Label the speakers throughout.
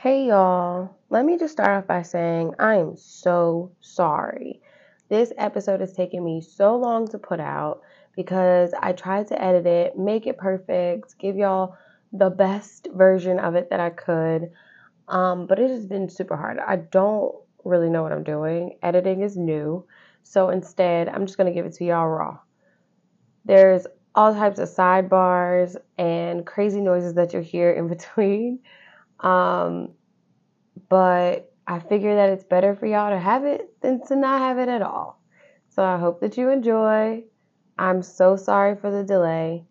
Speaker 1: Hey y'all, let me just start off by saying I am so sorry. This episode has taken me so long to put out because I tried to edit it, make it perfect, give y'all the best version of it that I could. Um, but it has been super hard. I don't really know what I'm doing. Editing is new. So instead, I'm just going to give it to y'all raw. There's all types of sidebars and crazy noises that you'll hear in between. Um, but I figure that it's better for y'all to have it than to not have it at all. So I hope that you enjoy. I'm so sorry for the delay.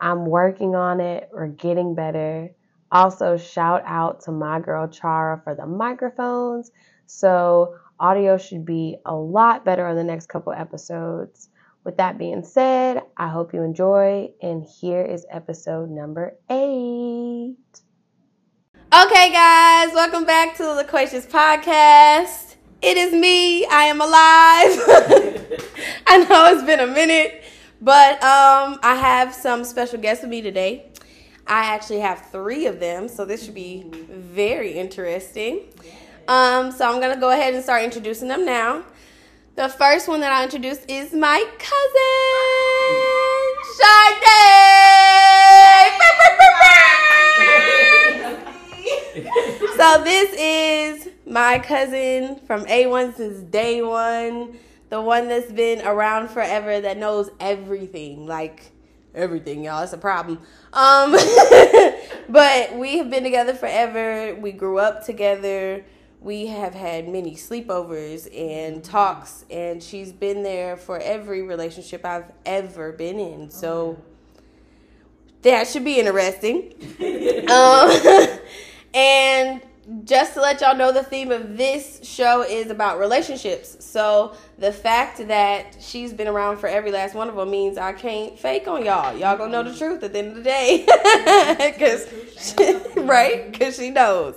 Speaker 1: I'm working on it. We're getting better. Also, shout out to my girl Chara for the microphones. So, audio should be a lot better on the next couple episodes. With that being said, I hope you enjoy, and here is episode number eight.
Speaker 2: Okay, guys, welcome back to the Loquacious Podcast. It is me. I am alive. I know it's been a minute, but um, I have some special guests with me today. I actually have three of them, so this should be very interesting. Um, so I'm gonna go ahead and start introducing them now. The first one that I introduce is my cousin, Sade. so this is my cousin from A1 since day one, the one that's been around forever that knows everything, like everything, y'all. It's a problem. Um, but we have been together forever. We grew up together we have had many sleepovers and talks, and she's been there for every relationship I've ever been in. So that should be interesting. um, and just to let y'all know, the theme of this show is about relationships. So the fact that she's been around for every last one of them means I can't fake on y'all. Y'all gonna know the truth at the end of the day, because right, because she knows.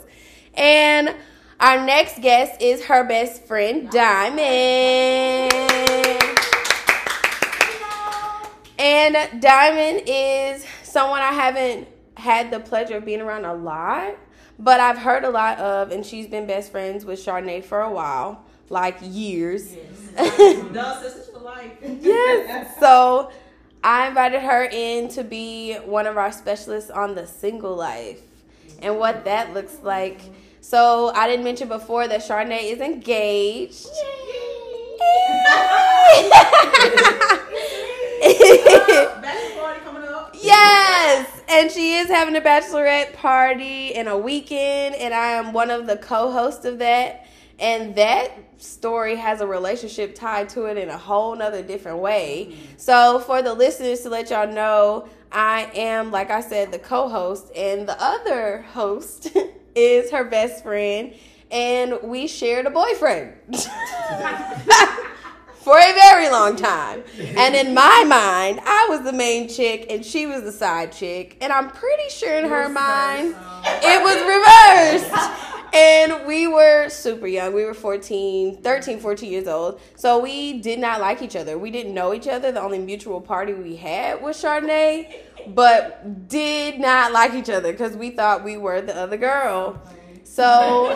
Speaker 2: And our next guest is her best friend, Diamond. And Diamond is someone I haven't had the pleasure of being around a lot, but I've heard a lot of, and she's been best friends with Charnay for a while, like years.
Speaker 3: Yes. No, sisters for life.
Speaker 2: yes. So I invited her in to be one of our specialists on the single life and what that looks like. So I didn't mention before that Charnay is engaged. yes, and she is having a bachelorette party in a weekend, and I am one of the co-hosts of that. And that story has a relationship tied to it in a whole nother different way. So for the listeners to let y'all know, I am, like I said, the co-host, and the other host is her best friend, and we shared a boyfriend for a very long time. And in my mind, I was the main chick, and she was the side chick. And I'm pretty sure in her mind, it was reversed. And we were super young. We were 14, 13, 14 years old. So we did not like each other. We didn't know each other. The only mutual party we had was Chardonnay, but did not like each other because we thought we were the other girl. So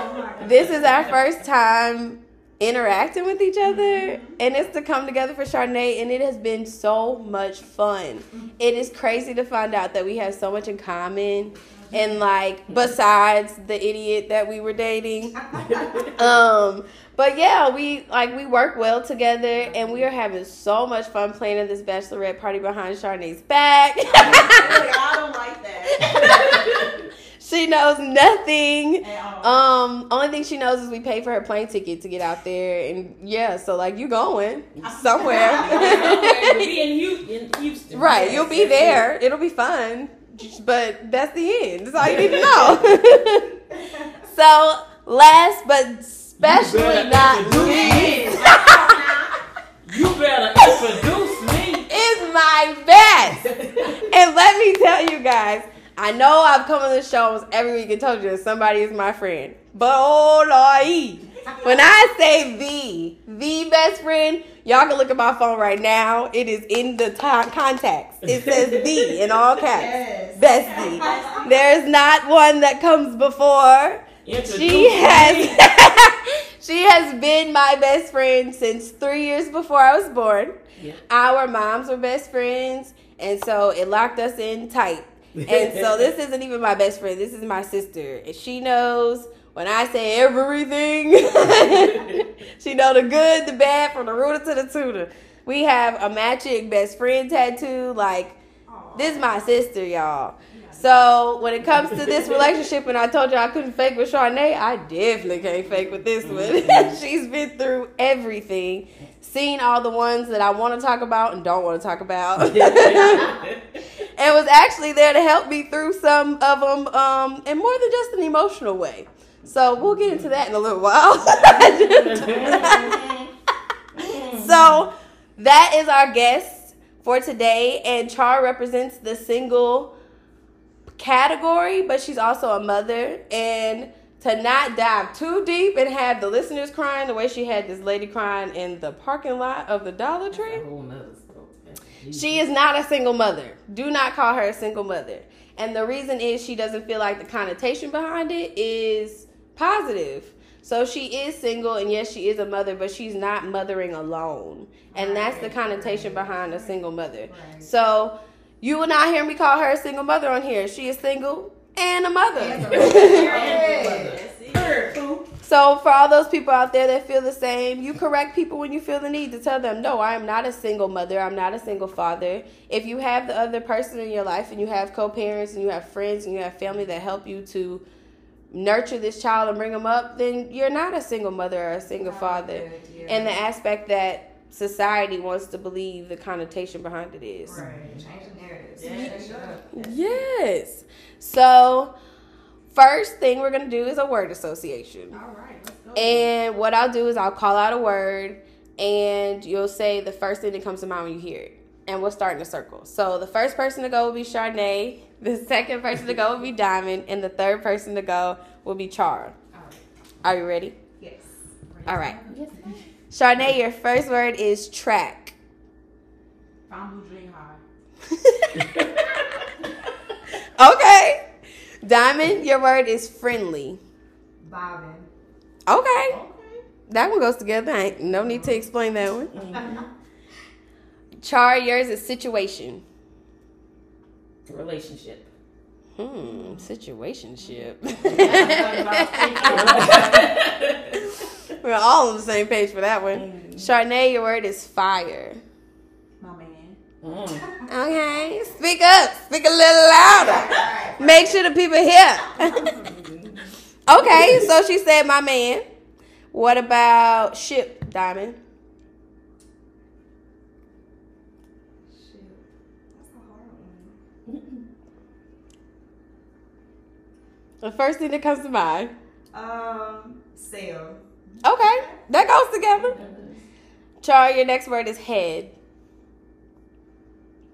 Speaker 2: this is our first time interacting with each other mm-hmm. and it's to come together for Chardonnay and it has been so much fun. Mm-hmm. It is crazy to find out that we have so much in common mm-hmm. and like besides the idiot that we were dating. um but yeah, we like we work well together and we are having so much fun playing at this bachelorette party behind Chardonnay's back.
Speaker 3: I don't like that.
Speaker 2: she knows nothing. Um, only thing she knows is we pay for her plane ticket to get out there, and yeah, so like you going somewhere,
Speaker 3: be in Houston.
Speaker 2: right? You'll be there. It'll be fun, but that's the end. That's all you need to know. so last but especially not least,
Speaker 3: You better introduce me.
Speaker 2: is my best. and let me tell you guys, I know I've come on this show almost every week and told you that somebody is my friend. But oh Lord, when I say the, the best friend, y'all can look at my phone right now. It is in the top contacts. It says the in all caps.
Speaker 3: Yes.
Speaker 2: Bestie. There is not one that comes before.
Speaker 3: Introduce
Speaker 2: She has she has been my best friend since three years before I was born.
Speaker 3: Yeah.
Speaker 2: Our moms were best friends, and so it locked us in tight. And so this isn't even my best friend. This is my sister, and she knows when I say everything. she know the good, the bad, from the rooter to the tutor. We have a matching best friend tattoo. Like this is my sister, y'all. So when it comes to this relationship, and I told you I couldn't fake with Charnay, I definitely can't fake with this one. She's been through everything, seen all the ones that I want to talk about and don't want to talk about, and was actually there to help me through some of them, um, in more than just an emotional way. So we'll get into that in a little while. so that is our guest for today, and Char represents the single category, but she's also a mother. And to not dive too deep and have the listeners crying the way she had this lady crying in the parking lot of the Dollar Tree.
Speaker 3: A whole nother story.
Speaker 2: She is not a single mother. Do not call her a single mother. And the reason is she doesn't feel like the connotation behind it is positive. So she is single, and yes, she is a mother, but she's not mothering alone. And that's the connotation behind a single mother. So you will not hear me call her a single mother on here. She is single and a mother. So for all those people out there that feel the same, you correct people when you feel the need to tell them, no, I am not a single mother. I'm not a single father. If you have the other person in your life and you have co-parents and you have friends and you have family that help you to nurture this child and bring them up, then you're not a single mother or a single father. And the aspect that society wants to believe the connotation behind it is. Right. Change the narratives. Yes. yes. So first thing we're gonna do is a word association. All right, And what I'll do is I'll call out a word and you'll say the first thing that comes to mind when you hear it. And we'll start in a circle. So the first person to go will be Chardonnay, the second person to go will be Diamond, and the third person to go will be Char. All right. Are you ready?
Speaker 4: Yes.
Speaker 2: All right. Chardonnay, your first word is track.
Speaker 4: Found Blue Dream High.
Speaker 2: okay. Diamond, your word is friendly.
Speaker 4: Bobbin.
Speaker 2: Okay. That one goes together. I ain't, no need to explain that one. Char, yours is situation.
Speaker 3: Relationship.
Speaker 2: Hmm, situationship. We're all on the same page for that one. Charnay, your word is fire.
Speaker 4: My man.
Speaker 3: Mm.
Speaker 2: Okay, speak up. Speak a little louder. Make sure the people hear. okay, so she said, my man. What about ship, Diamond?
Speaker 4: Shit. That's a hard one.
Speaker 2: The first thing that comes to mind.
Speaker 4: Um, Sale.
Speaker 2: Okay, that goes together. Char, your next word is head.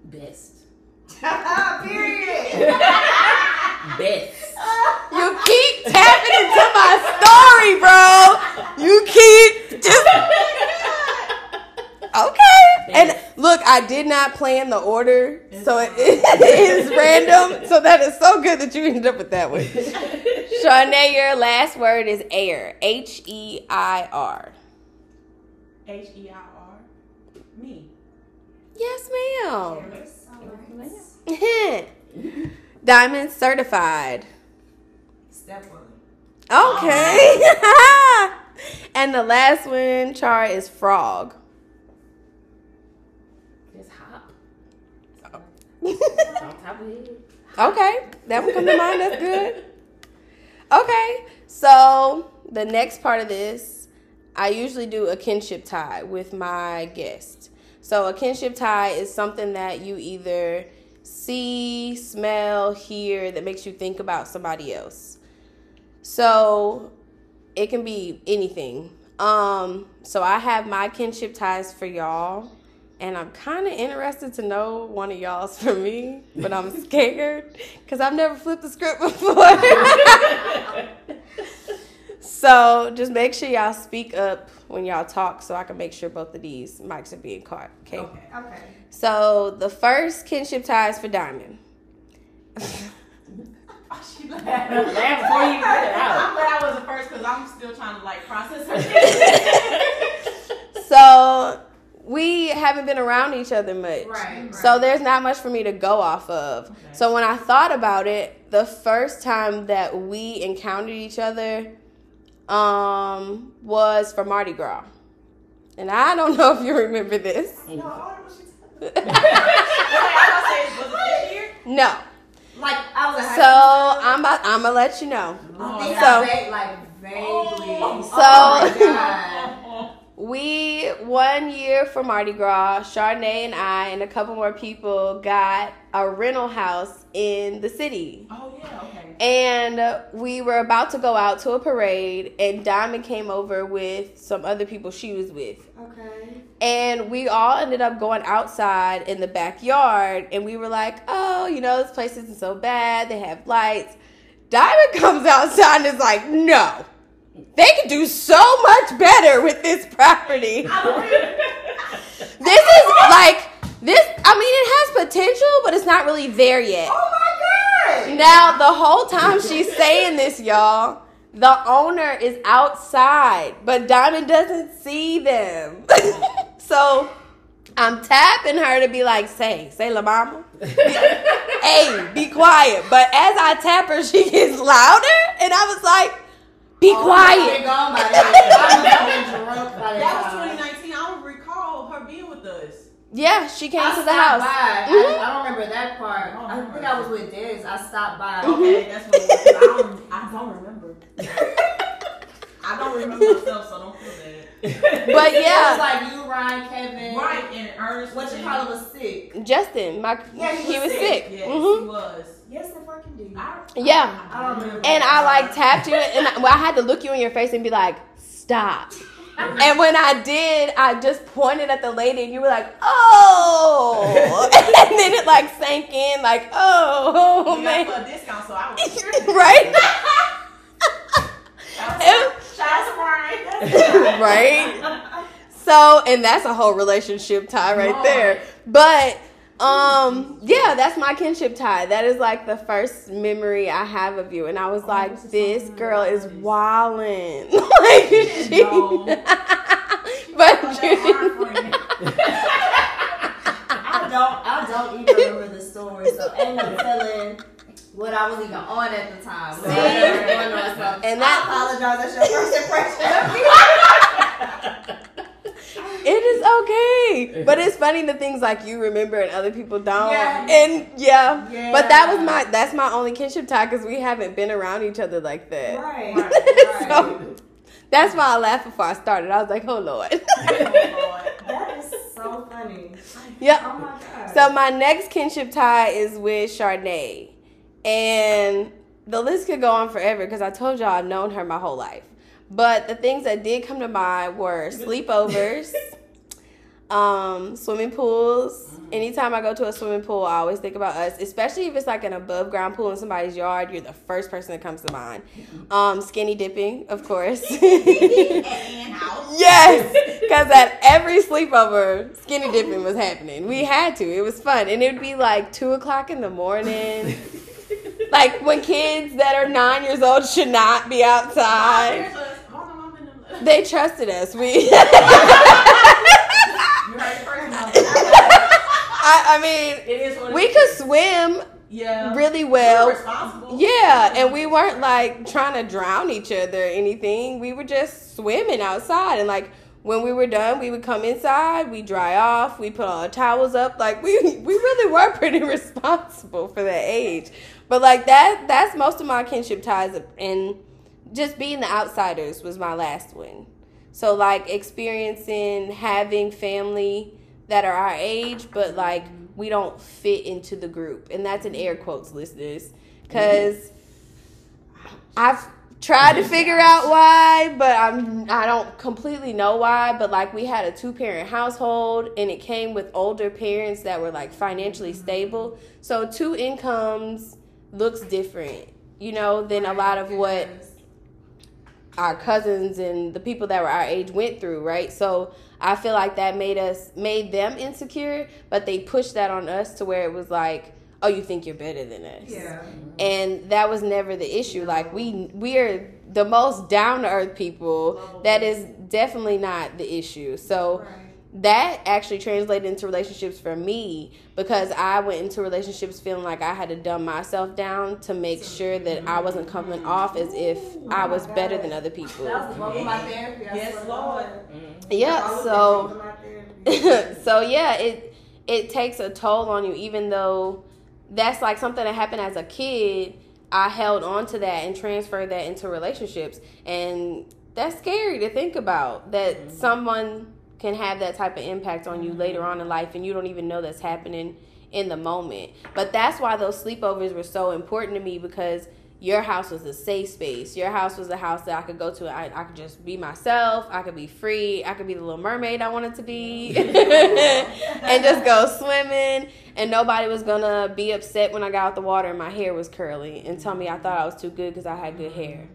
Speaker 3: Best.
Speaker 4: Period.
Speaker 3: Best.
Speaker 2: You keep tapping into my story, bro. You keep just okay. And look, I did not plan the order, so it is random. So that is so good that you ended up with that one. Charnay, your last word is air. H E I R.
Speaker 4: H E I R. Me.
Speaker 2: Yes, ma'am.
Speaker 4: Yes.
Speaker 2: Diamond certified.
Speaker 4: Step one.
Speaker 2: Okay. Oh. and the last one, Char, is frog.
Speaker 3: Just hop.
Speaker 2: Oh.
Speaker 3: On top of it.
Speaker 2: Okay, that one come to mind. That's good. Okay, so the next part of this, I usually do a kinship tie with my guest. So a kinship tie is something that you either see, smell, hear that makes you think about somebody else. So it can be anything. Um, so I have my kinship ties for y'all. And I'm kind of interested to know one of y'all's for me, but I'm scared because I've never flipped the script before. so just make sure y'all speak up when y'all talk so I can make sure both of these mics are being caught. Okay.
Speaker 4: Okay. Okay.
Speaker 2: So the first kinship ties for Diamond.
Speaker 4: Oh, she laughed.
Speaker 3: Laugh before you get it out.
Speaker 4: I'm
Speaker 3: out.
Speaker 4: glad I I'm still trying to like process her.
Speaker 2: So we haven't been around each other much.
Speaker 3: Right, right.
Speaker 2: So there's not much for me to go off of. So when I thought about it, the first time that we encountered each other um was for Mardi Gras. And I don't know if you remember this.
Speaker 4: no, I don't know what she's talking about. I was gonna say, was it this year?
Speaker 2: No.
Speaker 3: Like I was.
Speaker 2: So I'm about, I'm gonna let you know.
Speaker 3: I think
Speaker 2: So-
Speaker 3: I vague, like vaguely.
Speaker 4: Oh.
Speaker 3: oh my god.
Speaker 2: We one year for Mardi Gras, Chardonnay and I and a couple more people got a rental house in the city.
Speaker 4: Oh yeah, okay.
Speaker 2: And we were about to go out to a parade, and Diamond came over with some other people she was with.
Speaker 3: Okay.
Speaker 2: And we all ended up going outside in the backyard, and we were like, oh, you know, this place isn't so bad. They have lights. Diamond comes outside and is like, no, they could do so much better with this property. This is like, this, I mean, it has potential, but it's not really there yet.
Speaker 3: Oh my god.
Speaker 2: Now, the whole time she's saying this, y'all, the owner is outside, but Diamond doesn't see them. so I'm tapping her to be like, say, say La Mama. hey, be quiet. But as I tap her, she gets louder, and I was like, be
Speaker 3: Oh,
Speaker 2: quiet.
Speaker 3: Been gone by that. I was drunk by that
Speaker 4: That was 2019. I don't recall her being with us.
Speaker 2: Yeah, she came
Speaker 3: I
Speaker 2: to the house.
Speaker 3: by.
Speaker 2: Mhm.
Speaker 3: I, I don't remember that part.
Speaker 4: I don't
Speaker 3: I
Speaker 4: remember
Speaker 3: think I was with Diz. I stopped by.
Speaker 4: Okay, that's what it was. I don't, I don't remember. I don't remember myself, so don't feel bad.
Speaker 2: But yeah,
Speaker 3: It was
Speaker 2: yeah,
Speaker 3: like you, Ryan, Kevin.
Speaker 4: Right, and Ernest.
Speaker 3: What you call it was sick.
Speaker 2: Justin, my
Speaker 3: Yeah,
Speaker 2: he,
Speaker 3: he
Speaker 2: was
Speaker 3: was
Speaker 2: sick.
Speaker 4: Yes,
Speaker 2: Mhm.
Speaker 4: he was.
Speaker 3: Yes, the fucking dude.
Speaker 4: I,
Speaker 2: Yeah.
Speaker 3: I.
Speaker 2: And I like tapped you, and I, well, I had to look you in your face and be like, "Stop." And when I did, I just pointed at the lady, and you were like, "Oh," and then it like sank in, like, "Oh, oh man."
Speaker 4: for a discount, so I was
Speaker 2: right?
Speaker 4: Shout out to Brian.
Speaker 2: right? So, and that's a whole relationship tie right there. But um yeah, that's my kinship tie. That is like the first memory I have of you and I was like
Speaker 3: this
Speaker 2: this girl is wildin'. like she. But you.
Speaker 3: I don't. I don't even remember the story, so ain't no telling what I was even on at the time. So I never wonder myself.
Speaker 2: And that-
Speaker 3: I apologize. That's your first impression of me.
Speaker 2: It is okay. But it's funny the things like you remember and other people don't.
Speaker 3: Yeah.
Speaker 2: And yeah.
Speaker 3: Yeah.
Speaker 2: But that was my that's my only kinship tie because we haven't been around each other like that.
Speaker 3: Right.
Speaker 2: so that's why I laughed before I started. I was like, oh Lord.
Speaker 3: Oh, that is so funny.
Speaker 2: yep.
Speaker 3: Oh my god.
Speaker 2: So my next kinship tie is with Chardonnay. And the list could go on forever because I told y'all I've known her my whole life. But the things that did come to mind were sleepovers, um, swimming pools. Anytime I go to a swimming pool, I always think about us, especially if it's like an above ground pool in somebody's yard. You're the first person that comes to mind. Um, skinny dipping, of course. Yes, because at every sleepover, skinny dipping was happening. We had to. It was fun, and it would be like two o'clock in the morning. like when kids that are nine years old should not be outside.
Speaker 4: Here's us. Hold on, I'm in the-
Speaker 2: They trusted us. We.
Speaker 4: You heard it first.
Speaker 2: I, I mean,
Speaker 4: It is what it
Speaker 2: we
Speaker 4: is.
Speaker 2: could swim
Speaker 4: Yeah.
Speaker 2: really well.
Speaker 4: responsible.
Speaker 2: Yeah, and we weren't like trying to drown each other or anything. We were just swimming outside and like when we were done, we would come inside, we dry off, we put all our towels up. Like we we really were pretty responsible for that age. But like that that's most of my kinship ties and just being the outsiders was my last one. So like experiencing having family that are our age, but like we don't fit into the group, and that's in air quotes, listeners, because I've tried to figure out why, but I'm I don't completely know why. But like we had a two parent household, and it came with older parents that were like financially mm-hmm. stable, so two incomes looks different, you know, than a lot of what our cousins and the people that were our age went through, right? So I feel like that made us made them insecure, but they pushed that on us to where it was like, oh, you think you're better than us.
Speaker 4: Yeah.
Speaker 2: And that was never the issue. Like we we are the most down to earth people. That is definitely not the issue. So that actually translated into relationships for me because I went into relationships feeling like I had to dumb myself down to make sure that I wasn't coming off as if oh I was better than other people.
Speaker 3: That was the one with my therapy.
Speaker 4: Yes,
Speaker 3: swear to
Speaker 4: Lord.
Speaker 3: Mm-hmm.
Speaker 2: Yeah,
Speaker 3: I was
Speaker 2: so
Speaker 3: thinking about therapy.
Speaker 2: so yeah, it it takes a toll on you even though that's like something that happened as a kid. I held on to that and transferred that into relationships and that's scary to think about that mm-hmm. someone can have that type of impact on you later on in life and you don't even know that's happening in the moment. But that's why those sleepovers were so important to me because your house was a safe space. Your house was a house that I could go to. I, I could just be myself. I could be free. I could be the little mermaid I wanted to be and just go swimming. And nobody was going to be upset when I got out the water and my hair was curly and tell me I thought I was too good because I had good hair.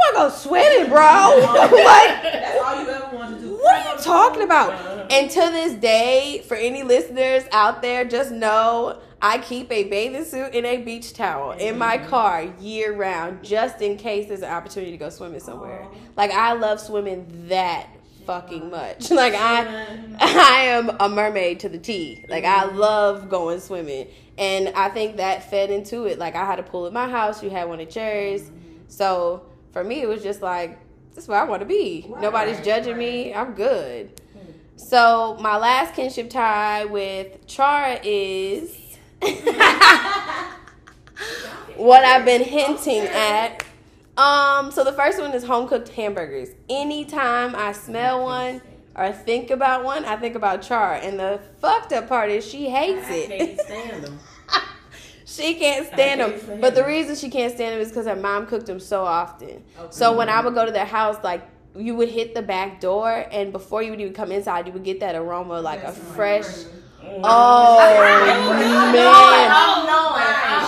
Speaker 2: I just want to go swimming, bro. like,
Speaker 4: That's all you ever wanted to do.
Speaker 2: what are you talking about? And to this day, for any listeners out there, just know I keep a bathing suit and a beach towel in my mm-hmm. car year round, just in case there's an opportunity to go swimming somewhere. Like I love swimming that fucking much. Like I, I am a mermaid to the T. Like I mm-hmm. love going swimming, and I think that fed into it. Like I had a pool at my house, you had one at yours, mm-hmm. so for me it was just like this is where I want to be. Nobody's judging me. I'm good. So my last kinship tie with Chara is what I've been hinting at. Um, so the first one is home cooked hamburgers. Anytime I smell one or think about one, I think about Char. And the fucked up part is she hates
Speaker 5: I
Speaker 2: it.
Speaker 5: can't stand them.
Speaker 2: She can't stand them.
Speaker 5: stand
Speaker 2: But the reason she can't stand them is because her mom cooked them so often. So when I would go to their house, like you would hit the back door, and before you would even come inside, you would get that aroma like a fresh. Oh man!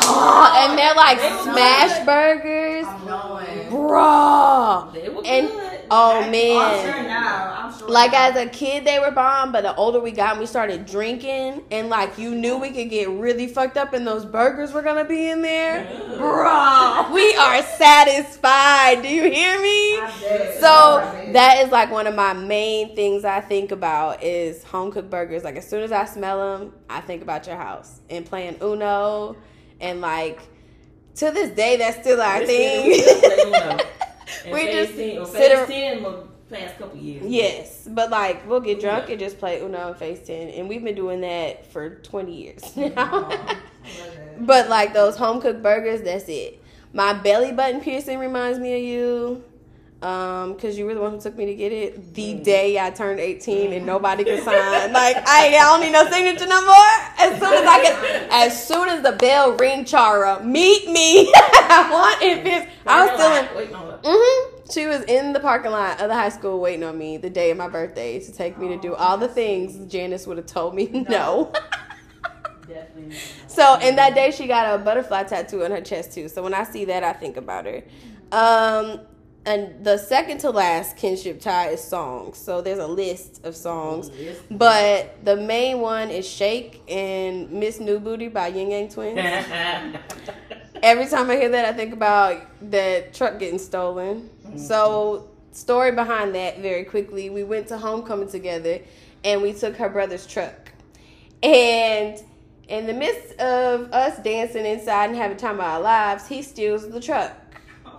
Speaker 2: Oh, and they're like smash burgers,
Speaker 3: I'm knowing.
Speaker 2: bruh.
Speaker 5: They were
Speaker 2: And. Oh
Speaker 3: I'm sure
Speaker 2: man,
Speaker 3: now. I'm sure.
Speaker 2: like
Speaker 3: now.
Speaker 2: as a kid they were bomb, but the older we got, we started drinking, and like you knew we could get really fucked up, and those burgers were gonna be in there, bro. We are satisfied. Do you hear me? So that is like one of my main things I think about is home cooked burgers. Like as soon as I smell them, I think about your house and playing Uno, and like to this day, that's still our
Speaker 5: We
Speaker 2: thing.
Speaker 5: we still play Uno. And
Speaker 2: We
Speaker 5: phase
Speaker 2: just
Speaker 5: 10 or
Speaker 2: sit
Speaker 5: phase
Speaker 2: ar-
Speaker 5: 10 was past couple years.
Speaker 2: yes, but like we'll get drunk and just play Uno and Phase Ten, and we've been doing that for twenty years now. but like those home cooked burgers, that's it. My belly button piercing reminds me of you. Um, cause you were the one who took me to get it the day I turned 18 and nobody could sign. Like I, I don't need no signature no more. As soon as I get, as soon as the bell ring, Chara, meet me. I want it. I was still in.
Speaker 5: Wait, no.
Speaker 2: hmm She was in the parking lot of the high school waiting on me the day of my birthday to take me to do all the things Janice would have told me no.
Speaker 5: Definitely.
Speaker 2: so, and that day she got a butterfly tattoo on her chest too. So when I see that, I think about her. Um, and the second to last kinship tie is songs. So there's a list of songs, but the main one is "Shake" and "Miss New Booty" by Ying Yang Twins. Every time I hear that, I think about that truck getting stolen. Mm-hmm. So, story behind that very quickly. We went to homecoming together and we took her brother's truck. And in the midst of us dancing inside and having time of our lives, he steals the truck.
Speaker 5: Oh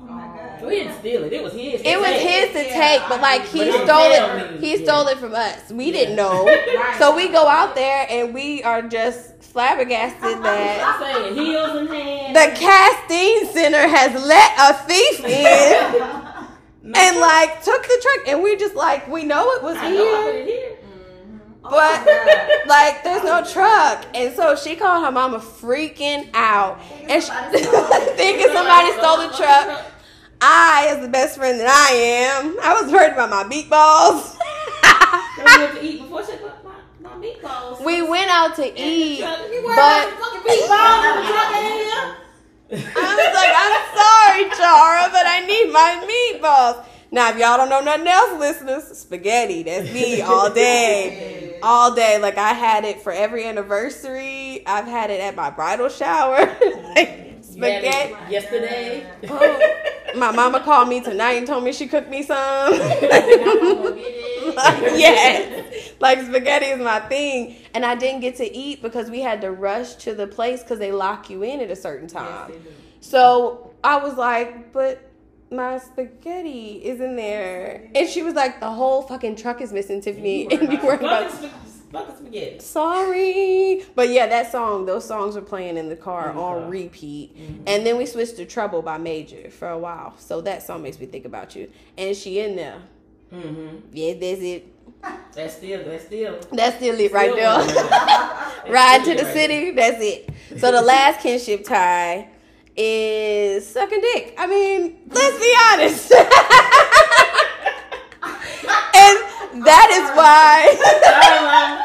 Speaker 5: we didn't steal it. It was his.
Speaker 2: It was his to take, but like he
Speaker 5: But
Speaker 2: stole it.
Speaker 5: him.
Speaker 2: He
Speaker 5: Yeah.
Speaker 2: stole it from us. We
Speaker 5: Yeah.
Speaker 2: didn't know. So we go out there and we are just flabbergasted that
Speaker 5: saying heels in hand.
Speaker 2: the casting center has let a thief in and like took the truck and we just like we know it was
Speaker 5: I know I put
Speaker 2: here
Speaker 5: it here.
Speaker 2: but oh, like there's no truck and so she called her mama freaking out and she thinking somebody stole the truck i as the best friend that i am i was worried about my meatballs
Speaker 5: We went to eat before she put my, my meatballs.
Speaker 2: we went out to eat
Speaker 5: truck. You worried
Speaker 2: but-
Speaker 5: about the fucking meatballs in the truck in here?
Speaker 2: I was like, I'm sorry, Chara, but I need my meatballs. Now, if y'all don't know nothing else, listeners, spaghetti. That's me all day. All day. Like, I had it for every anniversary. I've had it at my bridal shower. like,
Speaker 5: You had it
Speaker 2: spaghetti.
Speaker 5: yesterday.
Speaker 2: Oh, my mama called me tonight and told me she cooked me some. yes. Like spaghetti is my thing. And I didn't get to eat because we had to rush to the place because they lock you in at a certain time. So I was like, but my spaghetti is in there. And she was like, the whole fucking truck is missing, Tiffany. And you weren't about
Speaker 5: Spaghetti.
Speaker 2: Sorry. But yeah, that song, those songs were playing in the car
Speaker 5: the
Speaker 2: on repeat. And then we switched to Trouble by Major for a while. So that song makes me think about you. And she in there.
Speaker 5: Mm-hmm.
Speaker 2: Yeah, that's it.
Speaker 5: That's still. That's still.
Speaker 2: That's still it right there.
Speaker 5: there.
Speaker 2: Ride to the city. That's it. So the last kinship tie is sucking dick. I mean, let's be honest. and that is why.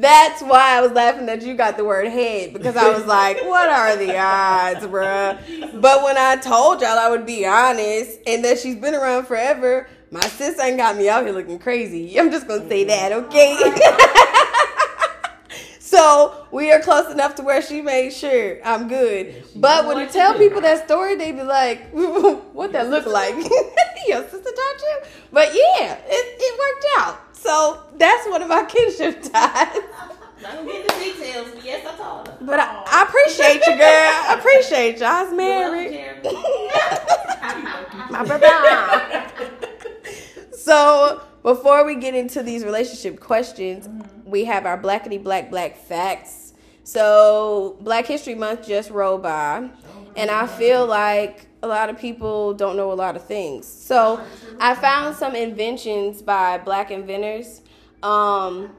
Speaker 2: That's why I was laughing that you got the word head because I was like, what are the odds, bruh? But when I told y'all I would be honest and that she's been around forever, my sis ain't got me out here looking crazy. I'm just gonna say that, okay? so we are close enough to where she made sure I'm good. But when you tell people that story, they be like, what that look like? Your sister taught you? But yeah, it, it worked out. So that's one of my kinship ties.
Speaker 5: I don't get the details, but yes, I told her.
Speaker 2: But I, I appreciate you, girl. I appreciate you. I was married. My brother. so before we get into these relationship questions, mm-hmm. we have our blackity black black facts. So Black History Month just rolled by, oh and I feel like a lot of people don't know a lot of things. So I found some inventions by black inventors. Um,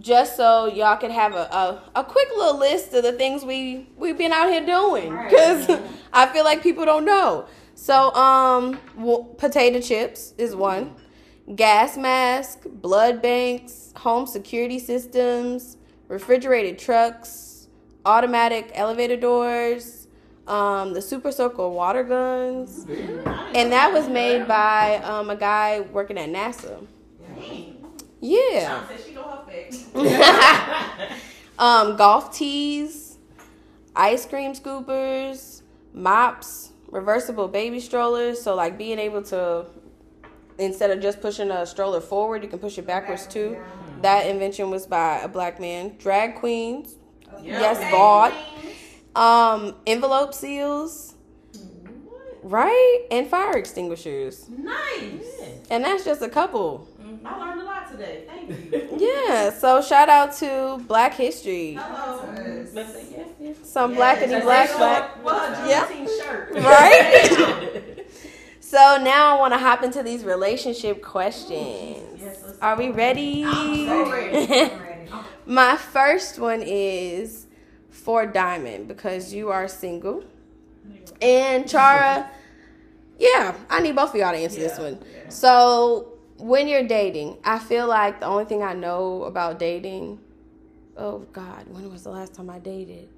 Speaker 2: just so y'all could have a, a, a quick little list of the things we we've been out here doing because I feel like people don't know. So um, w- potato chips is one, gas mask, blood banks, home security systems, refrigerated trucks, automatic elevator doors, um, the super soaker water guns, and that was made by um, a guy working at NASA. Yeah.
Speaker 4: Said she know her facts.
Speaker 2: um, golf tees, ice cream scoopers, mops, reversible baby strollers. So like being able to instead of just pushing a stroller forward, you can push it backwards too. That invention was by a black man. Drag queens, yes, bought. Um, envelope seals, right, and fire extinguishers,
Speaker 4: Nice.
Speaker 2: and that's just a couple.
Speaker 4: I learned a lot today. Thank you.
Speaker 2: Yeah, so shout out to Black History.
Speaker 4: Hello.
Speaker 5: Let's say yes, yes.
Speaker 2: Some blackity black black.
Speaker 4: What her
Speaker 2: Yeah.
Speaker 4: Shirt.
Speaker 2: Right? so now I want to hop into these relationship questions.
Speaker 4: Yes,
Speaker 2: Are we ready?
Speaker 4: so ready.
Speaker 2: My first one is for Diamond because you are single. And Chara, yeah, I need both of y'all to answer this
Speaker 4: Yeah,
Speaker 2: one. So when you're dating, I feel like the only thing I know about dating, oh God, when was the last time I dated?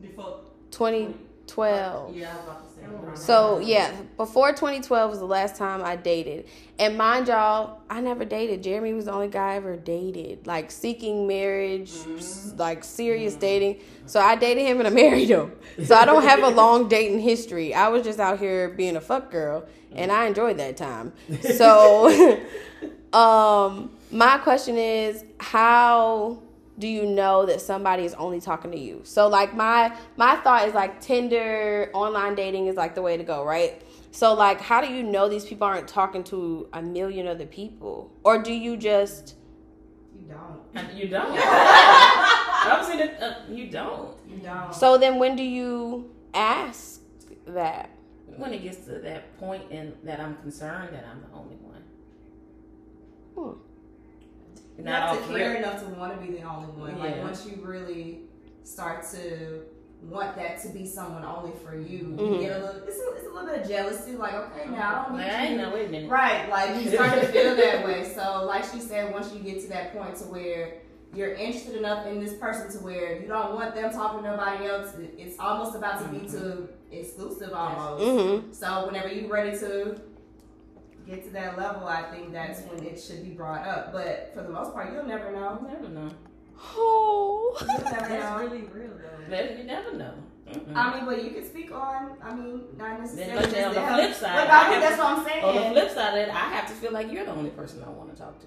Speaker 4: Before.
Speaker 2: 2012.
Speaker 4: Yeah, I was about to say.
Speaker 2: So yeah, before 2012 was the last time I dated. And mind y'all, I never dated. Jeremy was the only guy I ever dated, like seeking marriage, s- like serious dating. So I dated him and I married him. So I don't have a long dating history. I was just out here being a fuck girl, and I enjoyed that time. So, um, my question is, how do you know that somebody is only talking to you? So like my my thought is like Tinder, online dating is like the way to go, right? So like how do you know these people aren't talking to a million other people? Or do you just
Speaker 3: You don't.
Speaker 5: You don't. I'm saying that uh, you don't.
Speaker 3: You don't.
Speaker 2: so then when do you ask that?
Speaker 5: When it gets to that point and that I'm concerned that I'm the only one.
Speaker 2: Hmm.
Speaker 3: You
Speaker 5: Not
Speaker 3: have to care enough to want to be the only one. Like once you really start to want that to be someone only for you,
Speaker 2: Mhm.
Speaker 3: you get a little. It's a, it's a little bit of jealousy. Like okay, now I don't need
Speaker 5: Like, I ain't
Speaker 3: you.
Speaker 5: know. Wait a minute.
Speaker 3: Right, like you start to feel that way. So, like she said, once you get to that point to where you're interested enough in this person to where you don't want them talking to nobody else, it's almost about to be too exclusive almost.
Speaker 2: Mm-hmm.
Speaker 3: So, whenever you're ready to get to that level, I think that's when it should be brought up. But for the most part, you'll never know.
Speaker 5: You never know.
Speaker 2: Oh.
Speaker 3: You'll never
Speaker 4: That's
Speaker 3: know.
Speaker 4: really real though.
Speaker 5: But You never know. Mm-mm.
Speaker 3: I mean, but you can speak on. I mean, not necessarily.
Speaker 5: but then on the
Speaker 3: them.
Speaker 5: flip side,
Speaker 3: But
Speaker 5: I
Speaker 3: I mean, that's
Speaker 5: to-
Speaker 3: what I'm saying.
Speaker 5: On the flip side of it, I have to feel like you're the only person I want to talk to.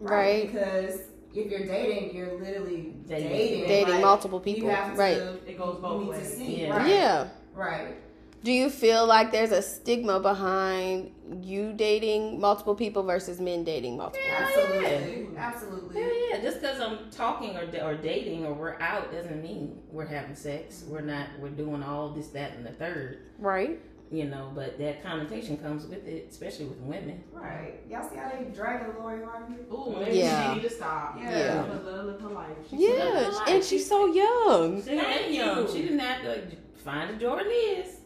Speaker 2: Right.
Speaker 3: Because if you're dating, you're literally
Speaker 5: Dating.
Speaker 3: dating.
Speaker 2: Dating
Speaker 3: like,
Speaker 2: multiple
Speaker 3: You
Speaker 2: people.
Speaker 3: have to.
Speaker 2: Right.
Speaker 4: It goes
Speaker 3: you
Speaker 4: both
Speaker 3: need to
Speaker 4: ways.
Speaker 3: see.
Speaker 5: Yeah.
Speaker 3: Right.
Speaker 2: Yeah.
Speaker 3: Right.
Speaker 2: Do you feel like there's a stigma behind you dating multiple people versus men dating multiple? People?
Speaker 3: Absolutely. Absolutely.
Speaker 5: Yeah, yeah. Just because I'm talking or, or dating or we're out doesn't mean we're having sex. We're not. We're doing all this, that, and the third.
Speaker 2: Right.
Speaker 5: You know, but that connotation comes with it, especially with women.
Speaker 3: Right. Y'all see how they dragging Lori Harvey?
Speaker 4: Ooh, maybe
Speaker 2: Yeah.
Speaker 4: she need to stop.
Speaker 3: Yeah.
Speaker 4: Live her- live her life. She's
Speaker 2: Yeah, and she's so young.
Speaker 5: She ain't young. She didn't have to find a Jordan is.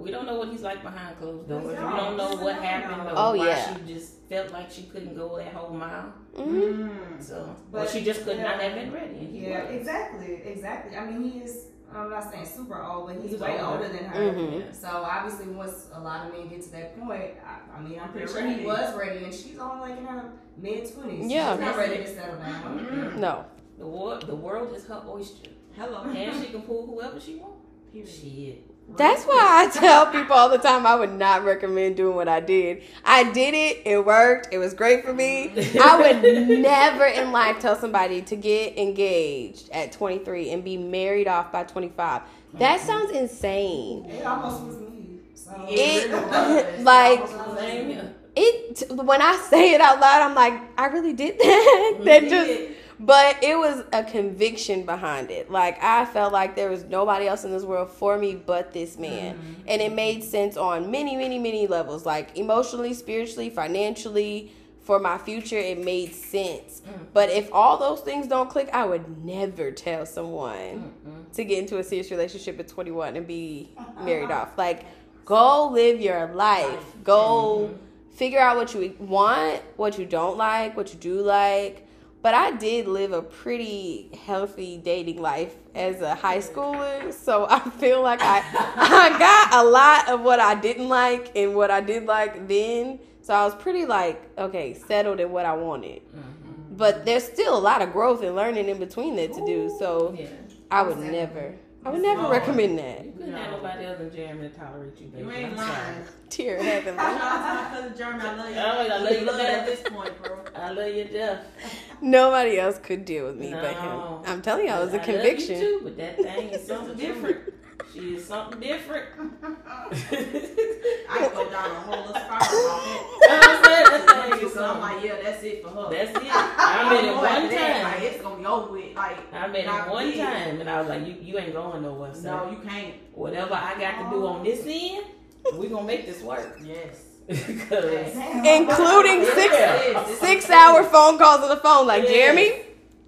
Speaker 5: We don't know what he's like behind closed doors. We don't know what happened
Speaker 3: know.
Speaker 5: or
Speaker 2: Oh,
Speaker 5: why
Speaker 2: yeah.
Speaker 5: she just felt like she couldn't go that whole mile.
Speaker 2: hmm
Speaker 4: Mm.
Speaker 5: So, or
Speaker 3: But,
Speaker 5: she just could not
Speaker 3: yeah.
Speaker 5: have been ready. And he
Speaker 3: Yeah,
Speaker 5: was.
Speaker 3: exactly, exactly. I mean, he is. I'm not saying super old, but he's,
Speaker 5: He's
Speaker 3: way
Speaker 5: older.
Speaker 3: older than her.
Speaker 2: Mm-hmm.
Speaker 3: So obviously, once a lot of men get to that point, I, I mean, I'm pretty
Speaker 4: They're
Speaker 3: sure he was ready, and she's only like in her mid twenties.
Speaker 2: Yeah.
Speaker 3: she's not ready to settle down.
Speaker 5: Mm-mm.
Speaker 2: No.
Speaker 5: The world, the world is her oyster,
Speaker 4: Hello.
Speaker 5: and she can pull whoever she wants.
Speaker 4: Period.
Speaker 5: Shit.
Speaker 2: That's why I tell people all the time I would not recommend doing what I did. I did it, it worked, it was great for me. I would never in life tell somebody to get engaged at 23 and be married off by 25. That mm-hmm. sounds insane.
Speaker 3: It almost was me. So
Speaker 2: It- like-
Speaker 3: It almost was
Speaker 5: Same
Speaker 3: me.
Speaker 5: here.
Speaker 2: It when I say it out loud, I'm like, I really did that. that just but it was a conviction behind it. Like I felt like there was nobody else in this world for me but this man. Mm-hmm. And it made sense on many, many, many levels. Like emotionally, spiritually, financially, for my future, it made sense. Mm-hmm. But if all those things don't click, I would never tell someone mm-hmm. to get into a serious relationship at 21 and be married off. Like, go live your life. Go figure out what you want, what you don't like, what you do like. But I did live a pretty healthy dating life as a high schooler, so I feel like I I got a lot of what I didn't like and what I did like then. So I was pretty like okay, settled in what I wanted. Mm-hmm. But there's still a lot of growth and learning in between that to do. So
Speaker 5: Yeah.
Speaker 2: I would never, I would never recommend that.
Speaker 5: You couldn't have nobody else than Jeremy to tolerate you, baby.
Speaker 4: You ain't
Speaker 5: I'm
Speaker 4: lying.
Speaker 5: sorry.
Speaker 2: Tear heaven.
Speaker 4: Shout out to my cousin Jeremy. I love you.
Speaker 5: Oh, I love you
Speaker 4: love
Speaker 5: to
Speaker 4: at this point, bro.
Speaker 5: I love you to death.
Speaker 2: Nobody else could deal with me but him. I'm telling y'all, it was a
Speaker 5: I love you
Speaker 2: conviction.
Speaker 5: too, but that thing is something different. She is something different.
Speaker 4: I can go down a whole little spiral off
Speaker 5: You know what I'm saying? That
Speaker 4: it. So I'm like, yeah, that's it for her.
Speaker 5: That's it. I made it one
Speaker 4: going after that. Like,
Speaker 5: time.
Speaker 4: it's gonna be over with. Like,
Speaker 5: I made it one
Speaker 4: big.
Speaker 5: time, and I was like, "You, you ain't going nowhere." So
Speaker 4: No, you can't.
Speaker 5: whatever I got to do on this end, we gonna make this work.
Speaker 4: Yes.
Speaker 5: Because
Speaker 2: Including six
Speaker 5: Yeah.
Speaker 2: six hour phone calls on the phone like
Speaker 5: Yes.
Speaker 2: Jeremy,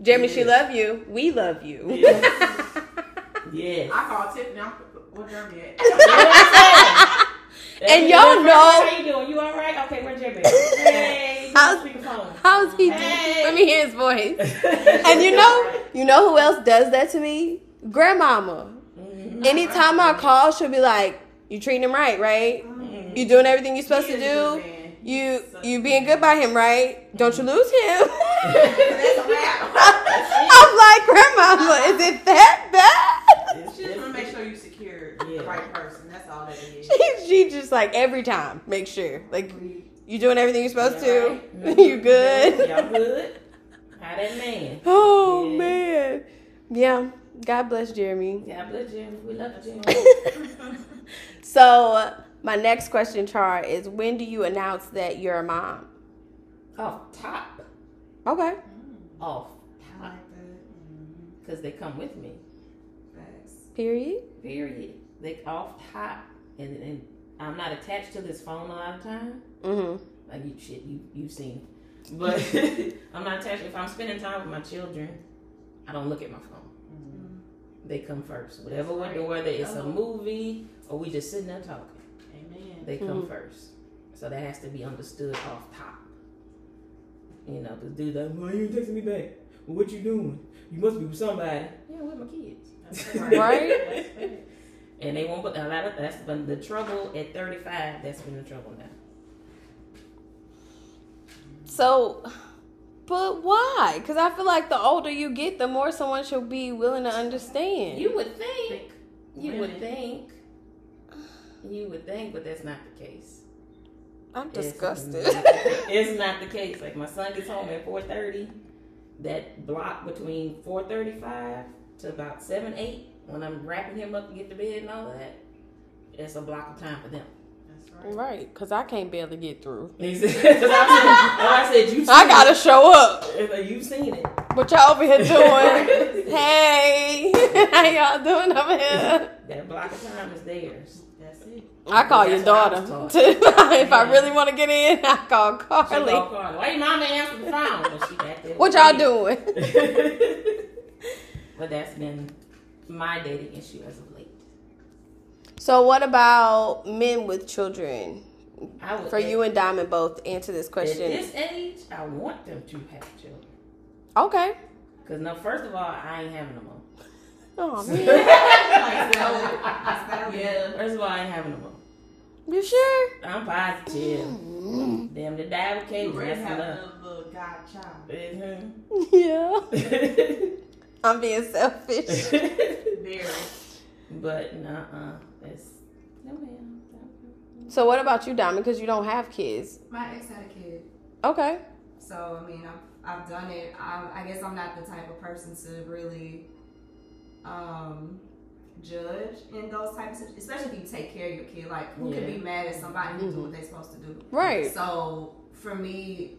Speaker 2: Jeremy, she love you. We love you.
Speaker 5: yes,
Speaker 4: I called Tiffany. I'm, what Jeremy at?
Speaker 2: And y'all know-
Speaker 5: how you doing? You all right? Okay, where Jeremy? Hey,
Speaker 2: How's-
Speaker 5: on speakerphone.
Speaker 2: How's he
Speaker 5: Hey.
Speaker 2: doing? Let me hear his voice. And you know, you know who else does that to me? Grandmama.
Speaker 5: Mhm.
Speaker 2: Anytime I call, she'll be like, "You treating him right, right?
Speaker 5: Mhm.
Speaker 2: You doing everything you're supposed
Speaker 4: He
Speaker 2: to
Speaker 4: is a good
Speaker 2: do.
Speaker 4: man.
Speaker 2: You you being good by him, right? Don't you lose him."
Speaker 4: That's a wrap.
Speaker 2: I'm like, Grandmama, is it that bad?
Speaker 4: She just
Speaker 5: just-
Speaker 4: want to make sure you secure
Speaker 5: Yeah.
Speaker 4: the right person. That's all that it is.
Speaker 2: she, she just like every time make sure like you doing everything you're supposed
Speaker 5: Yeah,
Speaker 2: to.
Speaker 5: right.
Speaker 2: You mm-hmm. good?
Speaker 5: Y'all good? How that man?
Speaker 2: Oh
Speaker 5: Yeah.
Speaker 2: man, yeah. God bless Jeremy.
Speaker 5: God bless Jeremy. We love you, Jeremy.
Speaker 2: so my next question, Char, is when do you announce that you're a mom?
Speaker 5: Off top.
Speaker 2: Okay.
Speaker 5: Off top.
Speaker 3: like that.
Speaker 5: Because they come with me.
Speaker 3: Facts.
Speaker 2: Period.
Speaker 5: Period. They off top. And, and I'm not attached to this phone a lot of time.
Speaker 2: Mm-hmm.
Speaker 5: Like you shit, you you've seen. But I'm not attached. If I'm spending time with my children, I don't look at my phone. They come first. Whatever we're doing, whether it's a movie or we just sitting there talking,
Speaker 4: Amen.
Speaker 5: They come
Speaker 2: Mhm.
Speaker 5: first. So that has to be understood off top. You know, because do the why you ain't texting me back? Well, what you doing? You must be with somebody. Yeah, with my kids.
Speaker 2: Right?
Speaker 5: And they won't put a lot of that's been the trouble at 35. That's been the trouble now.
Speaker 2: So, but why? Because I feel like the older you get, the more someone should be willing to understand.
Speaker 5: You would think. You would think. You would think, but that's not the case.
Speaker 2: I'm
Speaker 5: It's
Speaker 2: disgusted.
Speaker 5: not- It's not the case. Like my son gets home at four thirty. That block between four thirty five to about seven eight, when I'm wrapping him up to get to bed and all that, it's a block of time for them.
Speaker 4: That's right.
Speaker 2: right, because I can't barely get through.
Speaker 5: I, said- I said you've
Speaker 2: I gotta show up.
Speaker 5: it. You've seen it.
Speaker 2: What y'all over here doing? hey, how y'all doing over here?
Speaker 5: That block of time is theirs.
Speaker 4: That's it.
Speaker 2: I call your
Speaker 5: That's what I
Speaker 2: daughter.
Speaker 5: was taught.
Speaker 2: if I really want to get in, I call
Speaker 5: She
Speaker 2: Carly.
Speaker 5: called Carly. Why your mama answer the phone? Well, she back there
Speaker 2: What y'all
Speaker 5: me.
Speaker 2: doing?
Speaker 5: but that's been my dating issue as of late.
Speaker 2: So, what about men with children?
Speaker 5: I would
Speaker 2: For you and Diamond both answer this question.
Speaker 5: at this age, I want them to have children.
Speaker 2: Okay.
Speaker 5: Cause no, first of all, I ain't having them more.
Speaker 2: Oh man,
Speaker 3: Like, so, that's.
Speaker 4: Yeah.
Speaker 5: First of all, I ain't having them more.
Speaker 2: You sure?
Speaker 5: I'm positive.
Speaker 2: Mm.
Speaker 5: Them to die with
Speaker 4: You
Speaker 5: Katie.
Speaker 4: really have
Speaker 5: enough.
Speaker 4: another little godchild.
Speaker 2: Yeah. I'm being selfish.
Speaker 4: Very.
Speaker 5: but nah, it's no man.
Speaker 2: So, what about you, Diamond? Because you don't have kids.
Speaker 3: My ex had a kid.
Speaker 2: Okay.
Speaker 3: So I mean, I've, I've done it. I, I guess I'm not the type of person to really um, judge in those types of, especially if you take care of your kid. Like, who can
Speaker 5: Yeah.
Speaker 3: be mad at somebody who do what they're supposed to do?
Speaker 2: Right.
Speaker 3: So for me,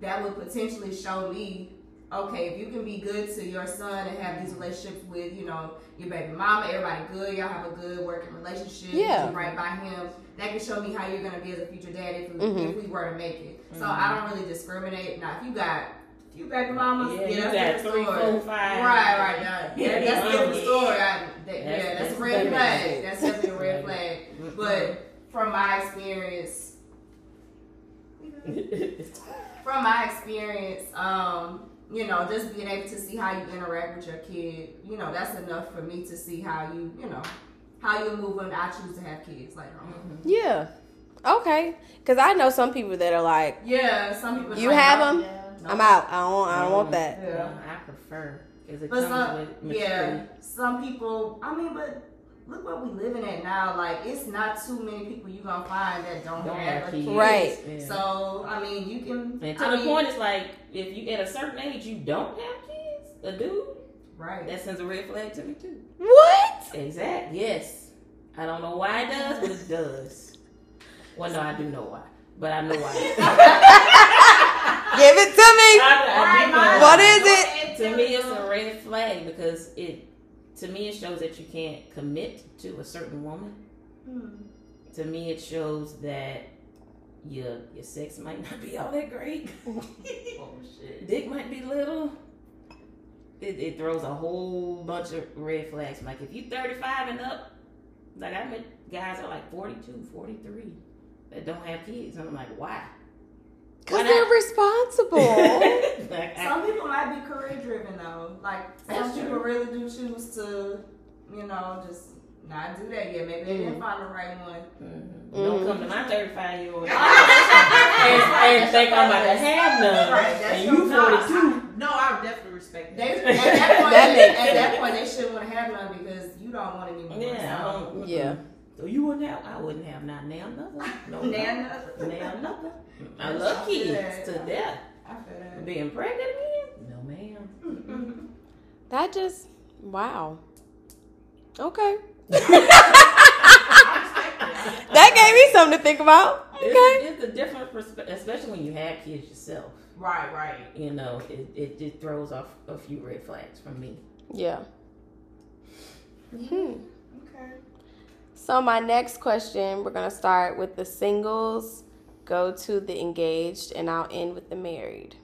Speaker 3: that would potentially show me, okay, if you can be good to your son and have these relationships with, you know, your baby mama, everybody good, y'all have a good working relationship,
Speaker 2: Yeah.
Speaker 3: right by him. That can show me how you're gonna be as a future dad if we,
Speaker 2: Mhm.
Speaker 3: if we were to make it. So I don't really discriminate. Now, if you got if you baby mamas,
Speaker 5: Yeah,
Speaker 3: yeah,
Speaker 5: you
Speaker 3: that's
Speaker 5: got
Speaker 3: a different story.
Speaker 5: four, five.
Speaker 3: Right, right, yeah, yeah,
Speaker 5: Yeah,
Speaker 3: that's a different story. I, that,
Speaker 5: That's-
Speaker 3: yeah, that's,
Speaker 5: that's
Speaker 3: a red
Speaker 5: better.
Speaker 3: flag. That's definitely a red flag. But from my experience, from my experience, um, you know, just being able to see how you interact with your kid, you know, that's enough for me to see how you, you know, how you move when I choose to have kids later on.
Speaker 2: Yeah. Okay. Because I know some people that are like,
Speaker 3: Yeah, some people.
Speaker 2: you
Speaker 3: like,
Speaker 2: have them.
Speaker 5: No.
Speaker 2: I'm out. I don't. I don't want that.
Speaker 3: Yeah.
Speaker 5: No, I prefer because it
Speaker 3: But some,
Speaker 5: with
Speaker 3: yeah, some people. I mean, but look what we living at now. Like, it's not too many people you gonna find that don't,
Speaker 5: Don't
Speaker 3: have,
Speaker 5: have
Speaker 3: a
Speaker 5: kids.
Speaker 3: kid.
Speaker 2: Right.
Speaker 5: Yeah.
Speaker 3: So, I mean, you can.
Speaker 5: And to
Speaker 3: I
Speaker 5: the
Speaker 3: mean,
Speaker 5: point, it's like if you at a certain age you don't have kids, a dude
Speaker 3: right?
Speaker 5: that sends a red flag to me too.
Speaker 2: What?
Speaker 5: Exactly. Yes. I don't know why it does, but it does. Well, no, I do know why, but I know why.
Speaker 2: Give it to me.
Speaker 5: I, I do know
Speaker 2: What
Speaker 5: why.
Speaker 2: is it?
Speaker 5: To me, it's a red flag because it, to me, it shows that you can't commit to a certain woman.
Speaker 3: Hmm.
Speaker 5: To me, it shows that your your sex might not be all that great.
Speaker 4: Oh shit.
Speaker 5: Dick might be little. It, it throws a whole bunch of red flags. Like if you're 35 and up, like I met guys that are like 42, 43 that don't have kids, and I'm like, why?
Speaker 2: Because they're responsible.
Speaker 5: like, I,
Speaker 3: Some people might be career driven though. Like some
Speaker 5: That's
Speaker 3: people
Speaker 5: true.
Speaker 3: really do choose to, you know, just not do that yet. Maybe they didn't find the right one.
Speaker 5: Mhm. Don't come to my 35 year old and, and think I'm about to have none.
Speaker 3: Right, that's
Speaker 5: and you
Speaker 3: fault.
Speaker 5: 42.
Speaker 4: No, I would definitely respect
Speaker 3: They,
Speaker 4: that.
Speaker 3: at that point,
Speaker 2: That
Speaker 3: at that point, they shouldn't want to have none because you don't want any more.
Speaker 5: Yeah.
Speaker 2: Yeah.
Speaker 5: So you wouldn't have? I wouldn't have not now nothing. No,
Speaker 3: Nah,
Speaker 5: no.
Speaker 3: nothing.
Speaker 5: Now nothing. I love kids to death.
Speaker 3: I feel.
Speaker 5: Being pregnant again? No, ma'am.
Speaker 2: that just wow. Okay. that gave me something to think about. Okay.
Speaker 5: It's, it's a different perspective, especially when you have kids yourself.
Speaker 4: Right, right.
Speaker 5: You know, it, it just throws off a few red flags from me.
Speaker 2: Yeah. Hmm.
Speaker 3: Okay.
Speaker 2: So my next question, we're gonna start with the singles, go to the engaged, and I'll end with the married.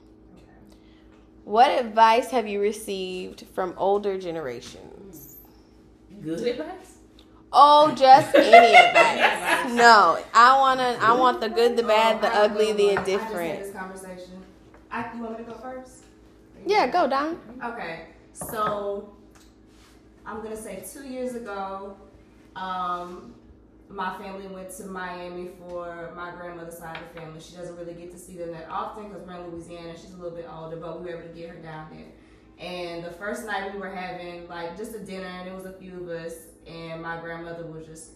Speaker 2: What advice have you received from older generations?
Speaker 5: Good advice?
Speaker 2: Oh, just any advice. No, I wanna. I want the good, the bad, the
Speaker 3: Oh, I have a
Speaker 2: ugly, the
Speaker 3: one. I just had
Speaker 2: indifferent.
Speaker 3: this conversation. I, you want me to go first?
Speaker 2: Yeah, go down.
Speaker 3: Okay, so I'm gonna say two years ago, um, my family went to Miami for my grandmother's side of the family. She doesn't really get to see them that often because we're in Louisiana. She's a little bit older, but we were able to get her down there. And the first night we were having like just a dinner, and it was a few of us, and my grandmother was just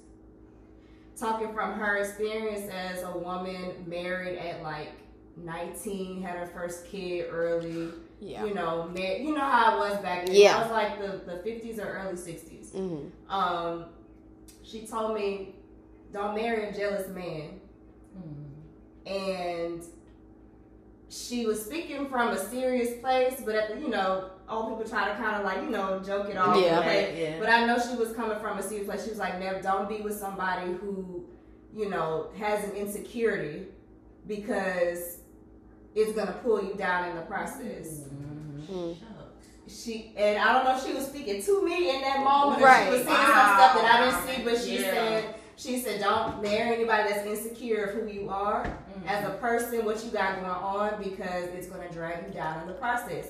Speaker 3: talking from her experience as a woman married at like 19, had her first kid early.
Speaker 2: Yeah.
Speaker 3: You know, mar- you know how it was back then.
Speaker 2: Yeah.
Speaker 3: That was like the, the 50s or early 60s.
Speaker 2: Mm-hmm.
Speaker 3: Um, she told me, don't marry a jealous man. Mm-hmm. And she was speaking from a serious place, but at the, you know, old people try to kind of like, you know, joke it off.
Speaker 2: Yeah.
Speaker 3: okay?
Speaker 5: Right, yeah.
Speaker 3: But I know she was coming from a serious place. She was like, never, don't be with somebody who, you know, has an insecurity because it's going to pull you down in the process.
Speaker 2: Mm-hmm. mm-hmm. mm-hmm.
Speaker 3: She and I don't know if she was speaking to me in that moment
Speaker 2: Right.
Speaker 3: she was seeing
Speaker 4: Wow.
Speaker 3: some stuff that I didn't see, but she
Speaker 4: Yeah.
Speaker 3: said she said don't marry anybody that's insecure of who you are
Speaker 4: Mm-hmm.
Speaker 3: as a person, what you got going on, because it's gonna drag you down in the process.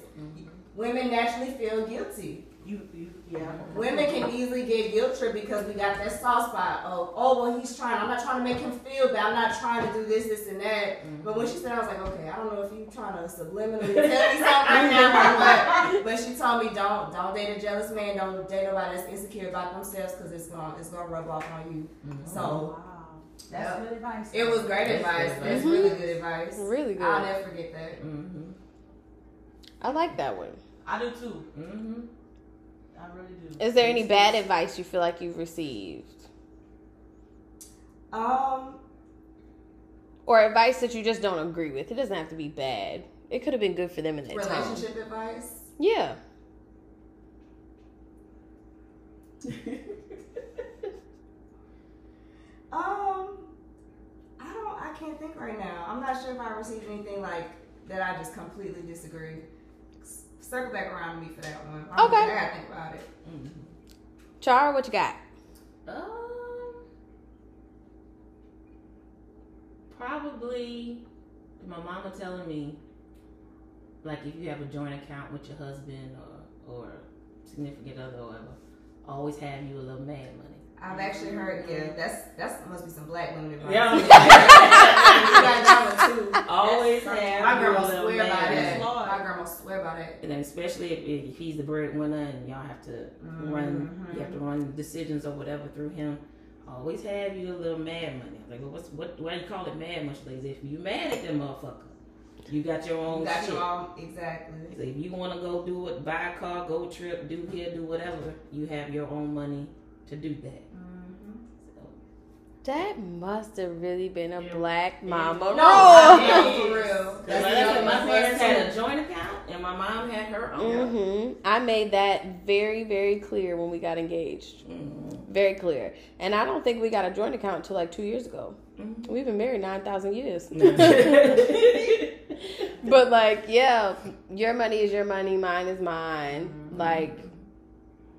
Speaker 3: Women naturally feel guilty.
Speaker 4: You, you, yeah.
Speaker 3: Women can easily get guilt tripped because we got that soft spot of, oh, well, he's trying. I'm not trying to make him feel bad. I'm not trying to do this, this, and that. Mm-hmm. But when she said, I was like, okay, I don't know if you're trying to subliminally tell me something right now or what. But she told me, don't, don't date a jealous man. Don't date nobody that's insecure about themselves because it's gonna, it's gonna rub off on you. Mm-hmm. So
Speaker 4: Wow. That's
Speaker 3: Yeah.
Speaker 4: good advice.
Speaker 3: it was great
Speaker 5: That's
Speaker 3: advice.
Speaker 5: good
Speaker 3: That's
Speaker 2: advice.
Speaker 3: really good advice.
Speaker 2: Really good.
Speaker 3: I'll never forget that.
Speaker 5: Mm-hmm.
Speaker 2: I like that one.
Speaker 4: I do too.
Speaker 5: Mm-hmm.
Speaker 4: I really do.
Speaker 2: Is there any bad advice you feel like you've received?
Speaker 3: Um,
Speaker 2: Or advice that you just don't agree with? It doesn't have to be bad. It could have been good for them in that time.
Speaker 3: relationship advice.
Speaker 2: Yeah.
Speaker 3: Um, I don't. I can't think right now. I'm not sure if I received anything like that. I just completely disagree. S- Circle back around to me for that one. I don't
Speaker 2: Okay.
Speaker 3: I gotta think about it.
Speaker 2: Char, what you got?
Speaker 5: Um, probably my mama telling me, like, if you have a joint account with your husband or or significant other or whatever, always have you a little mad money.
Speaker 3: I've actually heard. Yeah, that's that's must be some black women advice.
Speaker 5: Yeah.
Speaker 3: you got that too.
Speaker 5: Always
Speaker 3: That's-
Speaker 5: have
Speaker 3: My grandma swear by that.
Speaker 4: Lord.
Speaker 3: My grandma swear by that.
Speaker 5: And then especially if, if he's the breadwinner and y'all have to run, you have to mm-hmm. run decisions or whatever through him. Always have you a little mad money. Like, well, what's what? Why do you call it mad money? Like, if you mad at them motherfucker, you got your own
Speaker 3: You got
Speaker 5: shit.
Speaker 3: your own exactly.
Speaker 5: So if you want to go do it, buy a car, go trip, do here, do whatever, you have your own money to do that.
Speaker 2: That must have really been a
Speaker 4: Yeah.
Speaker 2: black mama
Speaker 3: No,
Speaker 2: rule.
Speaker 3: no, for real.
Speaker 5: That's
Speaker 3: the
Speaker 5: like
Speaker 3: other
Speaker 5: my parents had a joint account and my mom had her own.
Speaker 2: hmm I made that very, very clear when we got engaged.
Speaker 5: Mhm.
Speaker 2: Very clear. And I don't think we got a joint account until like two years ago.
Speaker 5: Mhm.
Speaker 2: We've been married 9,000 years.
Speaker 5: Mhm.
Speaker 2: but like, yeah, your money is your money, mine is mine. Like,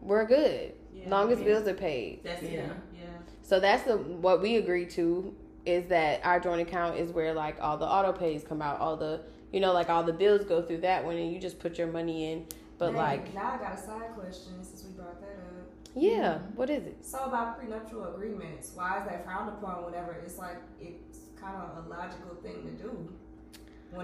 Speaker 2: we're good.
Speaker 4: Yeah.
Speaker 2: long as
Speaker 5: Yeah.
Speaker 2: bills are paid.
Speaker 4: That's
Speaker 5: Yeah.
Speaker 4: it. Yeah.
Speaker 2: So that's the what we agreed to is that our joint account is where like all the auto pays come out, all the you know, like all the bills go through that one and you just put your money in. But
Speaker 3: Hey,
Speaker 2: like,
Speaker 3: now I got a side question since we brought that up.
Speaker 2: yeah, what is it?
Speaker 3: So about prenuptial agreements, why is that frowned upon whenever it's like it's kind of a logical thing to do?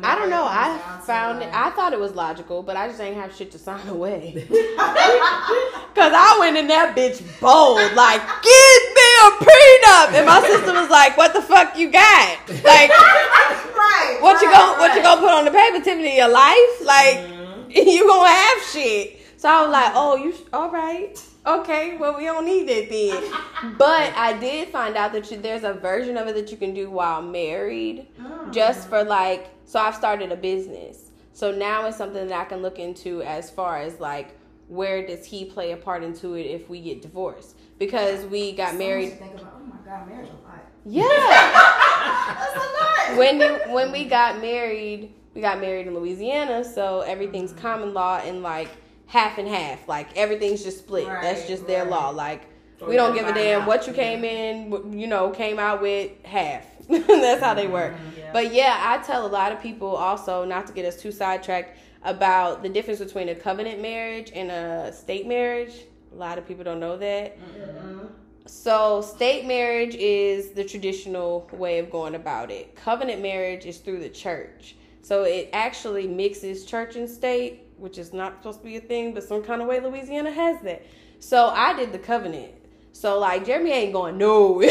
Speaker 2: I don't know. I found it. I thought it was logical, but I just ain't have shit to sign away. Cause I went in that bitch bold, like, give me a prenup, and my sister was like, "What the fuck you got? Like,
Speaker 3: right.
Speaker 2: what you
Speaker 3: right,
Speaker 2: gonna what you gonna put on the paper, Tiffany? Your life? Like,
Speaker 5: Mhm.
Speaker 2: you gonna have shit." So I was like, "Oh, you all right? Okay, well we don't need it then." But I did find out that you, there's a version of it that you can do while married mm. just for like so i've started a business so now it's something that i can look into as far as like where does he play a part into it if we get divorced because we got
Speaker 3: So
Speaker 2: married
Speaker 3: think about. Oh my god, marriage a lot.
Speaker 2: yeah
Speaker 3: That's a lot.
Speaker 2: when when we got married we got married in louisiana so everything's mm-hmm. common law and like half and half like everything's just split that's
Speaker 3: Right,
Speaker 2: just their law like
Speaker 5: Or
Speaker 2: we don't give a damn
Speaker 5: out.
Speaker 2: what you came in you know came out with half that's how they work mm-hmm,
Speaker 4: Yeah.
Speaker 2: but yeah, I tell a lot of people also not to get us too sidetracked about the difference between a covenant marriage and a state marriage. A lot of people don't know that. Mm-hmm. so state marriage is the traditional way of going about it. Covenant marriage is through the church. So it actually mixes church and state, which is not supposed to be a thing, but some kind of way Louisiana has that. So I did the covenant. So like Jeremy ain't going no.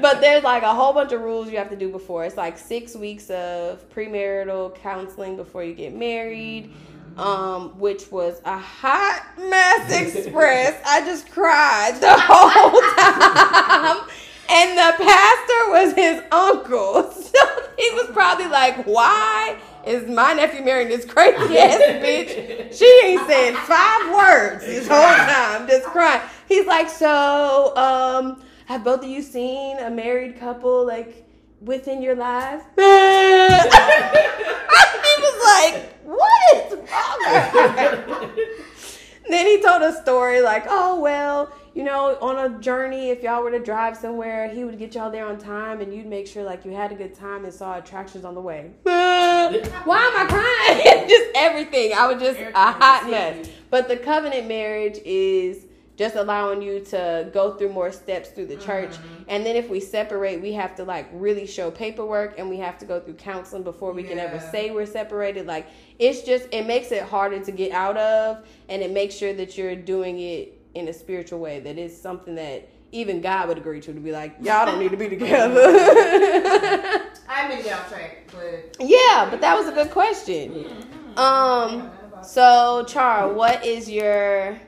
Speaker 2: but there's like a whole bunch of rules you have to do before. It's like six weeks of premarital counseling before you get married. Um, which was a hot mess express. I just cried the whole time. And the pastor was his uncle. So he was probably like, Why is my nephew marrying this crazy ass bitch? She ain't said five words this whole time, just crying. He's like, So, um, have both of you seen a married couple like within your lives? he was like, What is wrong then he told a story like, oh well, you know, on a journey, if y'all were to drive somewhere, he would get y'all there on time, and you'd make sure like you had a good time and saw attractions on the way. Why am I crying? just everything. I was just a hot mess. But the covenant marriage is just allowing you to go through more steps through the church. Mm-hmm. And then if we separate, we have to like really show paperwork and we have to go through counseling before we can ever say we're separated. Like it's just it makes it harder to get out of and it makes sure that you're doing it in a spiritual way that is something that even God would agree to to be like, y'all don't need to be together.
Speaker 3: I may get off track, but
Speaker 2: yeah, but that was a good question. Um so Char, what is your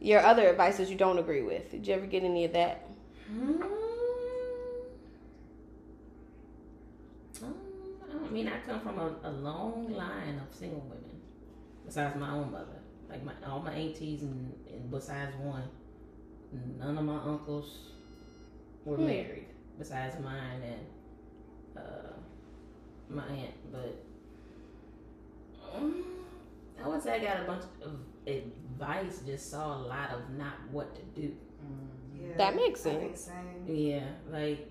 Speaker 2: your other advice that you don't agree with? Did you ever get any of that?
Speaker 5: Mm. Um, I mean, I come from a, a long line of single women, besides my own mother. Like my all my aunties and, and besides one, none of my uncles were
Speaker 2: Hmm.
Speaker 5: married, besides mine and uh, my aunt. But um, I would say I got a bunch of advice. Just saw a lot of not what to do.
Speaker 3: yeah,
Speaker 2: That makes sense.
Speaker 3: same.
Speaker 5: Yeah, like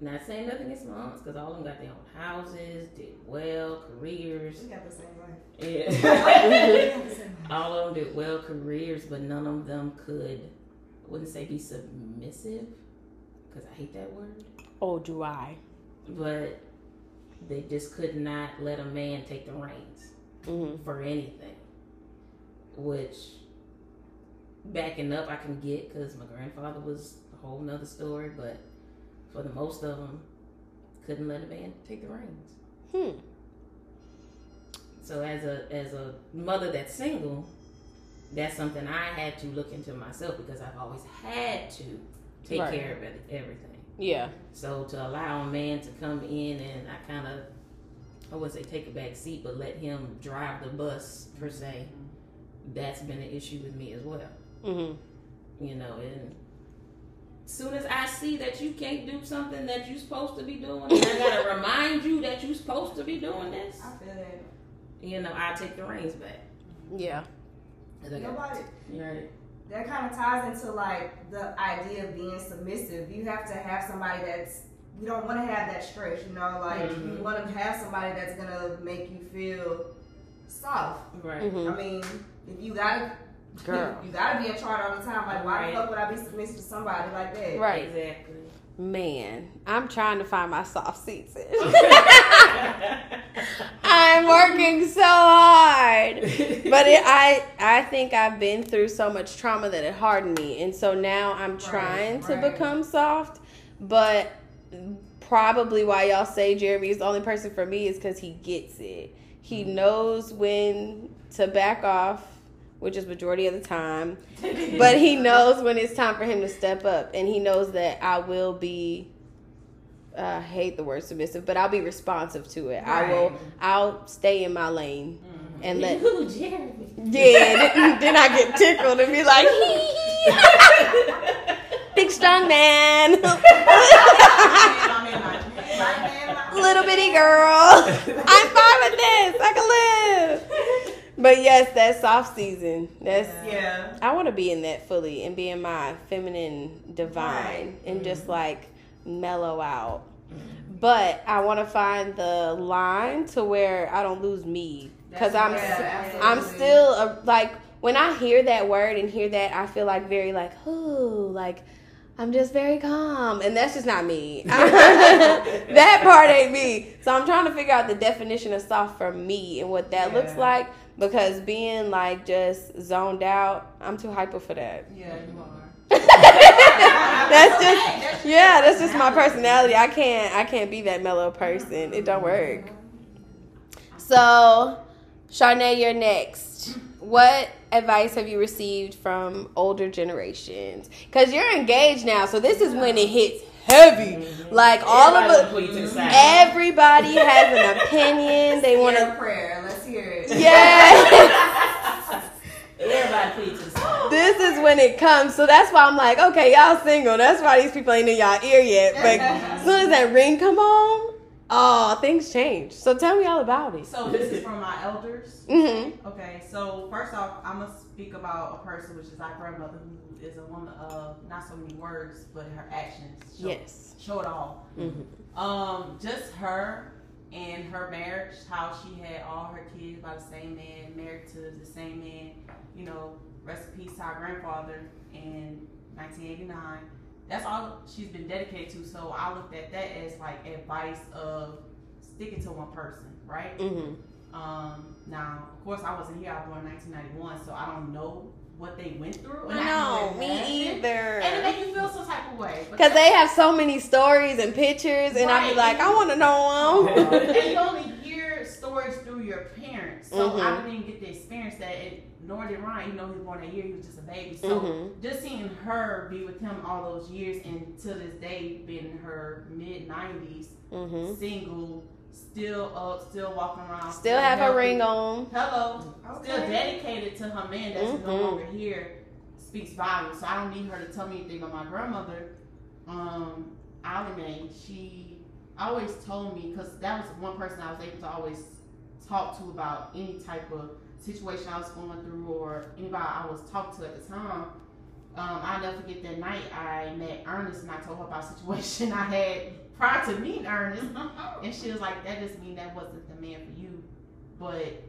Speaker 5: not saying nothing against my aunts because all of them got their own houses, did well, careers.
Speaker 3: We got the same life.
Speaker 5: Yeah,
Speaker 3: We got the same life.
Speaker 5: all of them did well careers, but none of them could. I wouldn't say be submissive because I hate that word,
Speaker 2: Oh, do I?
Speaker 5: but they just could not let a man take the reins.
Speaker 2: Mm-hmm.
Speaker 5: for anything. Which backing up, I can get because my grandfather was a whole nother story, but for the most of them, couldn't let a man take the reins.
Speaker 2: Hmm.
Speaker 5: So as a as a mother that's single, that's something I had to look into myself because I've always had to take
Speaker 2: Right.
Speaker 5: care of everything.
Speaker 2: Yeah.
Speaker 5: So to allow a man to come in and I kind of, I wouldn't say take a back seat, but let him drive the bus per se, that's been an issue with me as well.
Speaker 2: Mm-hmm.
Speaker 5: You know, and soon as I see that you can't do something that you're supposed to be doing, I gotta remind you that you're supposed to be doing this,
Speaker 3: I feel that.
Speaker 5: You know, I take the reins back.
Speaker 2: Yeah.
Speaker 3: Nobody.
Speaker 5: Right.
Speaker 3: That kind of ties into like the idea of being submissive. You have to have somebody that's. You don't want to have that stress, you know. Like
Speaker 5: Mhm.
Speaker 3: you want to have somebody that's gonna make you feel soft.
Speaker 5: Right.
Speaker 2: Mm-hmm.
Speaker 3: I mean, if you gotta,
Speaker 2: Girl.
Speaker 3: you gotta be in charge all the time. Like, why
Speaker 5: Right.
Speaker 3: the fuck would I be submissive to somebody like that?
Speaker 2: Right.
Speaker 5: Exactly.
Speaker 2: Man, I'm trying to find my soft seats. I'm working so hard. But it, I I think I've been through so much trauma that it hardened me, and so now I'm trying to
Speaker 3: right.
Speaker 2: become soft. But probably why y'all say Jeremy is the only person for me is because he gets it. He mm. knows when to back off, which is majority of the time. But he knows when it's time for him to step up, and he knows that I will be. Uh, I hate the word submissive, but I'll be responsive to it. I will. I'll stay in my lane mm-hmm. and let
Speaker 5: Ooh, Jeremy.
Speaker 2: yeah, then, then I get tickled and be like, big strong man,
Speaker 3: I'm in my, my man, my-
Speaker 2: little bitty girl. I'm fine with this. I can live. But yes, that soft season. That's
Speaker 3: Yeah.
Speaker 2: I want to be in that fully and be in my feminine divine
Speaker 3: Right.
Speaker 2: and just mm-hmm. like mellow out. But I want to find the line to where I don't lose me because I'm
Speaker 3: Yeah,
Speaker 2: I'm still a, like when I hear that word and hear that, I feel like very like, ooh, like I'm just very calm, and that's just not me. that part ain't me. So I'm trying to figure out the definition of soft for me and what that looks like. Because being like just zoned out, I'm too hyper for that.
Speaker 4: Yeah, you are.
Speaker 2: That's just yeah, that's just my personality. I can't I can't be that mellow person. It don't work. So, Charnay, you're next. What advice have you received from older generations? Because you're engaged now, so this is when it hits heavy. Mm-hmm. Like all of us,
Speaker 5: wanna plead to the side.
Speaker 2: everybody has an opinion. They want
Speaker 3: a
Speaker 2: to.
Speaker 3: prayer. Let's.
Speaker 2: Yeah.
Speaker 5: Everybody plead to the side.
Speaker 2: this is when it comes. So that's why I'm like, okay, y'all single. That's why these people ain't in y'all ear yet. But as soon as that ring come on, oh, things change. So tell me all about it.
Speaker 4: So this is from my elders.
Speaker 2: hmm
Speaker 4: Okay, so first off, I'm gonna speak about a person which is our grandmother, who is a woman of not so many words, but her actions show,
Speaker 2: Yes.
Speaker 4: show it all.
Speaker 2: hmm
Speaker 4: Um, just her and her marriage, how she had all her kids by the same man, married to the same man. You know, rest in peace to our grandfather in 1989. That's all she's been dedicated to. So I looked at that as like advice of sticking to one person, right?
Speaker 2: hmm
Speaker 4: Um, now, of course, I wasn't here. I was born in 1991, so I don't know what they went through. and I
Speaker 2: No,
Speaker 4: can
Speaker 2: me
Speaker 4: imagine.
Speaker 2: either.
Speaker 4: And it make you feel some type of way.
Speaker 2: Because they have so many stories and pictures, and I'd be like, I want to know them.
Speaker 4: and you only hear stories through your parents, so
Speaker 2: Mhm.
Speaker 4: I didn't even get the experience that. And nor did Ryan, even though he was born that year, he was just a baby. So
Speaker 2: Mhm.
Speaker 4: just seeing her be with him all those years, and to this day, being her mid 90s,
Speaker 2: hmm
Speaker 4: single, still up, still walking around,
Speaker 2: Still have a
Speaker 4: healthy.
Speaker 2: ring on.
Speaker 4: Hello. still dedicated to her man that's no
Speaker 2: Mhm.
Speaker 4: longer here speaks volumes. So I don't need her to tell me anything about my grandmother. Um, Allie she always told me because that was one person I was able to always talk to about any type of situation I was going through or anybody I was talking to at the time. Um, I'll never forget that night I met Ernest and I told her about a situation I had prior to meeting Ernest. Uh-huh. And she was like, that just mean that wasn't the man for you. But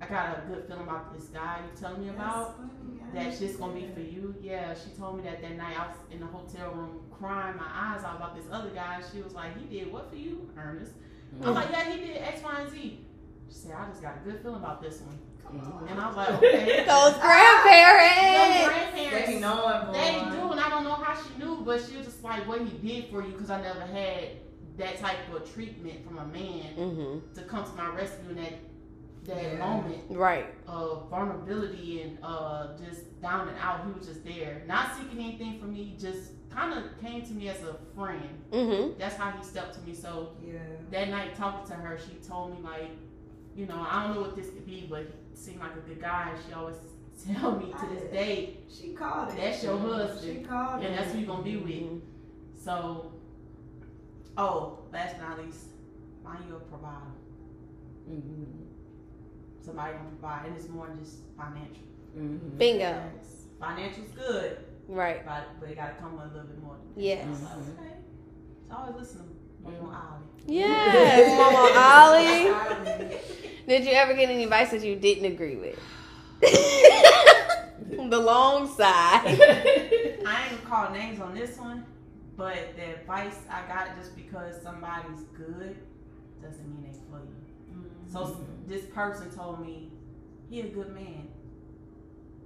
Speaker 4: I got a good feeling about this guy you telling me about. That's just gonna be for you. Yeah, she told me that that night I was in the hotel room crying my eyes out about this other guy. She was like, he did what for you, Ernest? I'm mm. like, yeah, he did X, Y, and Z. She said, I just got a good feeling about this one. And I was like, okay.
Speaker 2: Those
Speaker 4: Them
Speaker 2: grandparents.
Speaker 4: grandparents,
Speaker 3: They know knowing, boy.
Speaker 4: they do, and I don't know how she knew, but she was just like, what he did for you, because I never had that type of treatment from a man
Speaker 2: hmm
Speaker 4: to come to my rescue in that that
Speaker 3: Yeah.
Speaker 4: moment
Speaker 2: Right.
Speaker 4: of vulnerability and uh, just down and out. He was just there, not seeking anything from me. Just kind of came to me as a friend.
Speaker 2: hmm
Speaker 4: That's how he stepped to me. So
Speaker 3: Yeah.
Speaker 4: that night, talking to her, she told me like, you know, I don't know what this could be, but he seemed like a good guy. She always tell me to this day,
Speaker 3: She called it.
Speaker 4: that's your husband.
Speaker 3: She called
Speaker 4: and
Speaker 3: it.
Speaker 4: And that's who you're gonna be with. So, oh, last but not least, find you a provider.
Speaker 5: Mhm.
Speaker 4: Somebody gonna provide, and it's more than just financial.
Speaker 5: Mhm.
Speaker 2: Bingo.
Speaker 4: Yes. Financial's good,
Speaker 2: Right.
Speaker 4: but but it gotta come with a little bit more.
Speaker 2: Yes.
Speaker 4: I was like, okay. So I always listen to Mama Ali.
Speaker 2: Yes, Mama Ollie. Did you ever get any advice that you didn't agree with? the long side.
Speaker 4: I ain't gonna call names on this one, but the advice I got just because somebody's good doesn't mean they for you. So mm-hmm. this person told me he a good man.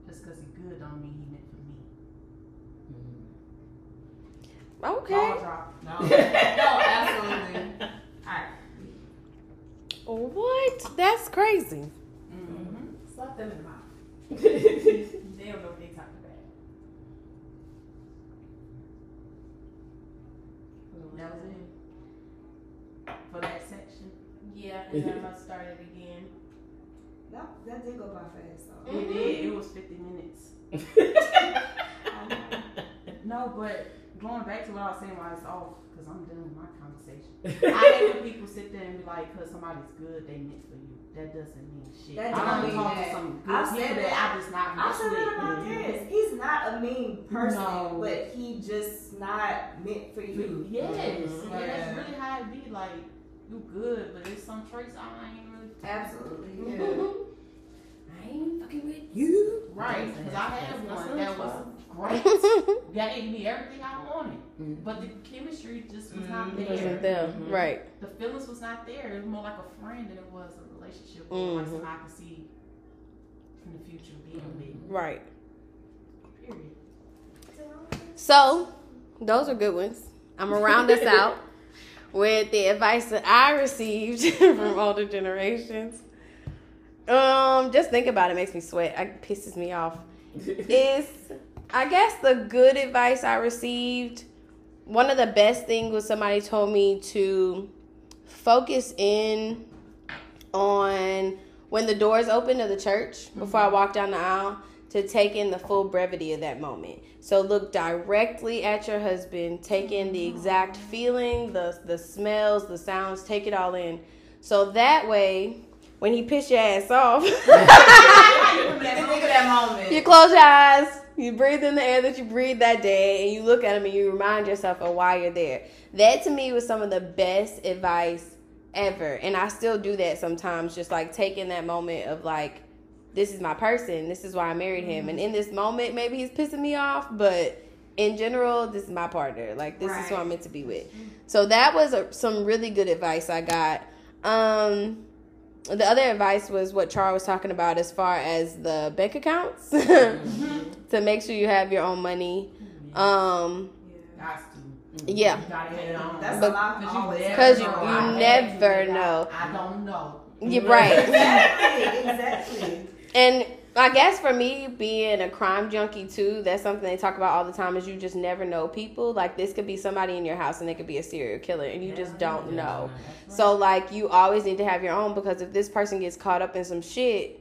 Speaker 4: Just because he good don't mean he meant for me. Mm-hmm.
Speaker 2: Okay.
Speaker 4: Ball drop.
Speaker 3: No, no, absolutely.
Speaker 4: Alright.
Speaker 2: What? That's crazy.
Speaker 4: Mm-hmm.
Speaker 3: Slap them in the mouth.
Speaker 4: They don't know what they talking about. That was it. For that section.
Speaker 3: Yeah, and then I'm gonna start it again. That, that did go by fast though.
Speaker 4: It did. It was 50 minutes. No, but going back to what I was saying while it's off, because I'm done with my conversation. I hate when people sit there and be like, because somebody's good, they meant for you. That doesn't mean shit.
Speaker 3: That
Speaker 4: I
Speaker 3: don't
Speaker 4: don't
Speaker 3: mean
Speaker 4: talk
Speaker 3: that.
Speaker 4: to some good
Speaker 3: I've
Speaker 4: people
Speaker 3: said
Speaker 4: that,
Speaker 3: that.
Speaker 4: I just not
Speaker 3: I
Speaker 4: mess
Speaker 3: said
Speaker 4: with.
Speaker 3: that about this. He's not a mean person,
Speaker 4: No.
Speaker 3: but he just not meant for you.
Speaker 4: Yes,
Speaker 2: Mhm.
Speaker 4: yeah, that's really how it be. Like, you good, but there's some traits I ain't really.
Speaker 3: Absolutely. Yeah.
Speaker 5: I ain't fucking with you.
Speaker 4: Right, because I had one that was
Speaker 5: son's
Speaker 4: great. gave me everything I wanted,
Speaker 5: Mhm.
Speaker 4: but the chemistry just was not
Speaker 5: Mhm.
Speaker 4: there.
Speaker 1: Wasn't there.
Speaker 5: Mhm.
Speaker 1: Right.
Speaker 4: The feelings was not there. It was more like a friend than it was a relationship. Or like
Speaker 1: Mhm.
Speaker 4: I could see in the future being with.
Speaker 1: Right.
Speaker 4: Period.
Speaker 2: So, those are good ones. I'm gonna round us out with the advice that I received from older generations. Um, just think about it makes me sweat. It pisses me off. Is I guess the good advice I received. One of the best things was somebody told me to focus in on when the doors open of the church before I walk down the aisle to take in the full brevity of that moment. So look directly at your husband, take in the exact feeling, the the smells, the sounds, take it all in. So that way, when he piss your ass off,
Speaker 3: Think of that moment.
Speaker 2: you close your eyes, you breathe in the air that you breathe that day, and you look at him and you remind yourself of why you're there. That to me was some of the best advice ever. And I still do that sometimes, just like taking that moment of like, this is my person, this is why I married him. And in this moment, maybe he's pissing me off, but in general, this is my partner. Like, this is who I'm meant to be with. So that was a, some really good advice I got. Um, the other advice was what Char was talking about as far as the bank accounts to make sure you have your own money. Um,
Speaker 4: Got
Speaker 2: yeah,
Speaker 4: You gotta get it on.
Speaker 3: That's
Speaker 2: But-
Speaker 3: a lot.
Speaker 4: Because you never
Speaker 2: you,
Speaker 4: know.
Speaker 2: you never know.
Speaker 4: I don't know.
Speaker 2: You're right.
Speaker 3: Exactly. Exactly.
Speaker 2: And I guess for me, being a crime junkie too, that's something they talk about all the time. Is you just never know people. Like this could be somebody in your house, and they could be a serial killer, and you just don't know. So like you always need to have your own because if this person gets caught up in some shit,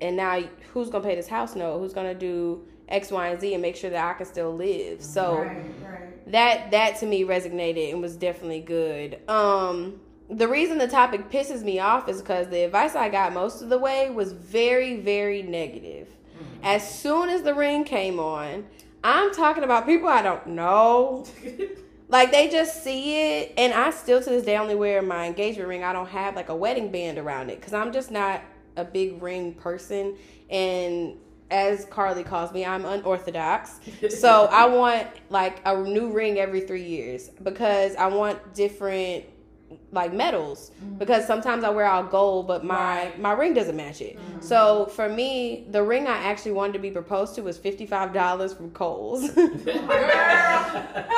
Speaker 2: and now who's gonna pay this house note? Who's gonna do X, Y, and Z and make sure that I can still live? So
Speaker 3: Right. Right.
Speaker 2: that that to me resonated and was definitely good. Um the reason the topic pisses me off is because the advice I got most of the way was very, very negative. Mm-hmm. As soon as the ring came on, I'm talking about people I don't know. Like they just see it, and I still to this day only wear my engagement ring. I don't have like a wedding band around it because I'm just not a big ring person. And as Carly calls me, I'm unorthodox. So I want like a new ring every three years because I want different like metals mm-hmm. because sometimes I wear out gold, but my my ring doesn't match it. Mm-hmm. So for me, the ring I actually wanted to be proposed to was fifty five dollars from Kohl's.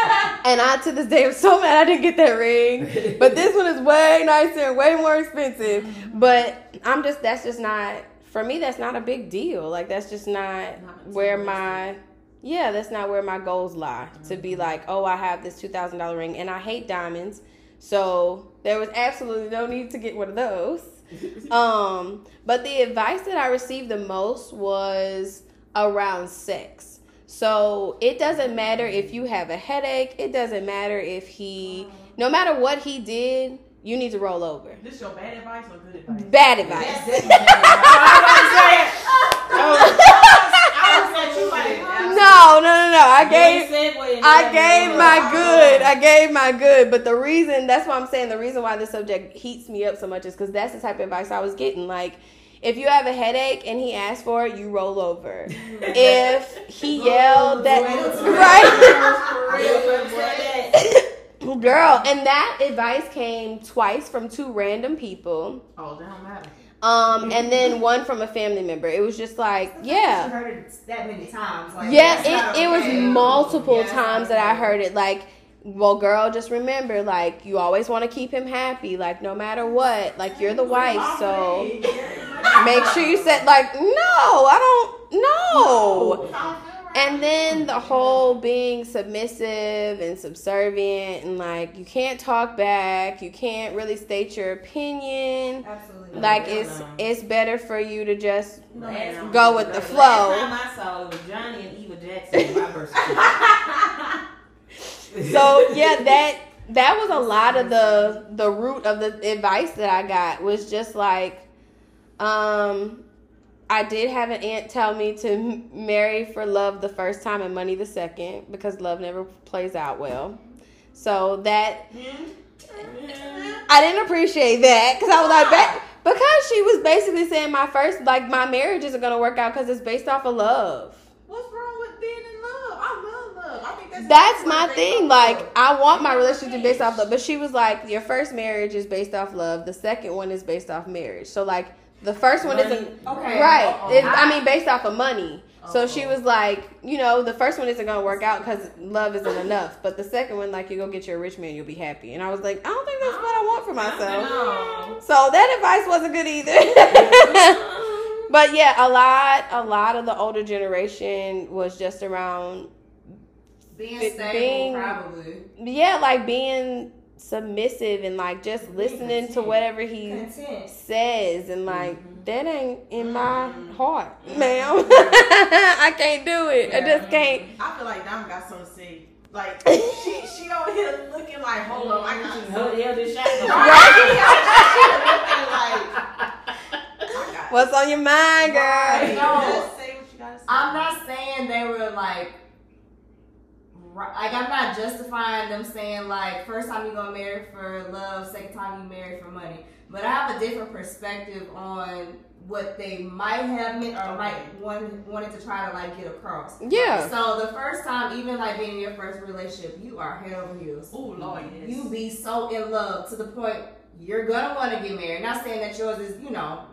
Speaker 2: And I to this day am so mad I didn't get that ring. But this one is way nicer and way more expensive. Mm-hmm. But I'm just that's just not for me that's not a big deal. Like that's just not
Speaker 5: Not
Speaker 2: where my yeah, that's not where my goals lie. To be like, oh, I have this two thousand dollar ring and I hate diamonds. So there was absolutely no need to get one of those. Um, but the advice that I received the most was around sex. So it doesn't matter if you have a headache. It doesn't matter if he, no matter what he did, you need to roll over.
Speaker 4: This your bad advice or good advice?
Speaker 2: Bad advice.
Speaker 4: I was at you like,
Speaker 2: No, no, no, no. I gave. I gave my good. I gave my good. But the reason, that's why I'm saying the reason why this subject heats me up so much is because that's the type of advice I was getting. Like, if you have a headache and he asks for it, you roll over. if he yelled that, right? Girl, and that advice came twice from two random people.
Speaker 4: oh, that don't matter.
Speaker 2: Um, and then one from a family member. It was just like, yeah.
Speaker 3: heard it that many times. Like,
Speaker 2: Yeah, it, it was multiple
Speaker 3: Yeah,
Speaker 2: times that I heard it. Like, well, girl, just remember, like, you always want to keep him happy, like, no matter what. Like, you're the wife, so make sure you said, like, no, I don't know. And then the whole being submissive and subservient, and like, you can't talk back, you can't really state your opinion.
Speaker 3: Absolutely.
Speaker 2: Like, it's
Speaker 5: no.
Speaker 2: it's better for you to just
Speaker 5: Last-
Speaker 2: Go with the
Speaker 5: last
Speaker 2: flow.
Speaker 5: time I saw it was Johnny and Eva Jackson my
Speaker 2: so yeah that that was a lot of the the root of the advice that i got was just like um i did have an aunt tell me to marry for love the first time and money the second because love never plays out well so that i didn't appreciate that because i was like back Because she was basically saying my first, like my marriage isn't gonna work out because it's based off of love.
Speaker 4: What's wrong with being in love? I love love. I think that's
Speaker 2: That's my
Speaker 4: they
Speaker 2: thing.
Speaker 4: love.
Speaker 2: Like I want my relationship to be based off love, but she was like, your first marriage is based off love. The second one is based off marriage. So like the first one isn't
Speaker 3: Okay.
Speaker 2: right.
Speaker 4: Uh-uh.
Speaker 2: It, I mean, based off of money. So she was like, you know, the first one isn't gonna work out because love isn't enough. But the second one, like, you go get your rich man, you'll be happy. And I was like, I don't think that's what I want for myself. So that advice wasn't good either. but yeah, a lot, a lot of the older generation was just around,
Speaker 3: Being
Speaker 2: Be-
Speaker 3: stable,
Speaker 2: being-
Speaker 3: probably.
Speaker 2: yeah, like being submissive and like just listening to whatever he
Speaker 3: Content.
Speaker 2: says and like
Speaker 3: Mm-hmm.
Speaker 2: That ain't in my mm-hmm. heart, ma'am. I can't do it. I just can't.
Speaker 4: I feel like Diamond got something to say. Like she she over here looking like, hold up, I can just
Speaker 5: Hold the other shot.
Speaker 4: Right.
Speaker 2: What's on your mind, girl?
Speaker 3: No.
Speaker 4: Just say what you gotta say.
Speaker 3: I'm not saying they were like, like I'm not justifying them saying like first time you gonna marry for love, second time you marry for money. But I have a different perspective on what they might have meant or might want, wanted to try to like get across.
Speaker 2: Yeah.
Speaker 3: So the first time, even like being in your first relationship, you are head over heels.
Speaker 4: Oh Lord, yes.
Speaker 3: You be so in love to the point you're gonna want to get married. Not saying that yours is, you know,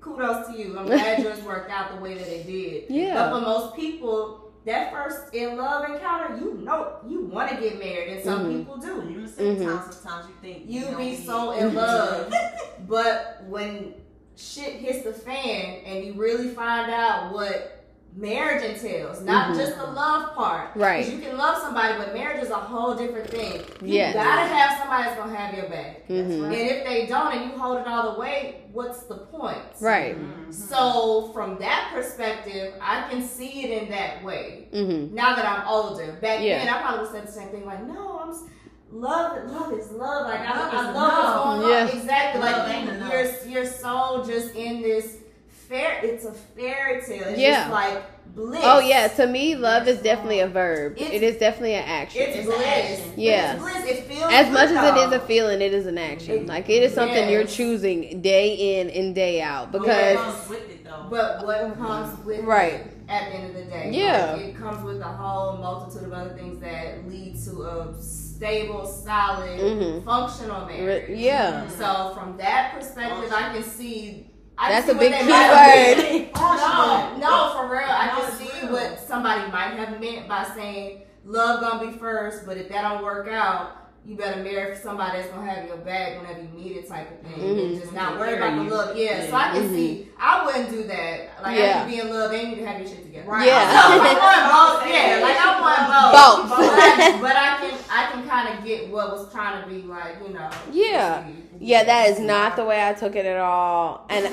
Speaker 3: kudos to you. I'm glad yours worked out the way that it did.
Speaker 2: Yeah.
Speaker 3: But for most people, that first in love encounter, you know, you want to get married, and some
Speaker 2: Mhm.
Speaker 3: people do.
Speaker 4: You the same
Speaker 2: Mhm.
Speaker 4: time sometimes you think
Speaker 3: You
Speaker 4: don't
Speaker 3: be
Speaker 4: need-
Speaker 3: so in love, but when shit hits the fan and you really find out what marriage entails, not
Speaker 2: Mhm.
Speaker 3: just the love part.
Speaker 2: Right.
Speaker 3: You can love somebody, but marriage is a whole different thing. You
Speaker 2: Yes.
Speaker 3: gotta have somebody that's gonna have your back.
Speaker 2: Mhm.
Speaker 3: And if they don't and you hold it all the way, what's the point?
Speaker 2: Right.
Speaker 4: Mhm.
Speaker 3: So from that perspective, I can see it in that way.
Speaker 2: Mm-hmm.
Speaker 3: Now that I'm older, back
Speaker 2: Yeah.
Speaker 3: then I probably would say the same thing. Like, no, I'm s- love. Love is love. Like I,
Speaker 4: Love
Speaker 3: I
Speaker 4: is
Speaker 3: love what's
Speaker 4: enough.
Speaker 3: going on.
Speaker 2: Yeah.
Speaker 3: Exactly.
Speaker 4: Love
Speaker 3: like
Speaker 4: ain't
Speaker 3: you,
Speaker 4: enough.
Speaker 3: you're you're so just in this fair. It's a fairy tale. It's
Speaker 2: Yeah.
Speaker 3: just like bliss.
Speaker 2: Oh yeah, to me, love is definitely a verb.
Speaker 3: It's-
Speaker 2: it is definitely an action.
Speaker 3: It's,
Speaker 4: It's
Speaker 3: bliss.
Speaker 4: action.
Speaker 2: Yeah.
Speaker 3: It's bliss. It feels
Speaker 2: as much as it is a feeling, it is an action.
Speaker 3: It-
Speaker 2: like it is something you're choosing day in and day out because.
Speaker 4: But what comes with it though.
Speaker 3: But what comes with
Speaker 2: Right.
Speaker 3: it at the end of the day?
Speaker 2: Yeah.
Speaker 3: Like, it comes with a whole multitude of other things that lead to a stable, solid,
Speaker 2: Mhm.
Speaker 3: functional marriage.
Speaker 2: Re- yeah.
Speaker 3: So from that perspective, I can see. I
Speaker 2: That's a big
Speaker 3: what
Speaker 2: key
Speaker 3: they might have
Speaker 2: word.
Speaker 3: No, no, for real. I
Speaker 4: No,
Speaker 3: can see
Speaker 4: real.
Speaker 3: what somebody might have meant by saying love gonna be first, but if that don't work out. You better marry for somebody that's gonna have your back whenever you need it, type of thing,
Speaker 2: Mhm.
Speaker 3: and just not worry about
Speaker 4: of
Speaker 3: the
Speaker 4: you.
Speaker 3: love. Yeah, so I can
Speaker 2: Mhm.
Speaker 3: see. I wouldn't do that. Like I
Speaker 2: Yeah.
Speaker 3: need to be in love, and you have your shit together.
Speaker 4: Right.
Speaker 2: Yeah.
Speaker 3: So I want both. Yeah, like I want both.
Speaker 2: Both.
Speaker 3: But I, but I can I can kind of get what was trying to be like, you know.
Speaker 2: Yeah. Yeah, that is not the way I took it at all. And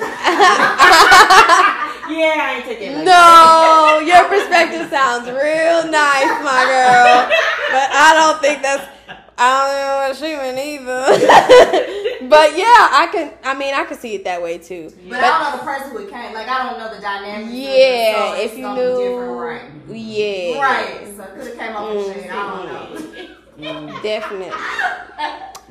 Speaker 5: Yeah, I ain't taking it.
Speaker 2: no, your perspective sounds real nice, my girl. But I don't think that's. I don't know what she meant either. but yeah, I can. I mean, I can see it that way too.
Speaker 3: But, I don't know the person who came. Like I don't know the dynamic.
Speaker 2: Yeah,
Speaker 3: so
Speaker 2: if you knew,
Speaker 3: right?
Speaker 2: yeah,
Speaker 3: Right. So it could have came off the shade. I don't know.
Speaker 2: Mm, definitely.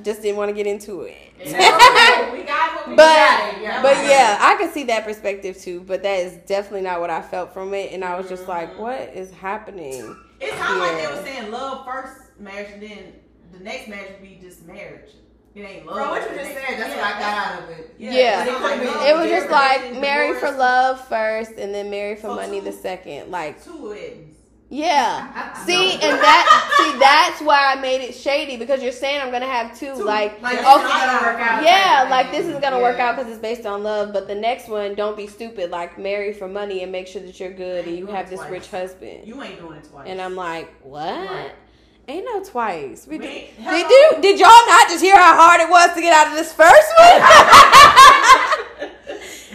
Speaker 2: Just didn't want to get into it.
Speaker 4: Yeah. we got what we
Speaker 2: But-
Speaker 3: yeah.
Speaker 2: But yeah, I can see that perspective too. But that is definitely not what I felt from it, and I was just like, mm-hmm. "What is happening?"
Speaker 4: It's kind of like they were saying love first marriage, and then the next marriage would be just marriage. It ain't love.
Speaker 3: From what you just said, that's
Speaker 4: yeah,
Speaker 3: what I got out of it.
Speaker 2: Yeah.
Speaker 4: but it could've
Speaker 2: It was just like marry for love first, and then marry for
Speaker 4: So
Speaker 2: money
Speaker 4: two-
Speaker 2: the second. Like,
Speaker 4: Two weddings.
Speaker 2: Yeah. See, and that see that's why I made it shady because you're saying I'm gonna have two.
Speaker 4: Two.
Speaker 2: Like,
Speaker 3: Like
Speaker 2: okay,
Speaker 3: gonna work out.
Speaker 2: yeah,
Speaker 3: of
Speaker 2: like this is gonna work out because it's based on love. But the next one, don't be stupid. Like, marry for money and make sure that you're good and you have this rich husband.
Speaker 4: You ain't doing it twice.
Speaker 2: And I'm like, what?
Speaker 3: Right.
Speaker 2: Ain't no twice. We did. Did, you, did y'all not just hear how hard it was to get out of this first one?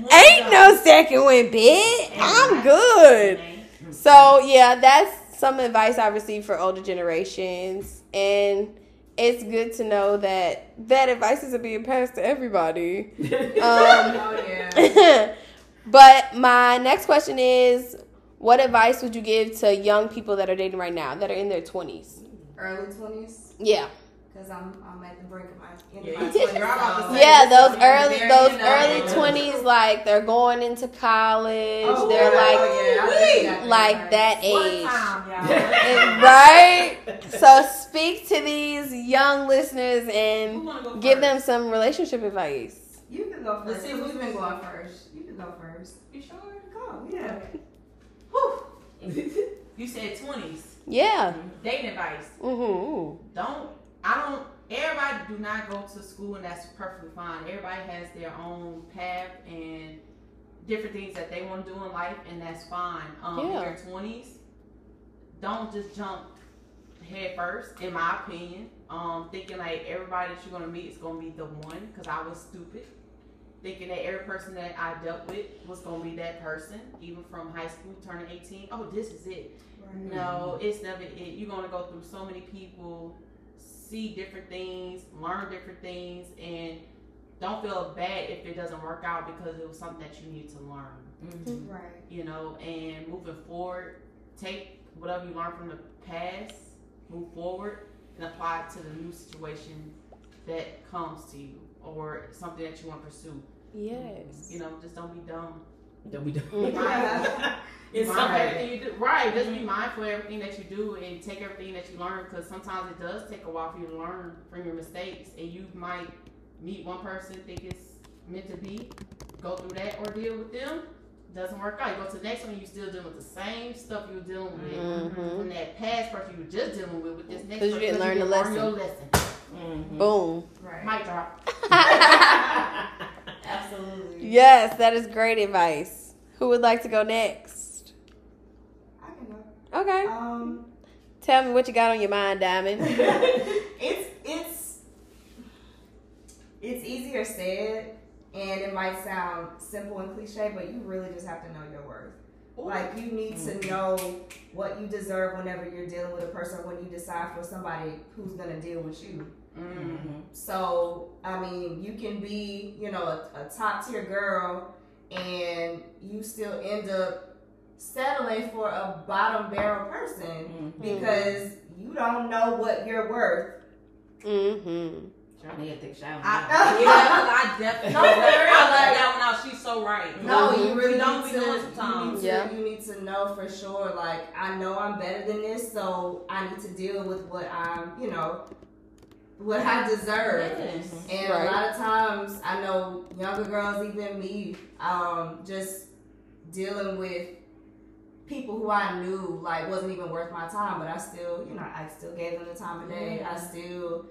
Speaker 2: Ain't no second one, bitch. I'm good. So yeah, that's some advice I received for older generations, and it's good to know that that advice isn't being passed to everybody. Um,
Speaker 3: Oh yeah.
Speaker 2: but my next question is, what advice would you give to young people that are dating right now that are in their twenties?
Speaker 3: Early twenties.
Speaker 2: Yeah.
Speaker 3: Cause I'm I'm at the brink of my end
Speaker 5: Yeah,
Speaker 3: of my
Speaker 5: you-
Speaker 3: twenties. I'm about to say
Speaker 2: Yeah,
Speaker 3: this
Speaker 2: those early those early twenties, like they're going into college.
Speaker 3: Oh,
Speaker 2: they're
Speaker 3: yeah,
Speaker 2: like
Speaker 3: oh, yeah, I definitely got
Speaker 2: like that age.
Speaker 3: time, y'all?
Speaker 2: Right? So speak to these young listeners and
Speaker 5: go
Speaker 2: give them some relationship advice.
Speaker 3: You can go first.
Speaker 5: Let's
Speaker 3: first.
Speaker 5: see
Speaker 3: See,
Speaker 5: who's-
Speaker 3: we've been going first. You can go first.
Speaker 5: You sure?
Speaker 3: Go, yeah.
Speaker 4: You said twenties.
Speaker 2: Yeah.
Speaker 4: Dating advice.
Speaker 2: Mm-hmm.
Speaker 4: Don't I don't everybody do not go to school and that's perfectly fine. Everybody has their own path and different things that they want to do in life and that's fine. Um in your twenties, don't just jump head first, in my opinion. Um thinking like everybody that you're gonna meet is gonna be the one, because I was stupid. Thinking that every person that I dealt with was gonna be that person, even from high school turning 18. Oh, this is it. No, it's never it. You're gonna go through so many people, see different things, learn different things, and don't feel bad if it doesn't work out because it was something that you need to learn.
Speaker 5: Mhm.
Speaker 3: Right.
Speaker 4: You know, and moving forward, take whatever you learned from the past, move forward, and apply it to the new situation that comes to you or something that you want to pursue.
Speaker 2: Yes.
Speaker 4: You know, just don't be dumb.
Speaker 5: Don't be done. It's
Speaker 4: Mindful of everything you do. Right. Just be mindful of everything that you do and take everything that you learn because sometimes it does take a while for you to learn from your mistakes. And you might meet one person, think it's meant to be, go through that ordeal with them, doesn't work out. You go to the next one, You're still dealing with the same stuff you were dealing with
Speaker 2: Mhm.
Speaker 4: from that past person you were just dealing with with this next
Speaker 2: 'Cause you didn't learn the
Speaker 4: learn
Speaker 2: lesson.
Speaker 4: your lesson.
Speaker 5: Mhm.
Speaker 2: Boom.
Speaker 3: Right.
Speaker 4: Mic drop.
Speaker 3: Absolutely.
Speaker 2: Yes, that is great advice. Who would like to go next?
Speaker 3: I can go.
Speaker 2: Okay.
Speaker 3: Um,
Speaker 2: Tell me what you got on your mind, Diamond.
Speaker 3: it's it's it's easier said, and it might sound simple and cliche, but you really just have to know your worth. Like you need to know what you deserve whenever you're dealing with a person. When you decide for somebody who's gonna deal with you.
Speaker 4: Mm.
Speaker 5: Mhm.
Speaker 3: So I mean, you can be you know a, a top tier girl, and you still end up settling for a bottom barrel person
Speaker 5: Mhm.
Speaker 3: because you don't know what you're worth.
Speaker 2: Mm-hmm.
Speaker 5: Johnny had to take a shower.
Speaker 4: I, yeah, I definitely.
Speaker 3: No, for real,
Speaker 4: I
Speaker 3: like-
Speaker 4: let that one out. She's so right.
Speaker 3: No,
Speaker 2: Mhm.
Speaker 3: you really
Speaker 4: We don't
Speaker 3: need
Speaker 4: be
Speaker 3: to,
Speaker 4: doing
Speaker 3: you
Speaker 4: sometimes.
Speaker 3: need to,
Speaker 2: Yeah.
Speaker 3: you need to know for sure. Like I know I'm better than this, so I need to deal with what I'm, you know, what I deserve.
Speaker 4: Yes.
Speaker 3: And
Speaker 2: Right.
Speaker 3: a lot of times, I know younger girls, even me, um, just dealing with people who I knew like wasn't even worth my time, but I still, you know, I still gave them the time of day. I still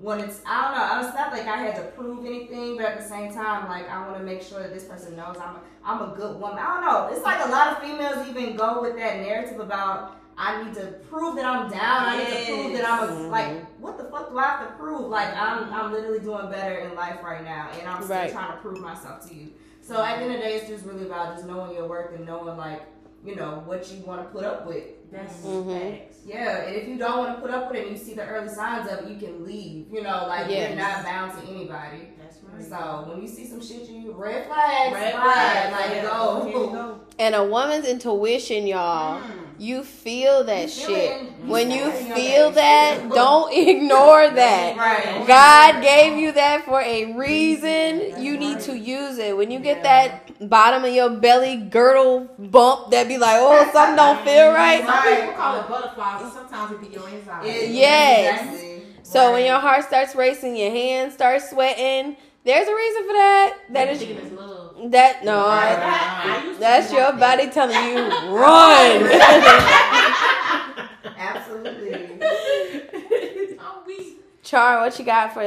Speaker 3: wanted. To, I don't know, I was not like I had to prove anything, but at the same time, like I want to make sure that this person knows I'm a, I'm a good woman. I don't know. It's like a lot of females even go with that narrative about. I need to prove that I'm down. I need to prove that I'm a, like. What the fuck do I have to prove? Like I'm I'm literally doing better in life right now, and I'm still
Speaker 2: Right.
Speaker 3: trying to prove myself to you. So at the end of the day, it's just really about just knowing your worth and knowing like you know what you want to put up with.
Speaker 4: That's
Speaker 2: Mhm.
Speaker 4: facts.
Speaker 3: Yeah, and if you don't want to put up with it and you see the early signs of it, you can leave. You know, like
Speaker 2: Yes.
Speaker 3: you're not bound to anybody.
Speaker 4: That's right.
Speaker 3: So when you see some shit, you red flags,
Speaker 4: Red
Speaker 3: flag,
Speaker 4: flag.
Speaker 3: like
Speaker 4: yeah.
Speaker 3: go.
Speaker 4: Go.
Speaker 2: And a woman's intuition, y'all.
Speaker 4: Mm.
Speaker 2: You feel that
Speaker 3: You
Speaker 2: shit.
Speaker 3: it in-
Speaker 2: When
Speaker 3: you
Speaker 2: you
Speaker 3: feel it in your
Speaker 2: feel
Speaker 3: face.
Speaker 2: that, don't ignore that.
Speaker 3: Right.
Speaker 2: God gave you that for a reason.
Speaker 3: That's
Speaker 2: You need
Speaker 3: right.
Speaker 2: to use it. When you get
Speaker 3: Yeah.
Speaker 2: that bottom of your belly girdle bump that be like, oh, something don't feel right.
Speaker 4: Some people call it butterflies, and sometimes it be your inside.
Speaker 3: It-
Speaker 2: Yes.
Speaker 3: exactly.
Speaker 2: So when your heart starts racing, your hands start sweating, there's a reason for that. That is
Speaker 4: thinking it's love.
Speaker 2: that no, I-
Speaker 4: I
Speaker 2: that's your
Speaker 4: like that.
Speaker 2: body telling you run.
Speaker 3: Absolutely.
Speaker 4: Oh.
Speaker 2: Char, what you got for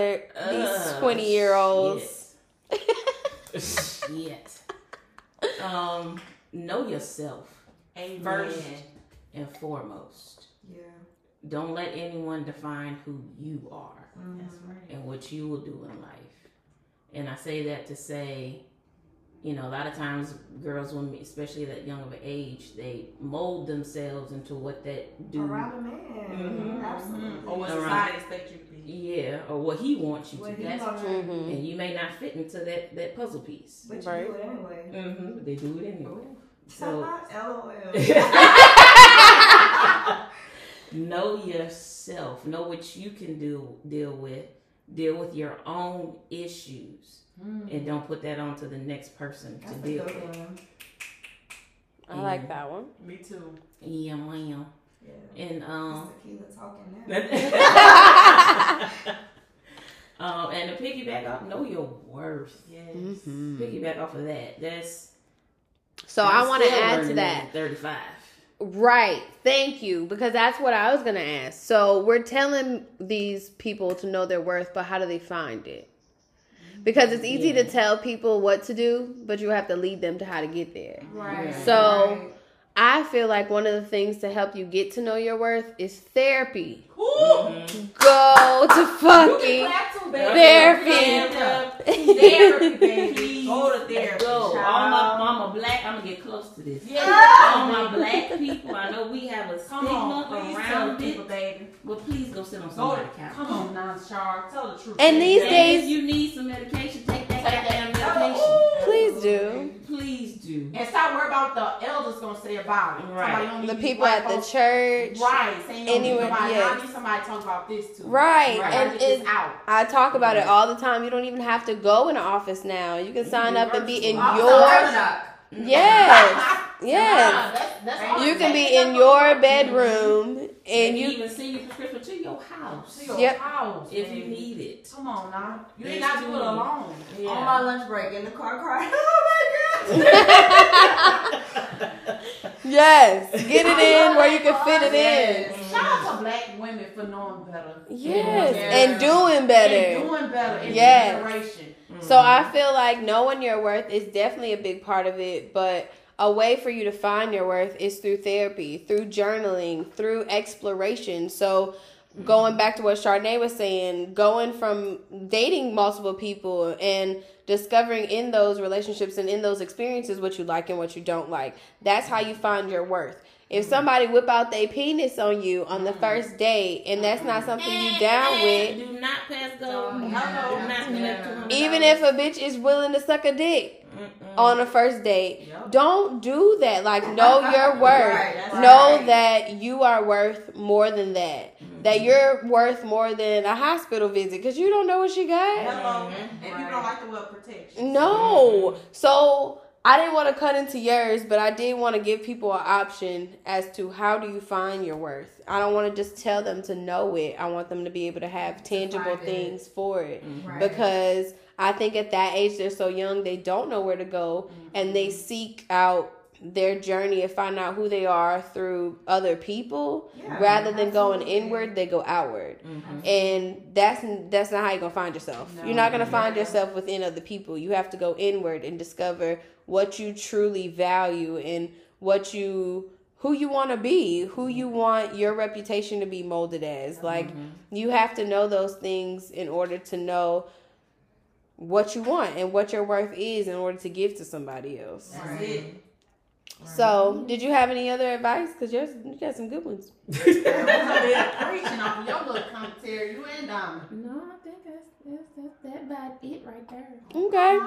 Speaker 2: these twenty year olds?
Speaker 5: Shit. Um, know yourself
Speaker 4: Amen.
Speaker 5: first and foremost.
Speaker 3: Yeah.
Speaker 5: Don't let anyone define who you are
Speaker 4: That's right.
Speaker 5: and what you will do in life. And I say that to say, you know, a lot of times girls, when especially that young of an age, they mold themselves into what that dude,
Speaker 3: Around a man.
Speaker 5: Mhm.
Speaker 3: Absolutely.
Speaker 4: Or what society expects you to be.
Speaker 5: Yeah, or what he wants you
Speaker 3: What
Speaker 5: to
Speaker 4: That's
Speaker 3: wants
Speaker 4: true.
Speaker 3: you to do.
Speaker 2: Mhm.
Speaker 5: and you may not fit into that that puzzle piece.
Speaker 3: But you
Speaker 2: Right.
Speaker 3: do it anyway.
Speaker 5: Mm-hmm. They do it anyway. So
Speaker 3: LOL.
Speaker 5: know yourself. Know what you can do deal with. Deal with your own issues, and don't put that on to the next person to
Speaker 3: That's a
Speaker 5: deal with.
Speaker 3: one.
Speaker 2: I like that one.
Speaker 4: Me too.
Speaker 5: Yeah, man.
Speaker 3: Yeah.
Speaker 5: And um.
Speaker 3: Tequila talking now.
Speaker 5: um, and to piggyback off, know your worth.
Speaker 4: Yes.
Speaker 2: Mm-hmm.
Speaker 5: Piggyback off of that. That's
Speaker 2: So I want to add to that.
Speaker 5: Thirty-five.
Speaker 2: Right. Thank you. Because that's what I was going to ask. So we're telling these people to know their worth, but how do they find it? Because it's easy to tell people what to do, but you have to lead them to how to get there.
Speaker 3: Right.
Speaker 2: So-
Speaker 3: Right.
Speaker 2: I feel like one of the things to help you get to know your worth is therapy.
Speaker 4: Ooh. Mm-hmm.
Speaker 2: Go to fucking
Speaker 4: too.
Speaker 2: Therapy.
Speaker 4: Therapy, baby. Go to therapy.
Speaker 5: Go. All my mama black, I'm gonna get close to this.
Speaker 4: Yeah.
Speaker 5: All my black people, I know we have a
Speaker 4: Come
Speaker 5: stigma
Speaker 4: on,
Speaker 5: around
Speaker 4: the people, baby.
Speaker 5: But please go sit on
Speaker 4: Go
Speaker 5: somebody's couch.
Speaker 4: come on now, Char. Tell the truth.
Speaker 2: And
Speaker 4: baby.
Speaker 2: these days-
Speaker 5: if you need some medication, take that
Speaker 4: Take that-
Speaker 5: medication.
Speaker 2: Please do.
Speaker 5: Please do.
Speaker 4: And stop worrying about the elders gonna say about it.
Speaker 5: Right.
Speaker 4: Don't
Speaker 2: The people at the
Speaker 4: folks-
Speaker 2: church.
Speaker 4: Right. Saying you don't
Speaker 2: Anywhere-
Speaker 4: nobody.
Speaker 2: yes.
Speaker 4: I need somebody to talk about this too.
Speaker 2: Right.
Speaker 4: Right.
Speaker 2: And
Speaker 4: Get this
Speaker 2: it,
Speaker 4: out.
Speaker 2: I talk about it all the time. You don't even have to go in an office now. You can sign up and be in
Speaker 3: Also,
Speaker 2: your
Speaker 3: Ramadan.
Speaker 2: yes, yes.
Speaker 4: Nah, that's, that's
Speaker 2: You can be in your bedroom mm-hmm. And
Speaker 5: And
Speaker 2: you
Speaker 5: even send your prescription to your house
Speaker 4: To your
Speaker 2: Yep.
Speaker 4: house,
Speaker 5: if
Speaker 4: baby.
Speaker 5: you need it.
Speaker 4: Come on now. You ain't got to do it alone.
Speaker 5: Yeah.
Speaker 3: On my lunch break in the car crying. Oh my god.
Speaker 2: yes, get it in where you can fit it in.
Speaker 3: Yes.
Speaker 4: Shout out to black women for knowing better.
Speaker 2: Yes, and doing
Speaker 4: And
Speaker 2: better.
Speaker 4: doing better in
Speaker 2: Yes.
Speaker 4: this generation.
Speaker 2: So I mm-hmm. feel like knowing your worth is definitely a big part of it, but a way for you to find your worth is through therapy, through journaling, through exploration. So going back to what Chardonnay was saying, going from dating multiple people and discovering in those relationships and in those experiences what you like and what you don't like. That's how you find your worth. If somebody whip out their penis on you on the first date and that's not something you down with,
Speaker 5: Do not pass go.
Speaker 3: Yeah.
Speaker 5: Do not connect to $100.
Speaker 2: even if a bitch is willing to suck a dick
Speaker 5: Mm-mm.
Speaker 2: on a first date,
Speaker 4: Yep.
Speaker 2: don't do that. Like, know your worth.
Speaker 3: Right,
Speaker 2: know
Speaker 3: right.
Speaker 2: that you are worth more than that. That you're worth more than a hospital visit because you don't know what she got.
Speaker 6: Hello.
Speaker 5: Mhm.
Speaker 6: And people don't like the word protection.
Speaker 2: No. So I didn't want to cut into yours, but I did want to give people an option as to how do you find your worth. I don't want to just tell them to know it. I want them to be able to have tangible
Speaker 3: find it.
Speaker 2: things for it
Speaker 3: Right.
Speaker 2: because I think at that age they're so young they don't know where to go and they seek out their journey and find out who they are through other people
Speaker 3: Yeah,
Speaker 2: rather than going inward they go outward
Speaker 5: Mhm.
Speaker 2: and that's that's not how you're gonna find yourself
Speaker 4: No.
Speaker 2: you're not gonna find
Speaker 3: Yeah.
Speaker 2: yourself within other people you have to go inward and discover what you truly value and what you who you want to be who you mm-hmm. want your reputation to be molded as. Mm-hmm. Like you have to know those things in order to know what you want and what your worth is in order to give to somebody else.
Speaker 4: That's
Speaker 3: Right.
Speaker 4: it.
Speaker 2: so did you have any other advice? Because yours you got some good ones.
Speaker 4: Preaching off your little commentary, you and Diamond.
Speaker 5: No, I think that's that's that's that about it right there.
Speaker 2: okay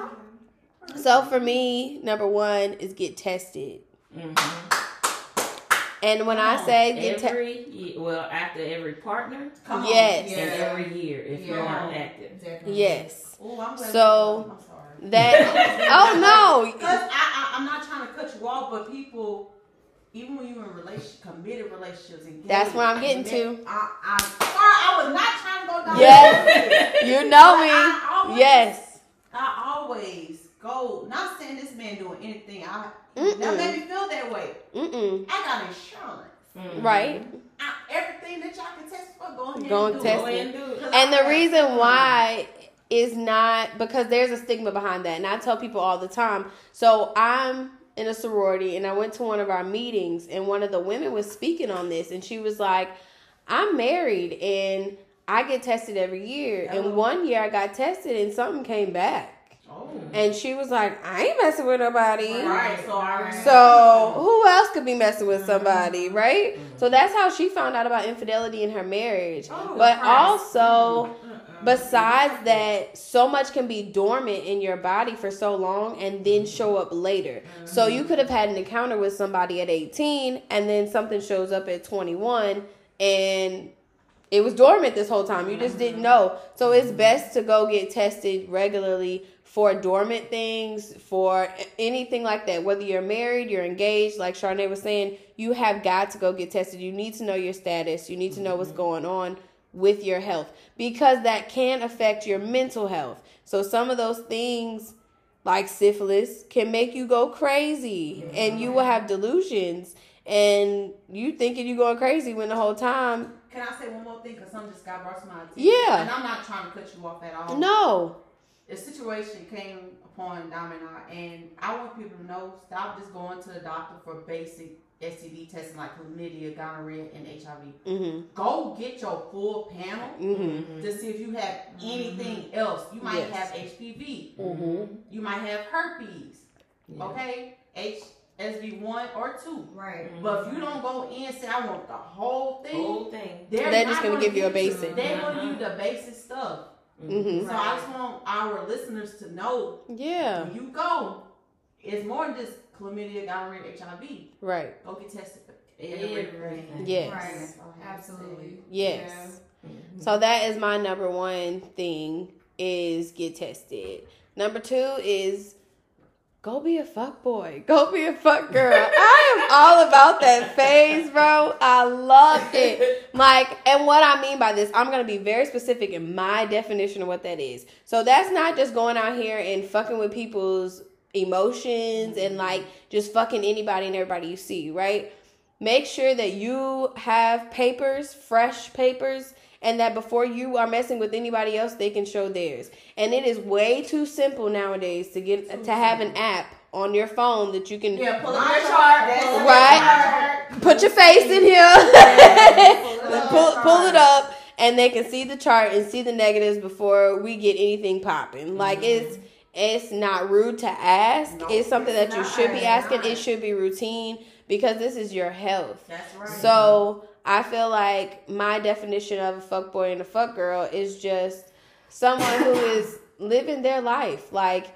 Speaker 2: so for me number one is get tested
Speaker 5: Mm-hmm.
Speaker 2: and when i say get tested
Speaker 5: every ye- well after every partner
Speaker 3: Come on.
Speaker 2: Yes.
Speaker 3: Yeah.
Speaker 5: and every year if you're not active.
Speaker 3: Definitely.
Speaker 2: yes
Speaker 6: Oh, I'm glad
Speaker 2: So-
Speaker 6: I'm sorry.
Speaker 2: that oh no
Speaker 6: Because I, I, I'm not trying to cut you off, but people, even when you're in relationship, committed relationships, and
Speaker 2: That's what I'm getting to.
Speaker 6: I, I'm sorry, I was not trying to go down.
Speaker 2: Yes.
Speaker 6: that road.
Speaker 2: you know
Speaker 6: But
Speaker 2: me
Speaker 6: I always,
Speaker 2: yes
Speaker 6: I always go. Not saying this man doing anything. I
Speaker 2: Mm-mm.
Speaker 6: that made me feel that way.
Speaker 2: Mm-mm.
Speaker 6: I got insurance.
Speaker 5: Mhm.
Speaker 2: right
Speaker 6: I, everything that y'all can test for, go ahead
Speaker 2: Go
Speaker 6: and
Speaker 2: and
Speaker 6: do
Speaker 2: test
Speaker 6: it.
Speaker 5: Go ahead and do
Speaker 2: And
Speaker 6: I
Speaker 2: the
Speaker 6: got-
Speaker 2: reason why is not because there's a stigma behind that. And I tell people all the time. So I'm in a sorority and I went to one of our meetings and one of the women was speaking on this and she was like, I'm married and I get tested every year. And one year I got tested and something came back.
Speaker 6: Oh.
Speaker 2: And she was like, I ain't messing with nobody.
Speaker 6: Right. So.
Speaker 2: So who else could be messing with somebody, right? So that's how she found out about infidelity in her marriage.
Speaker 6: Oh,
Speaker 2: but
Speaker 6: Christ.
Speaker 2: also, besides that, so much can be dormant in your body for so long and then show up later. So you could have had an encounter with somebody at 18 and then something shows up at 21 and it was dormant this whole time. You just didn't know. So it's best to go get tested regularly for dormant things, for anything like that. Whether you're married, you're engaged, like Charnay was saying, you have got to go get tested. You need to know your status. You need to know what's mm-hmm. going on with your health because that can affect your mental health. So some of those things like syphilis can make you go crazy mm-hmm. and you will have delusions and you thinking you're going crazy when the whole time
Speaker 4: Can I say one more thing? Because something just got brought to my attention.
Speaker 2: Yeah.
Speaker 4: And I'm not trying to cut you off at all.
Speaker 2: no
Speaker 4: The situation came upon Dom and I, and I want people to know stop just going to the doctor for basic STD testing like chlamydia, gonorrhea, and HIV.
Speaker 2: hmm
Speaker 4: Go get your full panel
Speaker 2: hmm
Speaker 4: to see if you have anything else. You might
Speaker 2: Yes.
Speaker 4: have HPV.
Speaker 2: hmm
Speaker 4: You might have herpes.
Speaker 5: Yeah.
Speaker 4: Okay? HSV one or two.
Speaker 3: Right.
Speaker 4: But if you don't go in and say I want the whole thing,
Speaker 5: Whole thing.
Speaker 4: they're,
Speaker 2: They're
Speaker 4: not
Speaker 2: just gonna give you a basic.
Speaker 4: They're gonna give you the basic stuff.
Speaker 2: Hmm
Speaker 4: So I just want our listeners to know
Speaker 2: yeah
Speaker 4: when you go, it's more than just chlamydia, gonorrhea, HIV.
Speaker 2: right
Speaker 4: Go get tested for
Speaker 5: Everything.
Speaker 2: yes
Speaker 3: Right.
Speaker 4: That's all I have to say.
Speaker 3: Absolutely.
Speaker 2: yes
Speaker 5: Mhm.
Speaker 2: so that is my number one thing is get tested number two is Go be a fuck boy. Go be a fuck girl. I am all about that phase, bro. I love it. Like, and what I mean by this, I'm gonna be very specific in my definition of what that is. So that's not just going out here and fucking with people's emotions and like just fucking anybody and everybody you see, right? Make sure that you have papers, fresh papers, and that before you are messing with anybody else, they can show theirs. And it is way too simple nowadays to get to have an app on your phone that you can
Speaker 4: Yeah, pull up your
Speaker 3: chart,
Speaker 4: chart.
Speaker 3: that's
Speaker 4: pull up
Speaker 2: Right.
Speaker 4: chart.
Speaker 2: put your face in here.
Speaker 3: Yeah,
Speaker 2: pull, pull it up and they can see the chart and see the negatives before we get anything popping. Like it's it's not rude to ask.
Speaker 3: No,
Speaker 2: it's something that
Speaker 3: it's
Speaker 2: you
Speaker 3: not.
Speaker 2: should be asking.
Speaker 3: not.
Speaker 2: It should be routine because this is your health.
Speaker 4: That's right.
Speaker 2: So I feel like my definition of a fuck boy and a fuck girl is just someone who is living their life. Like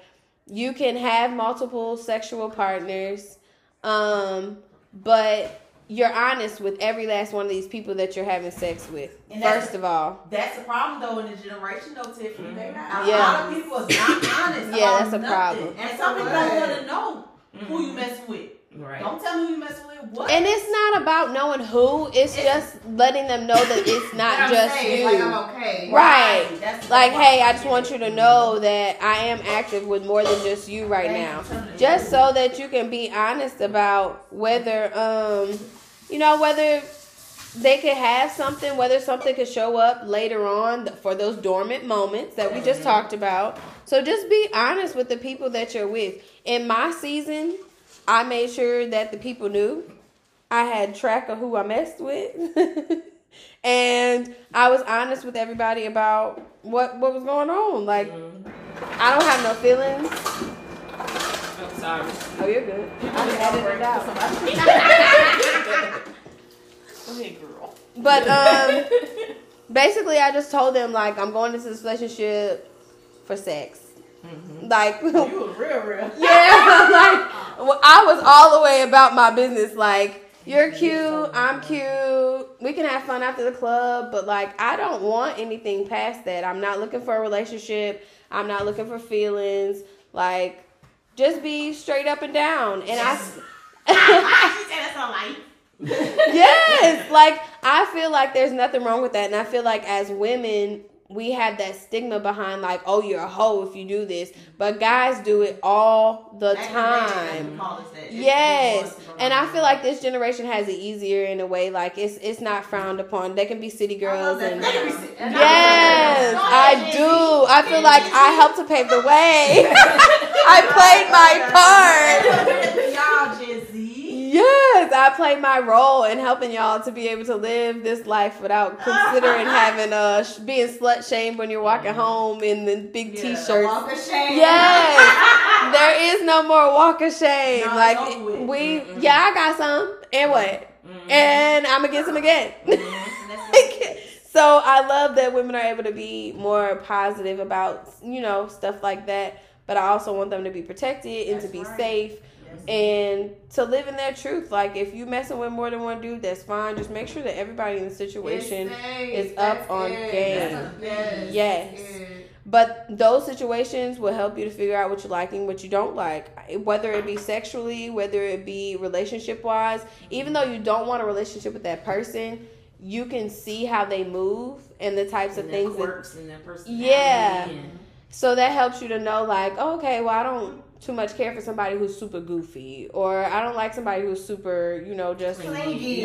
Speaker 2: you can have multiple sexual partners, um, but you're honest with every last one of these people that you're having sex with.
Speaker 4: And
Speaker 2: First of all,
Speaker 4: That's a problem though in the generation though, Tiffany.
Speaker 3: They
Speaker 4: A.
Speaker 2: Yeah.
Speaker 4: lot of people is not honest.
Speaker 2: Yeah, that's a
Speaker 4: nothing.
Speaker 2: problem.
Speaker 4: And some people don't want to know who you messing with.
Speaker 5: Right.
Speaker 4: Don't tell me who you messing with. What?
Speaker 2: and it's not about knowing who. It's
Speaker 4: It's-
Speaker 2: just letting them know that it's not just
Speaker 3: saying,
Speaker 2: you.
Speaker 3: Like I'm okay.
Speaker 2: Right.
Speaker 4: That's
Speaker 2: Like, hey, I just want you to know that I am active with more than just you right
Speaker 4: Thank
Speaker 2: now.
Speaker 4: you for telling me.
Speaker 2: Just so that you can be honest about whether, um, you know, whether they could have something, whether something could show up later on for those dormant moments that we just talked about. So just be honest with the people that you're with. In my season, I made sure that the people knew. I had track of who I messed with. and I was honest with everybody about what what was going on. Like
Speaker 5: Mhm.
Speaker 2: I don't have no feelings.
Speaker 5: I'm sorry.
Speaker 2: Oh, you're good. I can edit it out.
Speaker 7: Ahead, girl.
Speaker 2: But um, basically, I just told them like I'm going into this relationship for sex.
Speaker 5: Mhm.
Speaker 2: Like,
Speaker 7: You was real, real.
Speaker 2: yeah, like I was all the way about my business. Like, you're cute, I'm cute. We can have fun after the club, but like, I don't want anything past that. I'm not looking for a relationship. I'm not looking for feelings. Like, just be straight up and down. And I.
Speaker 7: she said that's all life.
Speaker 2: yes like i feel like there's nothing wrong with that and i feel like as women we have that stigma behind like oh you're a hoe if you do this but guys do it all the
Speaker 4: Back in
Speaker 2: time
Speaker 4: day, they call us that. It's-
Speaker 2: yes and i feel like this generation has it easier in a way like it's it's not frowned upon they can be city girls and Yes, I do. I feel like I helped to pave the way. I played my part.
Speaker 4: Y'all Gen Z.
Speaker 2: Yes, I played my role in helping y'all to be able to live this life without considering having a sh- being slut shamed when you're walking home in the big
Speaker 4: Yeah,
Speaker 2: t-shirts.
Speaker 3: Walk of shame.
Speaker 2: Yes, there is no more walk of shame.
Speaker 4: No,
Speaker 2: like
Speaker 4: it's over with.
Speaker 2: we, yeah, I got some, and what?
Speaker 5: Mhm.
Speaker 2: And I'm gonna get some again. so I love that women are able to be more positive about you know stuff like that. But I also want them to be protected and to be
Speaker 4: right.
Speaker 2: safe. And to live in their truth. Like if you messing with more than one dude, that's fine. Just make sure that everybody in the situation is up on game.
Speaker 3: Yes.
Speaker 2: Yes. But those situations will help you to figure out what you're liking, what you don't like, whether it be sexually, whether it be relationship wise. Even though you don't want a relationship with that person, you can see how they move and the types of things that.
Speaker 5: quirks and their personality.
Speaker 2: Yeah.
Speaker 5: and-
Speaker 2: So that helps you to know, like, oh, okay, well, I don't too much care for somebody who's super goofy, or I don't like somebody who's super, you know, just
Speaker 3: Clingy.
Speaker 2: clingy.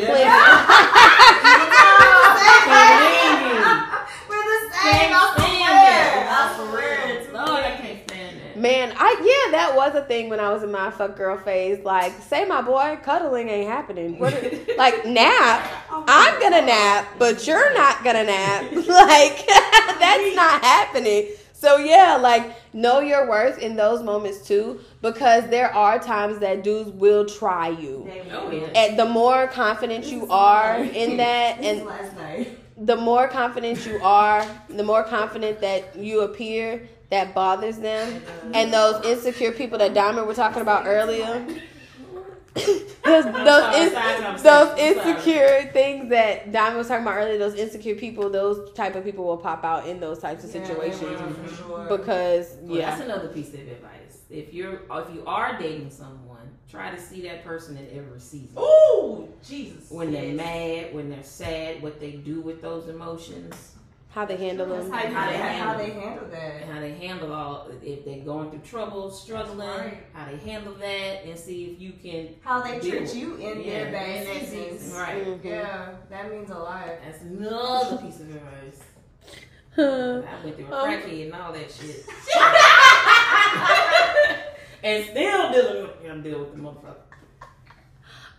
Speaker 3: We're the same. I swear. I swear.
Speaker 5: Lord, I can't stand that.
Speaker 2: Man, I yeah, that was a thing when I was in my fuck girl phase. Like, say my boy, cuddling ain't happening. What, like nap, I'm gonna nap, but you're not gonna nap. Like that's not happening. So yeah, like know your worth in those moments too, because there are times that dudes will try you.
Speaker 5: Yeah.
Speaker 2: And the more confident you are in that,
Speaker 3: This
Speaker 2: and
Speaker 3: last night.
Speaker 2: the more confident you are, the more confident that you appear, that bothers them. And those insecure people that Diamond were talking about earlier. Those, those,
Speaker 5: sorry,
Speaker 2: in- those insecure things that Diamond was talking about earlier, those insecure people, those type of people will pop out in those types of situations.
Speaker 3: will, for sure.
Speaker 2: Because
Speaker 5: Well,
Speaker 2: yeah.
Speaker 5: that's another piece of advice. If you're if you are dating someone, try to see that person in every season.
Speaker 7: Ooh, Jesus.
Speaker 5: When they're mad, when they're sad, what they do with those emotions,
Speaker 2: How they handle them.
Speaker 3: how,
Speaker 5: How they
Speaker 3: how
Speaker 5: handle
Speaker 3: they handle that.
Speaker 5: and how they handle all if they're going through trouble, struggling,
Speaker 3: right.
Speaker 5: how they handle that, and see if you can.
Speaker 3: How they treat
Speaker 5: with
Speaker 3: you in
Speaker 5: Yeah.
Speaker 3: their bad
Speaker 7: In
Speaker 3: seasons.
Speaker 7: season.
Speaker 5: Right.
Speaker 2: Mhm.
Speaker 3: Yeah, that means a lot.
Speaker 5: That's another piece of advice.
Speaker 2: Huh.
Speaker 5: I went through a
Speaker 2: Um,
Speaker 5: crackhead and all that shit. and still dealing with, I'm dealing with the motherfucker.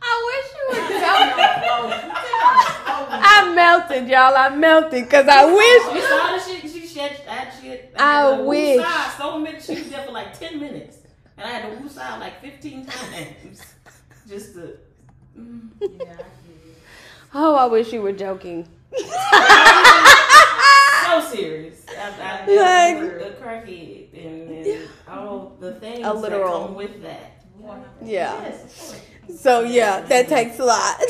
Speaker 2: I wish you would joke. I melted, y'all. I melted because I wish.
Speaker 5: You saw the shit. She shed that shit.
Speaker 2: I
Speaker 5: had to
Speaker 2: wish.
Speaker 5: woosah So many. She was there for like ten minutes, and I had to woosah like fifteen times just to. Mm.
Speaker 7: Yeah, I.
Speaker 2: Oh, I wish you were joking.
Speaker 5: So serious. I, I
Speaker 2: Like-
Speaker 5: dealt the crackhead and, and all the things
Speaker 2: A literal.
Speaker 5: that come with that.
Speaker 2: Yeah.
Speaker 7: Yes, of course.
Speaker 2: So yeah, that takes a lot.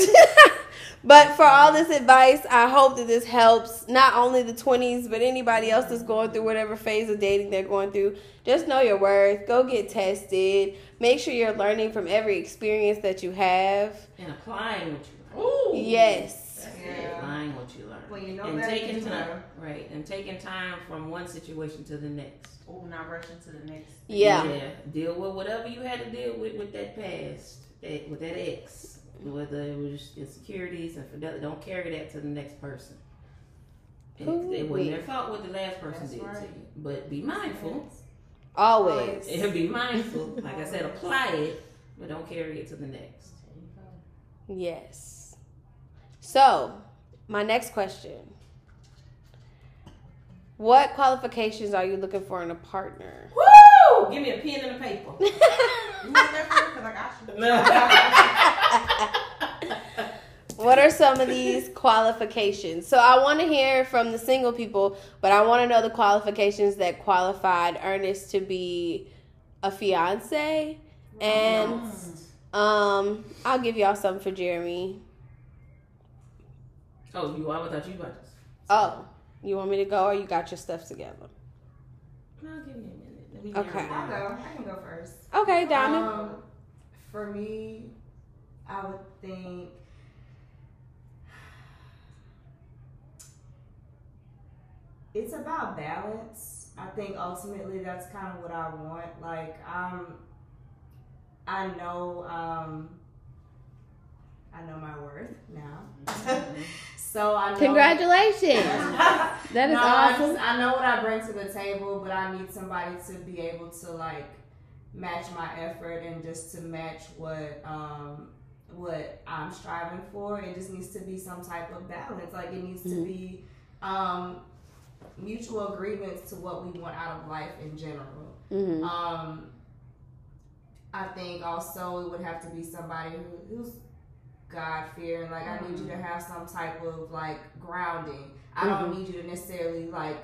Speaker 2: but for all this advice, I hope that this helps not only the 20s, but anybody else that's going through whatever phase of dating they're going through. Just know your worth. Go get tested. Make sure you're learning from every experience that you have.
Speaker 5: And applying what you learn.
Speaker 7: Ooh.
Speaker 2: Yes.
Speaker 3: Yeah.
Speaker 5: Applying what you learn.
Speaker 3: Well, you know
Speaker 5: and
Speaker 3: better
Speaker 5: taking time,
Speaker 3: you
Speaker 5: right? And taking time from one situation to the next.
Speaker 7: Oh, not rushing to the next.
Speaker 2: Yeah. yeah.
Speaker 5: Deal with whatever you had to deal with with that past, that, Eh, with that ex, whether it was insecurities and fidelity. Don't carry that to the next person. It, it wasn't their fault what the last person
Speaker 3: That's
Speaker 5: did to
Speaker 3: right.
Speaker 5: you, but be mindful.
Speaker 2: Always.
Speaker 5: And be mindful. Like I said, apply it, but don't carry it to the next.
Speaker 2: Yes. So, my next question. What qualifications are you looking for in a partner?
Speaker 5: Woo! Give me a pen and a paper.
Speaker 7: You want that first? Cause I got you.
Speaker 2: What are some of these qualifications? So I want to hear from the single people, but I want to know the qualifications that qualified Ernest to be a fiance. And um, I'll give y'all some for Jeremy.
Speaker 5: oh, you? I thought you about to.
Speaker 2: Oh, you want me to go or you got your stuff together?
Speaker 5: No, give me a minute. Let me
Speaker 2: Okay.
Speaker 3: I'll go. I can go first.
Speaker 2: Okay, Diamond.
Speaker 3: Um, for me, I would think it's about balance. I think ultimately that's kind of what I want. Like I'm, I know, um, I know my worth now. so I know.
Speaker 2: Congratulations. That is
Speaker 3: no, I,
Speaker 2: awesome.
Speaker 3: just, I know what I bring to the table, but I need somebody to be able to like match my effort and just to match what um what I'm striving for. It just needs to be some type of balance. Like it needs to
Speaker 2: Mhm.
Speaker 3: be um mutual agreements to what we want out of life in general.
Speaker 2: hmm
Speaker 3: Um, I think also it would have to be somebody who, who's God fearing. Like I need you to have some type of like grounding. I don't need you to necessarily like